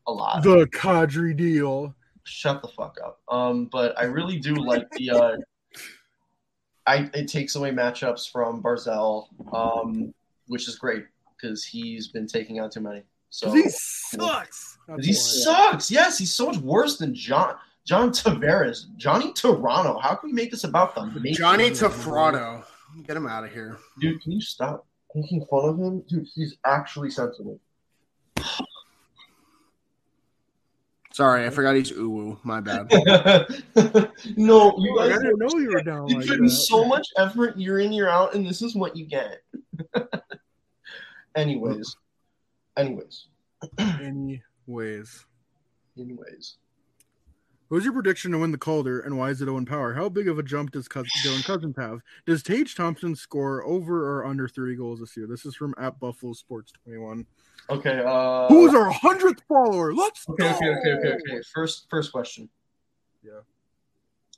a lot. The Kadri deal. Shut the fuck up. Um, but I really do like the. Uh, (laughs) I it takes away matchups from Barzal, um, which is great because he's been taking out too many. So he sucks. That's he sucks. Yes, he's so much worse than John John Tavares, Johnny Toronto. How can we make this about them? Johnny Tafrado. Get him out of here. dude, can you stop making fun of him? Dude, he's actually sensitive. Sorry, I forgot he's uwu. My bad. (laughs) no, you I didn't know you were down You like put so much effort year in year out, and this is what you get. (laughs) (clears throat) anyways, anyways, Anyways, anyways. Who's your prediction to win the Calder, and why is it Owen Power? How big of a jump does Cous- Dylan Cozens have? Does Tage Thompson score over or under three goals this year? This is from at Buffalo Sports 21. Okay. Uh, Who's our hundredth follower? Let's okay, go. okay, okay, okay, okay. First, first question. Yeah.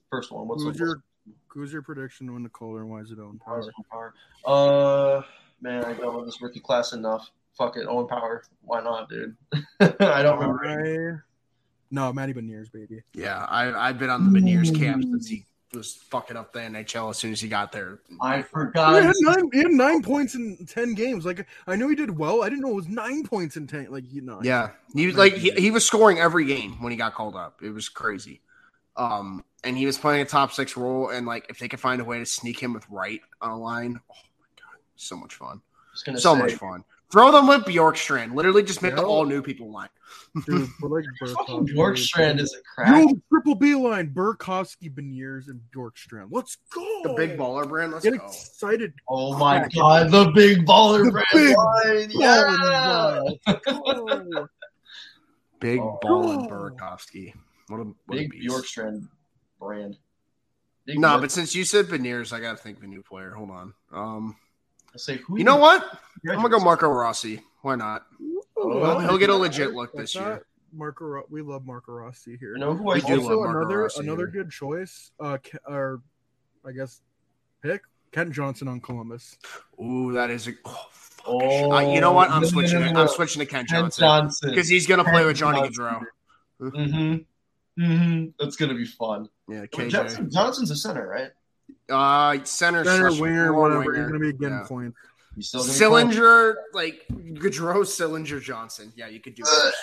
First one. What's Who's your who's your prediction to win the Calder, and why is it Owen Power? Power? Uh, man, I don't know this rookie class enough. Fuck it, Owen Power. Why not, dude? (laughs) I don't remember. I... No, Matty Beniers, baby. Yeah, I, I've been on the Beniers camp since he was fucking up the NHL as soon as he got there. I He forgot. had, nine, he had nine points in ten games. Like I know he did well. I didn't know it was nine points in ten. Like you know, Yeah, he was like he, he was scoring every game when he got called up. It was crazy. Um, and he was playing a top six role, and like if they could find a way to sneak him with right on a line, oh my god, so much fun, so say, much fun. Throw them with Bjorkstrand. Literally, just make the all new people line. dude. (laughs) Like Fucking Bjorkstrand is a crack. Yo, triple B line: Burakovsky, Beniers, and Bjorkstrand. Let's go. The big baller brand. Let's Get go. excited. Oh my god, the big baller The brand big line. Yeah. Oh, (laughs) Big Oh. ball and Burakovsky. What a what a Big beast. Bjorkstrand brand. Big No, Bjork- but since you said Beniers, I gotta think of a new player. Hold on. Um, I say who you know what? I'm gonna go Marco Rossi. Why not? Oh, He'll, he'll get a legit look this year. Marco. Ro- We love Marco Rossi here. You know who I We do think- love Marco another Rossi another here. good choice. Uh, Ke- or I guess pick Kent Johnson on Columbus. Ooh, that is a. Oh. Oh, Uh, you know what? I'm no, no, switching. no, it. no. I'm switching to Ken Ken Johnson Johnson. because he's gonna play with Johnny Ken Gaudreau. Mm-hmm. Mm-hmm. That's gonna be fun. Yeah, Wait, KJ. Johnson, Johnson's a center, right? Uh, center, Center, slash winger, more whatever. winger. You're gonna be getting Yeah. points. He's still gonna be playing. Sillinger, like Gaudreau, Sillinger, Johnson. Yeah, you could do Ugh.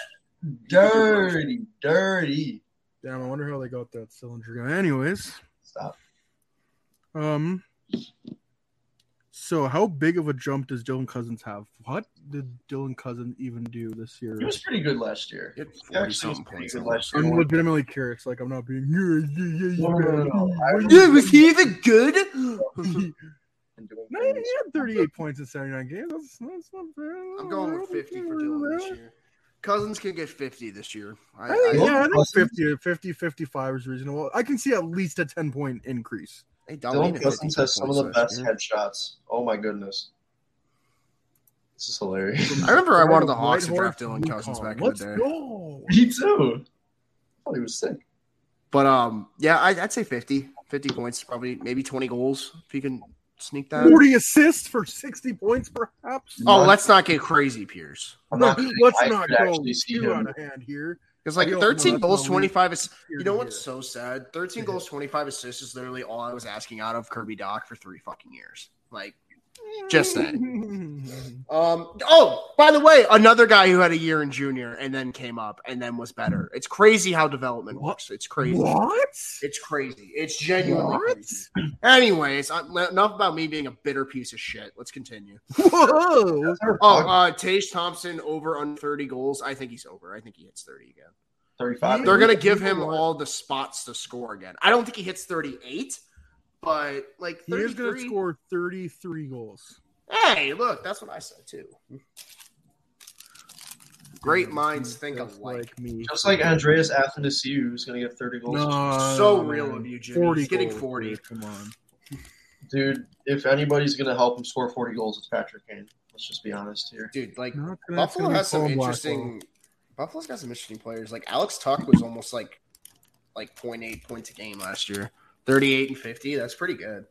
that. Dirty, dirty. Damn, I wonder how they got that cylinder guy. Anyways, Stop. um, so how big of a jump does Dylan Cozens have? What did Dylan Cozens even do this year? He was pretty good last year. He had He 40 actually was pretty points good last last year. I'm legitimately curious. Like I'm not being. Yeah, yeah, yeah, yeah, No, no, no, no. I was he even good? (laughs) No, he had 38 points in 79 games. That's, that's not bad. I'm going with 50 for Dylan this year. Cozens can get 50 this year. I, I think, I, yeah, I think 50, 50, 55 is reasonable. I can see at least a 10 point increase. Hey, Dylan Dahlin Cozens has some of the best last year. headshots. Oh my goodness. This is hilarious. (laughs) I remember I wanted the White Hawks to Horse, draft Dylan UConn. Cozens back Let's in the day. go. Me too. I thought he was sick. But um, yeah, I, I'd say 50. 50 points, probably maybe 20 goals if you can sneak that. 40 assists for 60 points, perhaps. Oh, Not- let's not get crazy, Pierce. No, not let's I not go actually too him. out of hand here. Because like 13 goals, 25 is you know what's so sad? 13 (laughs) goals, 25 assists is literally all I was asking out of Kirby Dach for three fucking years. Like, just saying. (laughs) Um. Oh, by the way, another guy who had a year in junior and then came up and then was better. It's crazy how development What? works. It's crazy. what? It's crazy. It's genuinely What? crazy. Anyways, uh, enough about me being a bitter piece of shit. Let's continue. (laughs) Whoa. Oh, uh, Tage Thompson over on 30 goals. I think he's over. I think he hits 30 again. 35. They're gonna give him all the spots to score again. I don't think he hits 38, but like He is going to score 33 goals. Hey, look, that's what I said too. Great minds think just alike. Like me. Just like Andreas Athanasiou, is going to get 30 goals. No, so real of you, Jimmy. He's getting 40. dude, Come on. Dude, if anybody's going to help him score 40 goals, it's Patrick Kane. Let's just be honest here. Dude, like gonna- Buffalo it's gonna be has some interesting. Buffalo's got some interesting players. Like Alex Tuch was almost like like 0.8 points a game last year. 38 and 50. That's pretty good.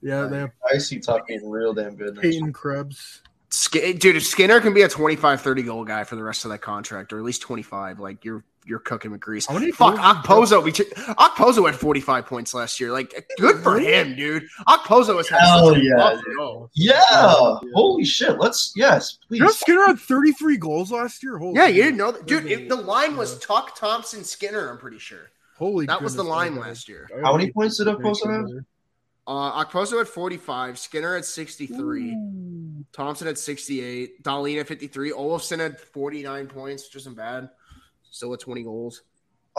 Yeah, they have I see Tuch being real damn good. next year. Peyton Krebs. Sk- Dude, if Skinner can be a 25, 30 goal guy for the rest of that contract, or at least 25, like you're you're cooking with grease. How many Fuck, goals- Okposo. We t- Okposo had 45 points last year. Like, good for him, dude. Okposo has had Hell such a yeah, rough dude. go. Yeah. Yeah. Holy shit. Let's, yes, please. You know, Skinner had 33 goals last year. Holy Yeah, you didn't know that, dude. Okay. It, the line was Tuch, Thompson, Skinner. I'm pretty sure Holy that was the line I gotta- last year. How many points did make Okposo sure have? there. Uh, Okposo had 45, Skinner had 63, Ooh. Thompson had 68, Dahlin at 53, Olofsson had 49 points, which isn't bad. Still at 20 goals.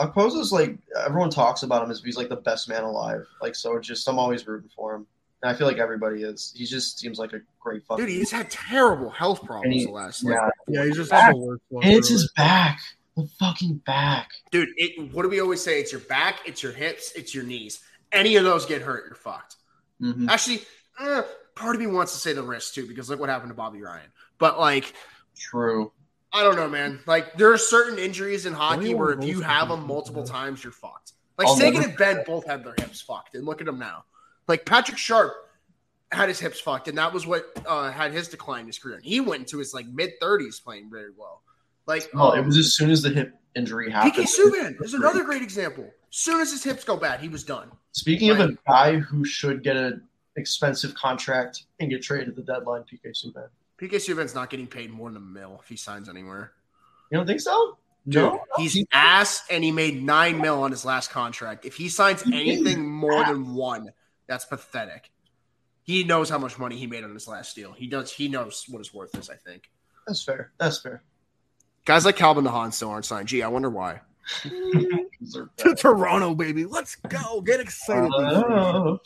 Okposo's like, everyone talks about him as if he's like the best man alive. Like, so just, I'm always rooting for him. And I feel like everybody is. He just seems like a great fucking Dude, he's had terrible health problems And he- the last. Like, Yeah. Yeah, he's just Back. the worst one. And it's really. his back. The fucking back. dude, it, what do we always say? It's your back, it's your hips, it's your knees. Any of those get hurt, you're fucked. Mhm. Actually, eh, part of me wants to say the wrist too, because look what happened to Bobby Ryan. But like, True. I don't know, man. Like, there are certain injuries in hockey where if you have them multiple times, you're fucked. Like I'll Seguin never- and Benn both had their hips fucked, and look at them now. Like Patrick Sharp had his hips fucked, and that was what uh, had his decline in his career. And he went into his like mid thirties playing very well. Like, Well, it um, was as soon as the hip injury happened. PK Subban is another great example. Soon as his hips go bad, he was done. Speaking of a guy who should get an expensive contract and get traded at the deadline, PK Subban. PK Subban's not getting paid more than a mil if he signs anywhere. You don't think so? Dude, No. he's ass, and he made nine mil on his last contract. If he signs anything more than one, that's pathetic. He knows how much money he made on his last deal. He does. He knows what his worth is. I think That's fair. That's fair. Guys like Calvin de Haan still aren't signed. Gee, I wonder why. (laughs) to Toronto, baby. Let's go. Get excited. Uh,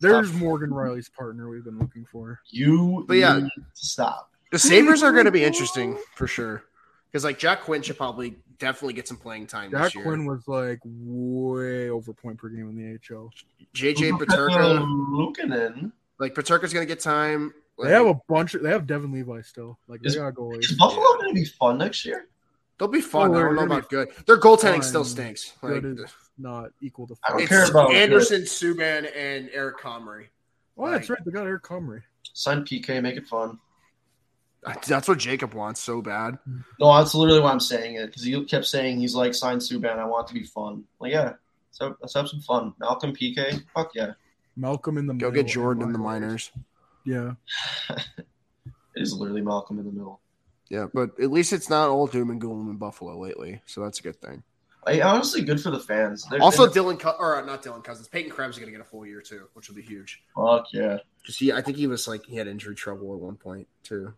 There's Morgan Rielly's partner we've been looking for. you But yeah. need to stop. The Sabres are going to be interesting for sure. Because like Jack Quinn should probably definitely get some playing time Jack this year. Quinn was like way over point per game in the AHL. JJ Peterka, Luukkonen. like Peterka's going to get time. They have a bunch. Of, they have Devin Levi still. Like they are got goalies. Is Buffalo going to be fun next year? They'll be fun. Oh, I they're don't know gonna be about good. Their goaltending fine. still stinks. Like, Good is not equal to. I don't it's care about good. Anderson, Subban, and Eric Comrie. Oh, that's right. They got Eric Comrie. Sign PK, make it fun. That's what Jacob wants so bad. No, that's literally why I'm saying it because he kept saying he's like sign Subban. I want it to be fun. Like yeah, so let's have some fun. Malcolm PK, fuck yeah. Malcolm in the Go middle get Jordan in and the minors. minors. Yeah. (laughs) It is literally Malcolm in the middle. Yeah, but at least it's not all doom and gloom in Buffalo lately, so that's a good thing. I, honestly, good for the fans. They're, Also, they're- Dylan, Co- or uh, not Dylan Cousins, Peyton Krebs is going to get a full year too, which will be huge. fuck yeah. Because he, I think he was like he had injury trouble at one point too.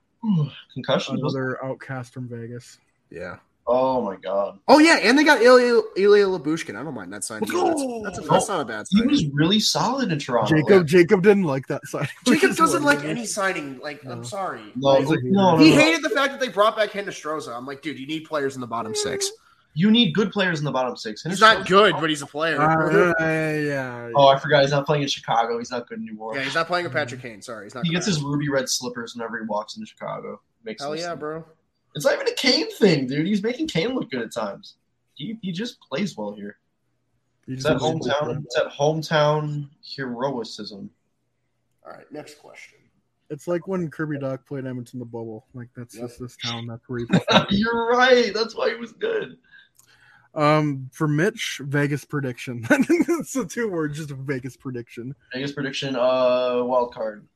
Concussion. Another outcast from Vegas. Yeah. Oh my god. Oh yeah, and they got Ilya, Ilya Lyubushkin. I don't mind that sign. Let's. That's, that's, a, that's not a bad sign. He was really solid in Toronto. Jacob Jacob didn't like that side. (laughs) Jacob doesn't like any signing. Like, No. I'm sorry. No, He's a like, no, no, He no. hated the fact that they brought back Hinestroza. I'm like, dude, you need players in the bottom six. You need good players in the bottom six. He's not good, but he's a player. Uh, (laughs) yeah. Oh, I forgot. He's not playing in Chicago. He's not good anymore. yeah, he's not playing with Patrick Kane. Sorry, he's not. he gets good. his ruby red slippers whenever he walks into Chicago. Makes Hell no yeah, sense. bro. It's not even a Kane thing, dude. He's making Kane look good at times. He he just plays well here. It's that hometown. It's that hometown heroicism. All right, next question. It's like when Kirby Dach played Edmonton in the bubble. Like that's Yep. just this town. That's where he. (laughs) You're right. That's why he was good. um, for Mitch, Vegas prediction. (laughs) so two words, just a Vegas prediction. Vegas prediction. Uh, wild card.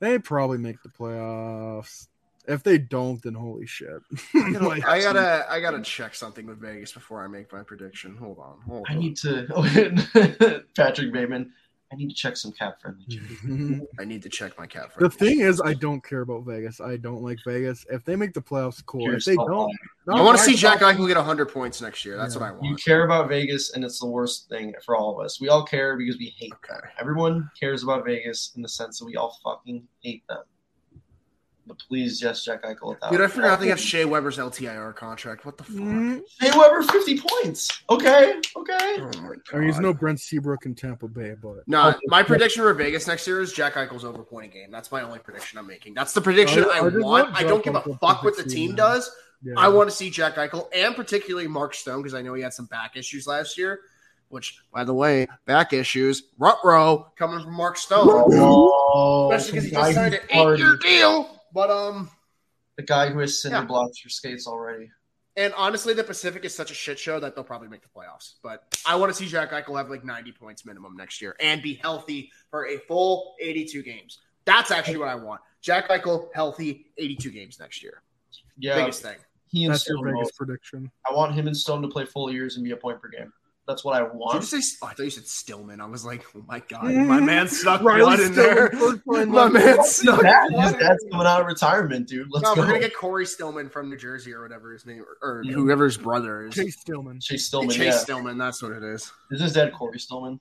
They probably make the playoffs. If they don't, then holy shit. (laughs) like, I gotta, I gotta check something with Vegas before I make my prediction. Hold on, hold I on. need to. (laughs) Patrick Bateman. I need to check some cap friendly. (laughs) I need to check my cat. Friendly. The thing is, I don't care about Vegas. I don't like Vegas. If they make the playoffs, cool. You're if they don't, lying. I want to see Jack off- Eichel get 100 points next year. That's Yeah. what I want. You care about Vegas, and it's the worst thing for all of us. We all care because we hate them. Everyone cares about Vegas in the sense that we all fucking hate them. But please, yes, Jack Eichel. Without Dude, I forgot they have Shea Weber's LTIR contract. What the fuck? Mhm. Hey, Weber, fifty points. Okay, okay. Oh my god. I mean, he's no Brent Seabrook in Tampa Bay, but No, my prediction for Vegas next year is Jack Eichel's over point a game. That's my only prediction I'm making. That's the prediction I- I, I want. want I don't give a fuck what the team man. does. yeah. I want to see Jack Eichel and particularly Mark Stone because I know he had some back issues last year. Which, by the way, back issues, rut row coming from Mark Stone, Oh, especially because he just signed an eight-year deal. But um, The guy who has cinder Yeah. blocks for skates already. and honestly, the Pacific is such a shit show that they'll probably make the playoffs. But I want to see Jack Eichel have like 90 points minimum next year and be healthy for a full 82 games. That's actually what I want. Jack Eichel healthy 82 games next year. Yeah, Biggest thing. he and That's your Stone. Vegas both. prediction. I want him and Stone to play full years and be a point per game. That's what I want. Did you say? Oh, I thought you said Stillman. I was like, oh my god, (laughs) my man stuck Riley blood in there. Stillman, first (laughs) My man His stuck dad, his blood in dad's coming out of retirement, dude. Let's No, go. we're gonna get Cory Stillman from New Jersey or whatever his name, or, or Yeah. whoever his brother is. Chase Stillman. Chase Stillman. Chase yeah. Stillman, that's what it is. Is his dad Cory Stillman?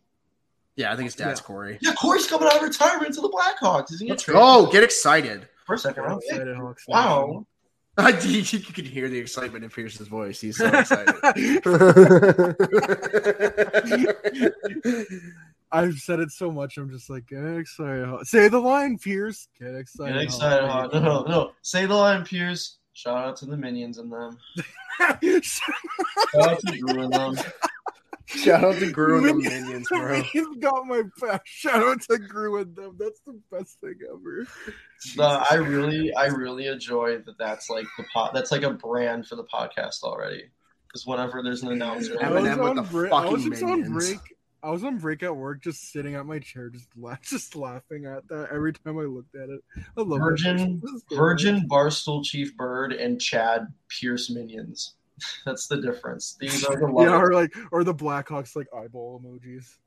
Yeah, I think his dad's Cory. Yeah, Cory's coming out of retirement to the Blackhawks. Is he Let's a go, get excited. For a second round pick. Excited Wow. You, (laughs) you can hear the excitement in Pierce's voice. He's so excited. (laughs) I've said it so much. I'm just like, get excited. Hawks. Say the line, Pierce. Get excited. Get excited, Hawks. Hawk. No, no, no. Say the line, Pierce. Shout out to the minions and them. (laughs) Shout out to Drew and them. Shout out to Gru and the (laughs) Minions, bro. He's got my back. Shout out to Gru and them. That's the best thing ever. No, I really, I really enjoy that. That's like the pot. That's like a brand for the podcast already. Because whenever there's an announcer, I was, Eminem with on the break, I was fucking just on break. I was on break at work, just sitting at my chair, just la- (laughs) just laughing at that every time I looked at it. I love Virgin, shit. This is so Virgin Barstool Chief Bird and Chad Pierce minions. (laughs) That's the difference. These are the. (laughs) Yeah, or like, or the Blackhawks like eyeball emojis.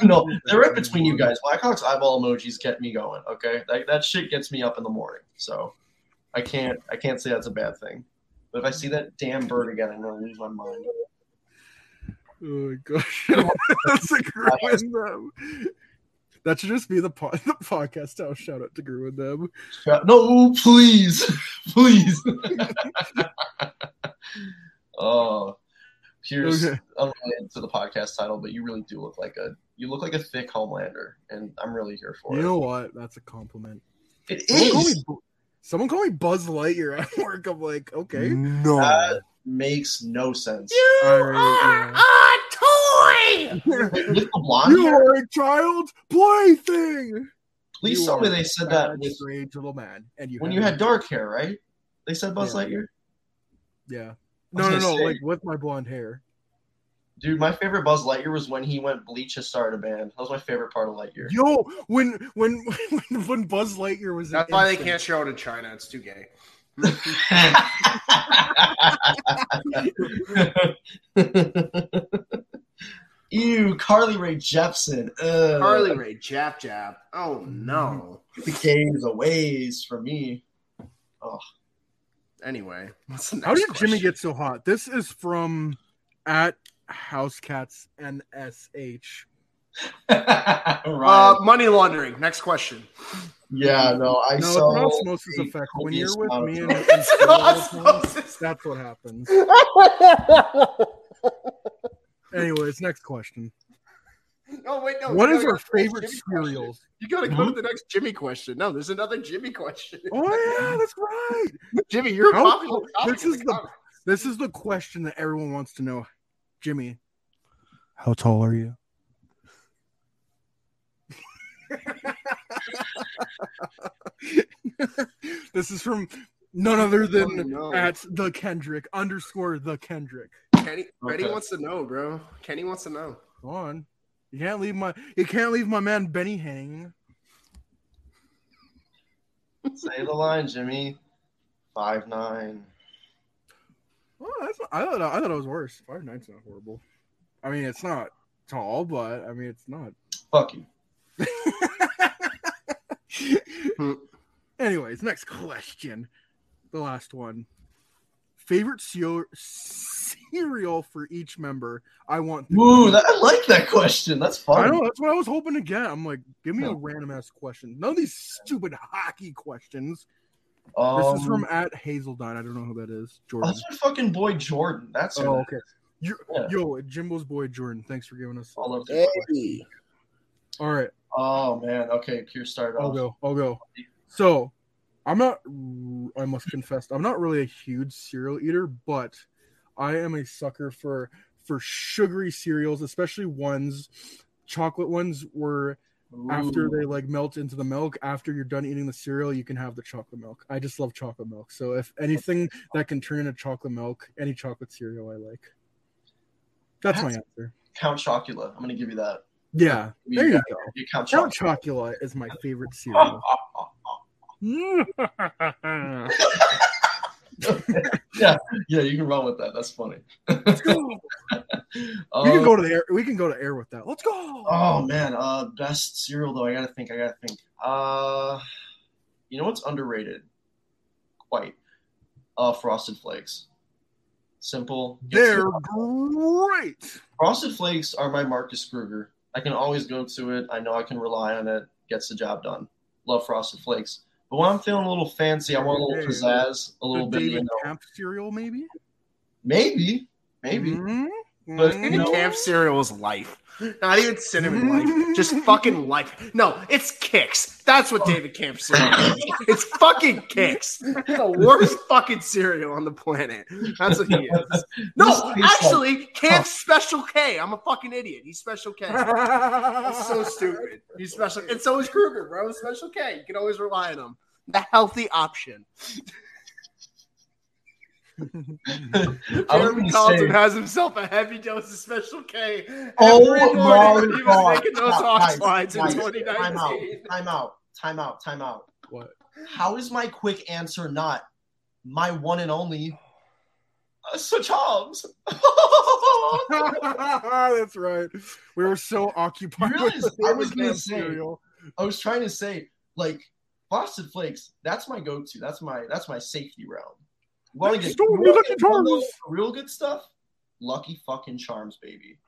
(laughs) no, they're right between you guys. Blackhawks eyeball emojis get me going. Okay, that, that shit gets me up in the morning. So I can't I can't say that's a bad thing. But if I see that damn bird again, I'm gonna lose my mind. Oh my gosh, that's a them. That should just be the, po- (laughs) the podcast. I'll shout out to Gru and them. No, please, (laughs) please. (laughs) oh, here's Okay. Unrelated to the podcast title, but you really do look like a you look like a thick Homelander, and I'm really here for You it. You know what? That's a compliment. it Someone call, me, someone call me Buzz Lightyear at work. I'm like, okay. No. Uh, makes no sense. Alright, yeah. With the blonde You hair, are a child plaything. please You tell me they said that with, strange little man, and you when you had dark hair, right? They said Buzz Yeah. Lightyear. yeah. No, no, no. say- Like with my blonde hair. Dude, my favorite Buzz Lightyear was when he went bleach to start a band. That was my favorite part of Lightyear. Yo, when when when, (laughs) when Buzz Lightyear was in That's why they can't show it in China. It's too gay. (laughs) (laughs) Ew, Carly Rae Jepsen. Ugh. Harley Ray, Jap Jap. Oh no. The game's a ways for me. Oh. Anyway, what's the next How did question? Jimmy get so hot? This is from at Housecats NSH. (laughs) right. Uh, money laundering. Next question. yeah, no, I No, saw. (laughs) it's an osmosis effect. When you're with me and, and Phil all the time, Osmosis. that's what happens. (laughs) Anyways, next question. No, wait, no. What you our go to the next favorite Jimmy question. You gotta go to the next Jimmy question. No, there's another Jimmy question. Oh yeah, that's right. (laughs) Jimmy, you're a How- popular this is the the- comments. This is the question that everyone wants to know. Jimmy, how tall are you? (laughs) this is from none other than Oh, no. at the Kendrick underscore the Kendrick. Kenny, (laughs) Kenny wants to know, bro. Kenny wants to know. Go on. You can't leave my you can't leave my man Benny hanging. Say the line, Jimmy. Five nine. Oh, that's I thought I thought it was worse. Five nine's not horrible. I mean, it's not tall, but I mean, it's not. Fuck you. (laughs) Anyways, next question. The last one. Favorite cereal cereal for each member. I want. Ooh, that, I like that question. That's fun. I know that's what I was hoping to get. I'm like, give me a random ass question. None of these stupid hockey questions. Um, This is from at Hazeldine. I don't know who that is. Jordan. That's my fucking boy Jordan. That's Oh, okay. You, Yeah. Yo, Jimbo's boy Jordan. Thanks for giving us. all of the- All right. Oh man. Okay, Pierce started I'll off. go. I'll go. So, I'm not. I must confess, I'm not really a huge cereal eater, but I am a sucker for for sugary cereals, especially ones, chocolate ones, where after they like melt into the milk, after you're done eating the cereal, you can have the chocolate milk. I just love chocolate milk. So if anything that can turn into chocolate milk, any chocolate cereal I like. That's my answer. Count Chocula. I'm gonna give you that. Yeah, there you go. You count Count Chocula. Chocula is my favorite cereal. (laughs) (laughs) yeah, yeah, you can run with that. That's funny. Let's go. (laughs) We Um, can go to the air. We can go to air with that. Let's go. Oh man, uh, best cereal though. I gotta think. I gotta think. Uh, you know what's underrated? Quite. Uh, Frosted Flakes. Simple. They're great. Frosted Flakes are my Marcus Kruger. I can always go to it. I know I can rely on it. Gets the job done. Love Frosted Flakes. But when I'm feeling a little fancy, I want a little pizzazz, a little the bit. You know, Kampf cereal, maybe. maybe, maybe. Mhm. But, you know- Kampf cereal is life. Not even cinnamon life. Just fucking life. No, it's kicks. That's what David Kampf cereal is. It's fucking kicks. The worst fucking cereal on the planet. That's what he is. No, This tastes like- actually, Kampf Special K. I'm a fucking idiot. He's Special K. That's so (laughs) stupid. He's special. And so is Kruger, bro. Special K. You can always rely on him. The healthy option. (laughs) Jeremy say- has himself a heavy dose of Special K. Oh every my morning when he was making those Guys, slides in guys, Time out. Time out. Time out. Time out. What? How is my quick answer not my one and only uh, Charles? (laughs) That's right. We were so occupied. You realize with I was gonna say- cereal. I was trying to say, like, Frosted Flakes, that's my go-to. That's my that's my safety round. You want to Lucky get Storm, real, Lucky Charms. real, real good stuff? Lucky fucking charms, baby.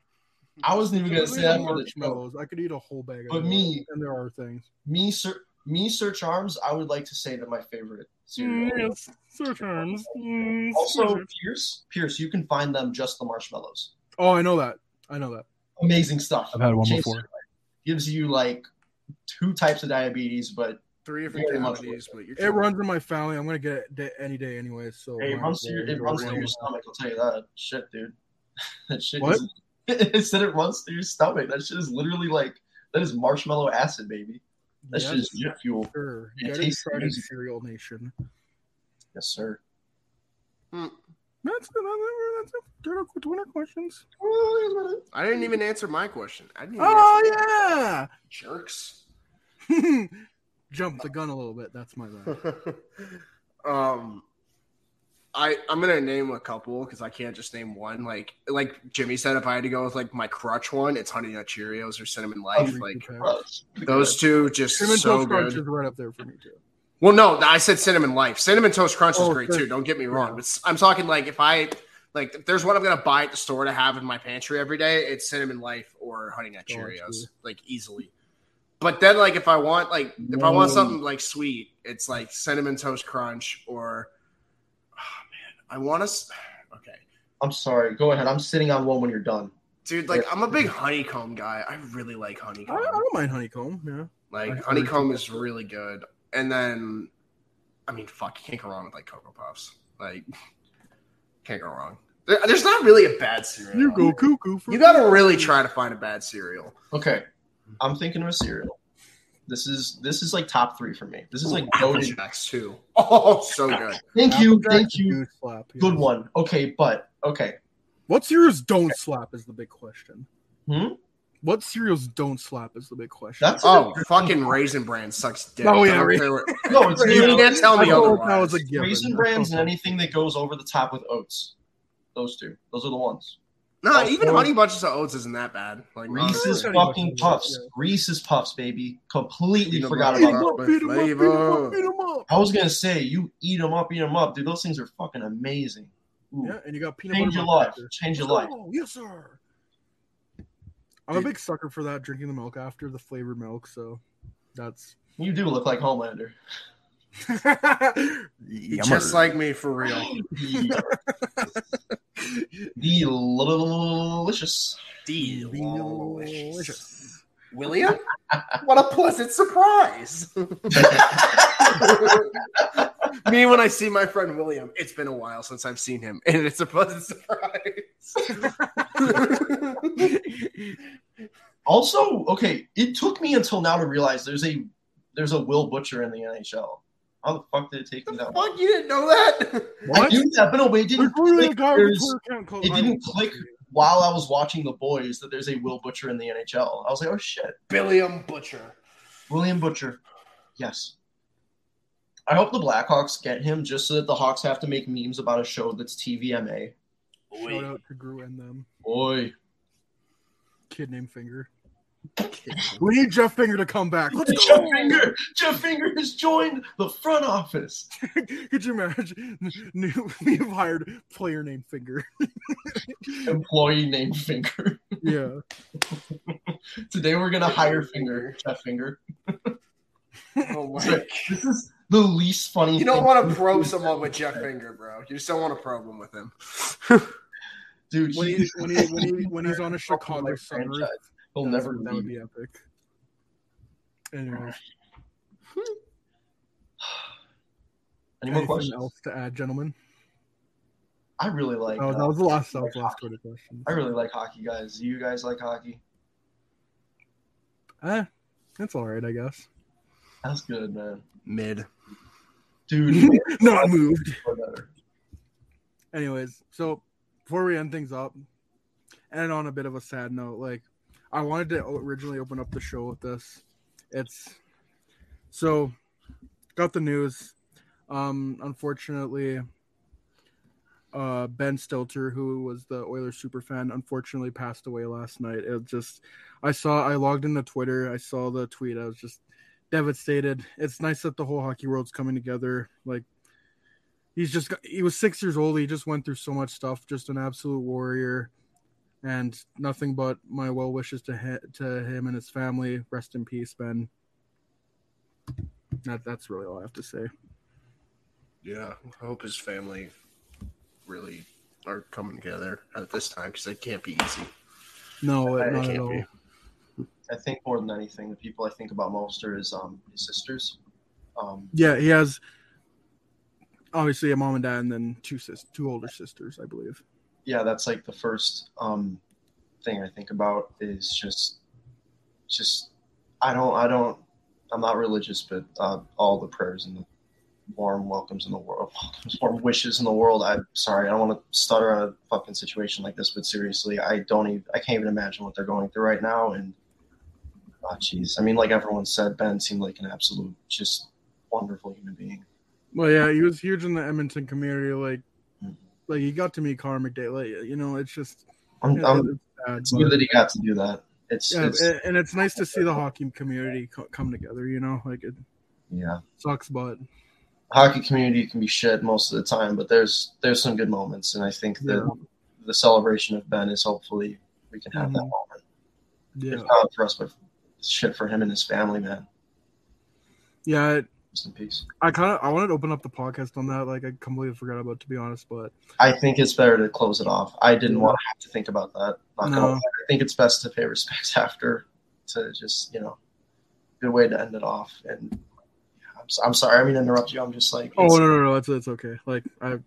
I wasn't even gonna say that for the show. marshmallows. I could eat a whole bag of But those, me- and there are things. Me, sir, me, Sir Charms. I would like to say that my favorite cereal. yes, Sir Charms. Mm, Also, Sir- Pierce, Pierce, you can find them just the marshmallows. oh, I know that. I know that. Amazing stuff. I've had one Changes before. Gives you like two types of diabetes, but three different Very much cavities, but you're It runs in my family. I'm gonna get it any day anyway. So Hey, it runs through your, it runs through your stomach. I'll tell you that. Shit, dude. (laughs) that shit. What? Is, (laughs) it said it runs through your stomach. That shit is literally like that is marshmallow acid, baby. That shit is jet fuel. sure. It tastes excited, amazing. cereal nation. Yes, sir. That's that's that's it. Good Twitter questions. I didn't even answer my question. I didn't even Oh answer yeah. jerks. (laughs) Jump the gun a little bit. That's my bad. (laughs) um, I I'm gonna name a couple because I can't just name one. Like like Jimmy said, if I had to go with like my crutch one, it's Honey Nut Cheerios or Cinnamon Life. Oh, like Gross. those two, just Cinnamon so Toast Crunch is right up there for me too. Well, no, I said Cinnamon Life. Cinnamon Toast Crunch is Oh, great too. Don't get me wrong. Yeah. But I'm talking like if I like if there's what I'm gonna buy at the store to have in my pantry every day, it's Cinnamon Life or Honey Nut Gotcha. Cheerios, like easily. But then, like, if I want, like, if I want something like sweet, it's like cinnamon toast crunch or, oh man, I want to. Okay, I'm sorry. Go ahead. I'm sitting on one when you're done. dude, like, I'm a big honeycomb guy. I really like honeycomb. I don't mind honeycomb. Yeah. Like I- I honeycomb is really good. And then I mean fuck, you can't go wrong with like Cocoa Puffs. Like (laughs) can't go wrong. There- There's not really a bad cereal. You go cuckoo for You gotta really try to find a bad cereal. Okay. I'm thinking of a cereal. This is this is like top three for me. This is like Apple goaded. Jacks too. (laughs) Oh, so good. Thank you, Apple thank Jacks you. do Slap, yes. Good one. Okay, but okay. What cereals don't slap is the big question. Hmm? What cereals don't slap is the big question. That's Oh, fucking Raisin Bran sucks dick. Oh, yeah, I don't Ra- care what- (laughs) no. It's You you can't tell me I thought otherwise. that was a given. Raisin brands and anything that goes over the top with oats. Those two. Those are the ones. No, even Honey Bunches of Oats isn't that bad. Like Reese's honestly. Fucking puffs. yeah. Reese's puffs, baby. Completely Peanut forgot butter Beat 'em about up, With beat 'em up, beat 'em flavor. up, beat 'em up. I was gonna say you eat them up, eat them up, dude. Those things are fucking amazing. Ooh. Yeah, and you got peanut Change butter your milk life. after. Change your Let's life. Yes, sir. I'm a big sucker for that drinking the milk after the flavored milk, so that's You do look like Homelander. (laughs) Just like me for real. (laughs) (laughs) Delicious. Delicious. William? (laughs) What a pleasant surprise. (laughs) Me when I see my friend William, it's been a while since I've seen him, and it's a pleasant surprise. (laughs) Also, okay, it took me until now to realize there's a there's a Will Butcher in the NHL. How the fuck did it take me that long? Fuck, you didn't know that? What? I what? knew that, but no, but it didn't literally a click. guy a There's- Twitter account called it didn't click while I was watching the boys that there's a Will Butcher in the NHL. I was like, oh shit, William Butcher. William Butcher. Yes. I hope the Blackhawks get him just so that the Hawks have to make memes about a show that's TVMA. Shout out to Gru and them. Boy. Kid named Finger. We need Jeff Finger to come back. Let's Jeff go. Finger! Jeff Finger has joined the front office. (laughs) Could you imagine? New, (laughs) we've hired player named Finger. (laughs) Employee named Finger. Yeah. Today we're gonna hire Finger, Jeff Finger. Oh my Sorry, This is the least funny. You don't want to probe someone with Jeff Finger, bro. You just don't want to probe him with him. dude. When, he- he, when, he, when, he, when he's on a Chicago my summer, franchise. He'll that's- never that would be epic. Anyways, (sighs) Any more anything questions? else to add, gentlemen? I really like. Oh, uh, that was the last, that like last hockey. Question. I really like hockey, guys. You guys like hockey? Eh, it's all right, I guess. That's good, man. Mid. Dude, (laughs) Not moved. Anyways, so before we end things up, and on a bit of a sad note, like I wanted to originally open up the show with this. It's so got the news. Um, unfortunately, uh, Ben Stelter, who was the Oilers super fan, unfortunately passed away last night. It just, I saw, I logged into Twitter, I saw the tweet, I was just devastated. It's nice that the whole hockey world's coming together. Like, he's just, he was six years old. He just went through so much stuff, just an absolute warrior. And nothing but my well wishes to him, to him and his family. Rest in peace, Ben. That, that's really all I have to say. Yeah, I hope his family really are coming together at this time because it can't be easy. No, I- I not at can't all. be. I think more than anything, the people I think about most are his um his sisters. Um, Yeah, he has obviously a mom and dad, and then two sis, two older sisters, I believe. Yeah, that's like the first um, thing I think about is just, just I don't, I don't, I'm not religious, but uh, all the prayers and the warm welcomes in the world, (laughs) warm wishes in the world. I'm sorry, I don't want to stutter on a fucking situation like this, but seriously, I don't even, I can't even imagine what they're going through right now. And, oh, jeez, I mean, like everyone said, Ben seemed like an absolute, just wonderful human being. Well, yeah, he was huge in the Edmonton community. Like. Like he got to meet Connor McDavid. You know, it's just I'm, I'm, it's sad, it's but- good that he got to do that. It's, yeah, it's and, it's nice to see the hockey community co- come together. You know, like it yeah. sucks, but hockey community can be shit most of the time, but there's there's some good moments, and I think that Yeah. the celebration of Ben is hopefully we can have that Mhm. moment. yeah, If not for us, but shit for him and his family, man. yeah. It, Rest in peace. I kind of I wanted to open up the podcast on that. Like I completely forgot about, it, to be honest. But I think it's better to close it off. I didn't want to have to think about that. Not No. I think it's best to pay respects (laughs) after to just you know, good way to end it off. And yeah, I'm, s- I'm sorry, I mean to interrupt you. I'm just like, oh it's- no no no, That's it's okay. Like I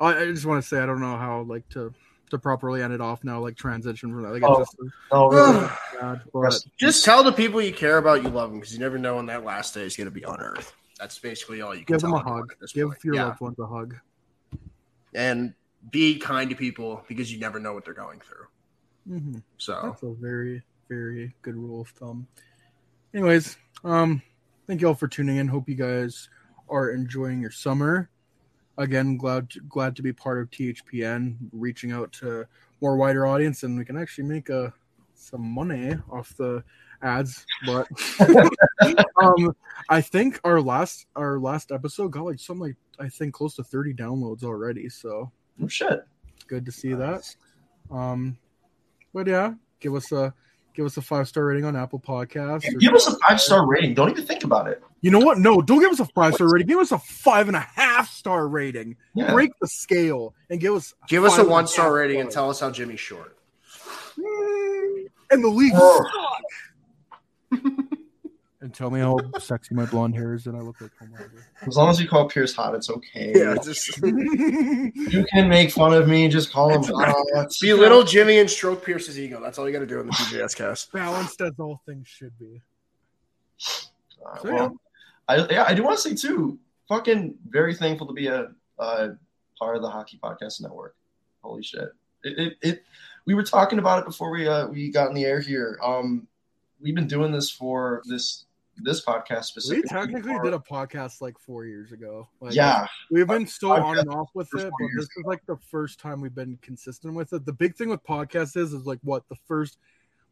I, I just want to say I don't know how like to to properly end it off now. Like transition from that. Like Oh. just no, really, (sighs) bad. But Just tell the people you care about you love them because you never know when that last day is going to be on Earth. That's basically all you can give them a hug. Give point. your yeah. loved ones a hug. and be kind to people because you never know what they're going through. hmm So That's a very, very good rule of thumb. Anyways, um, thank you all for tuning in. Hope you guys are enjoying your summer. Again, glad glad to be part of THPN, reaching out to more wider audience, and we can actually make a some money off the ads. But (laughs) um, I think our last our last episode got like something like I think close to thirty downloads already. So oh, shit. good to see that. Um, but yeah, give us a give us a five star rating on Apple Podcasts. or- Give us a five star rating. Don't even think about it. you know what? No, don't give us a five star rating. Give us a five and a half star rating. Yeah. Break the scale and give us give us a one star rating and tell us how Jimmy's short. Mm, And the league Oh. Suck. (laughs) and tell me how sexy my blonde hair is, and I look like Homelander. As long as you call Pierce hot, it's okay. just You can make fun of me. Just call him hot. belittle Jimmy and stroke Pierce's ego. That's all you got to do in the PJS cast. Balanced as all things should be. Uh, So, well, I yeah, I do want to say too. Fucking very thankful to be a uh, part of the Hockey Podcast Network. Holy shit! It, it, it we were talking about it before we uh we got in the air here. Um, we've been doing this for this this podcast specifically. We technically did a podcast like four years ago. Like, yeah, We've been so Podcast on and off with it, but this is like the first time we've been consistent with it. The big thing with podcasts is, is like what the first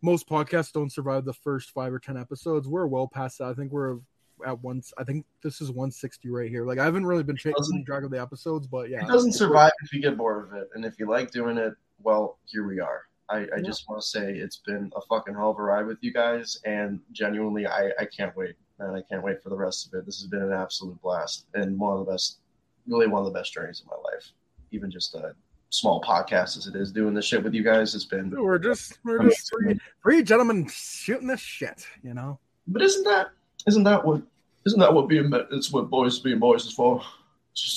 most podcasts don't survive the first five or ten episodes. We're well past that. I think we're at once. I think this is 160 right here. Like I haven't really been Doesn't- track of the episodes, but yeah, it doesn't survive if you get bored of it, and if you like doing it, well, here we are. I, I Yeah. just want to say it's been a fucking hell of a ride with you guys, and genuinely, I, I can't wait, man. I can't wait for the rest of it. This has been an absolute blast, and one of the best, really one of the best journeys of my life. Even just a small podcast as it is, doing this shit with you guys has been. We're just we're just three, three gentlemen shooting this shit, you know. But isn't that isn't that what isn't that what being it's what boys being boys is for?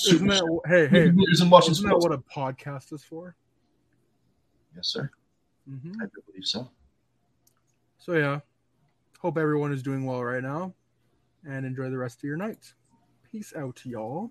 Isn't that hey hey? beers and watching Isn't that what a podcast is for? Yes, sir. Hmm I do believe so. So yeah, hope everyone is doing well right now, and enjoy the rest of your night. Peace out, y'all.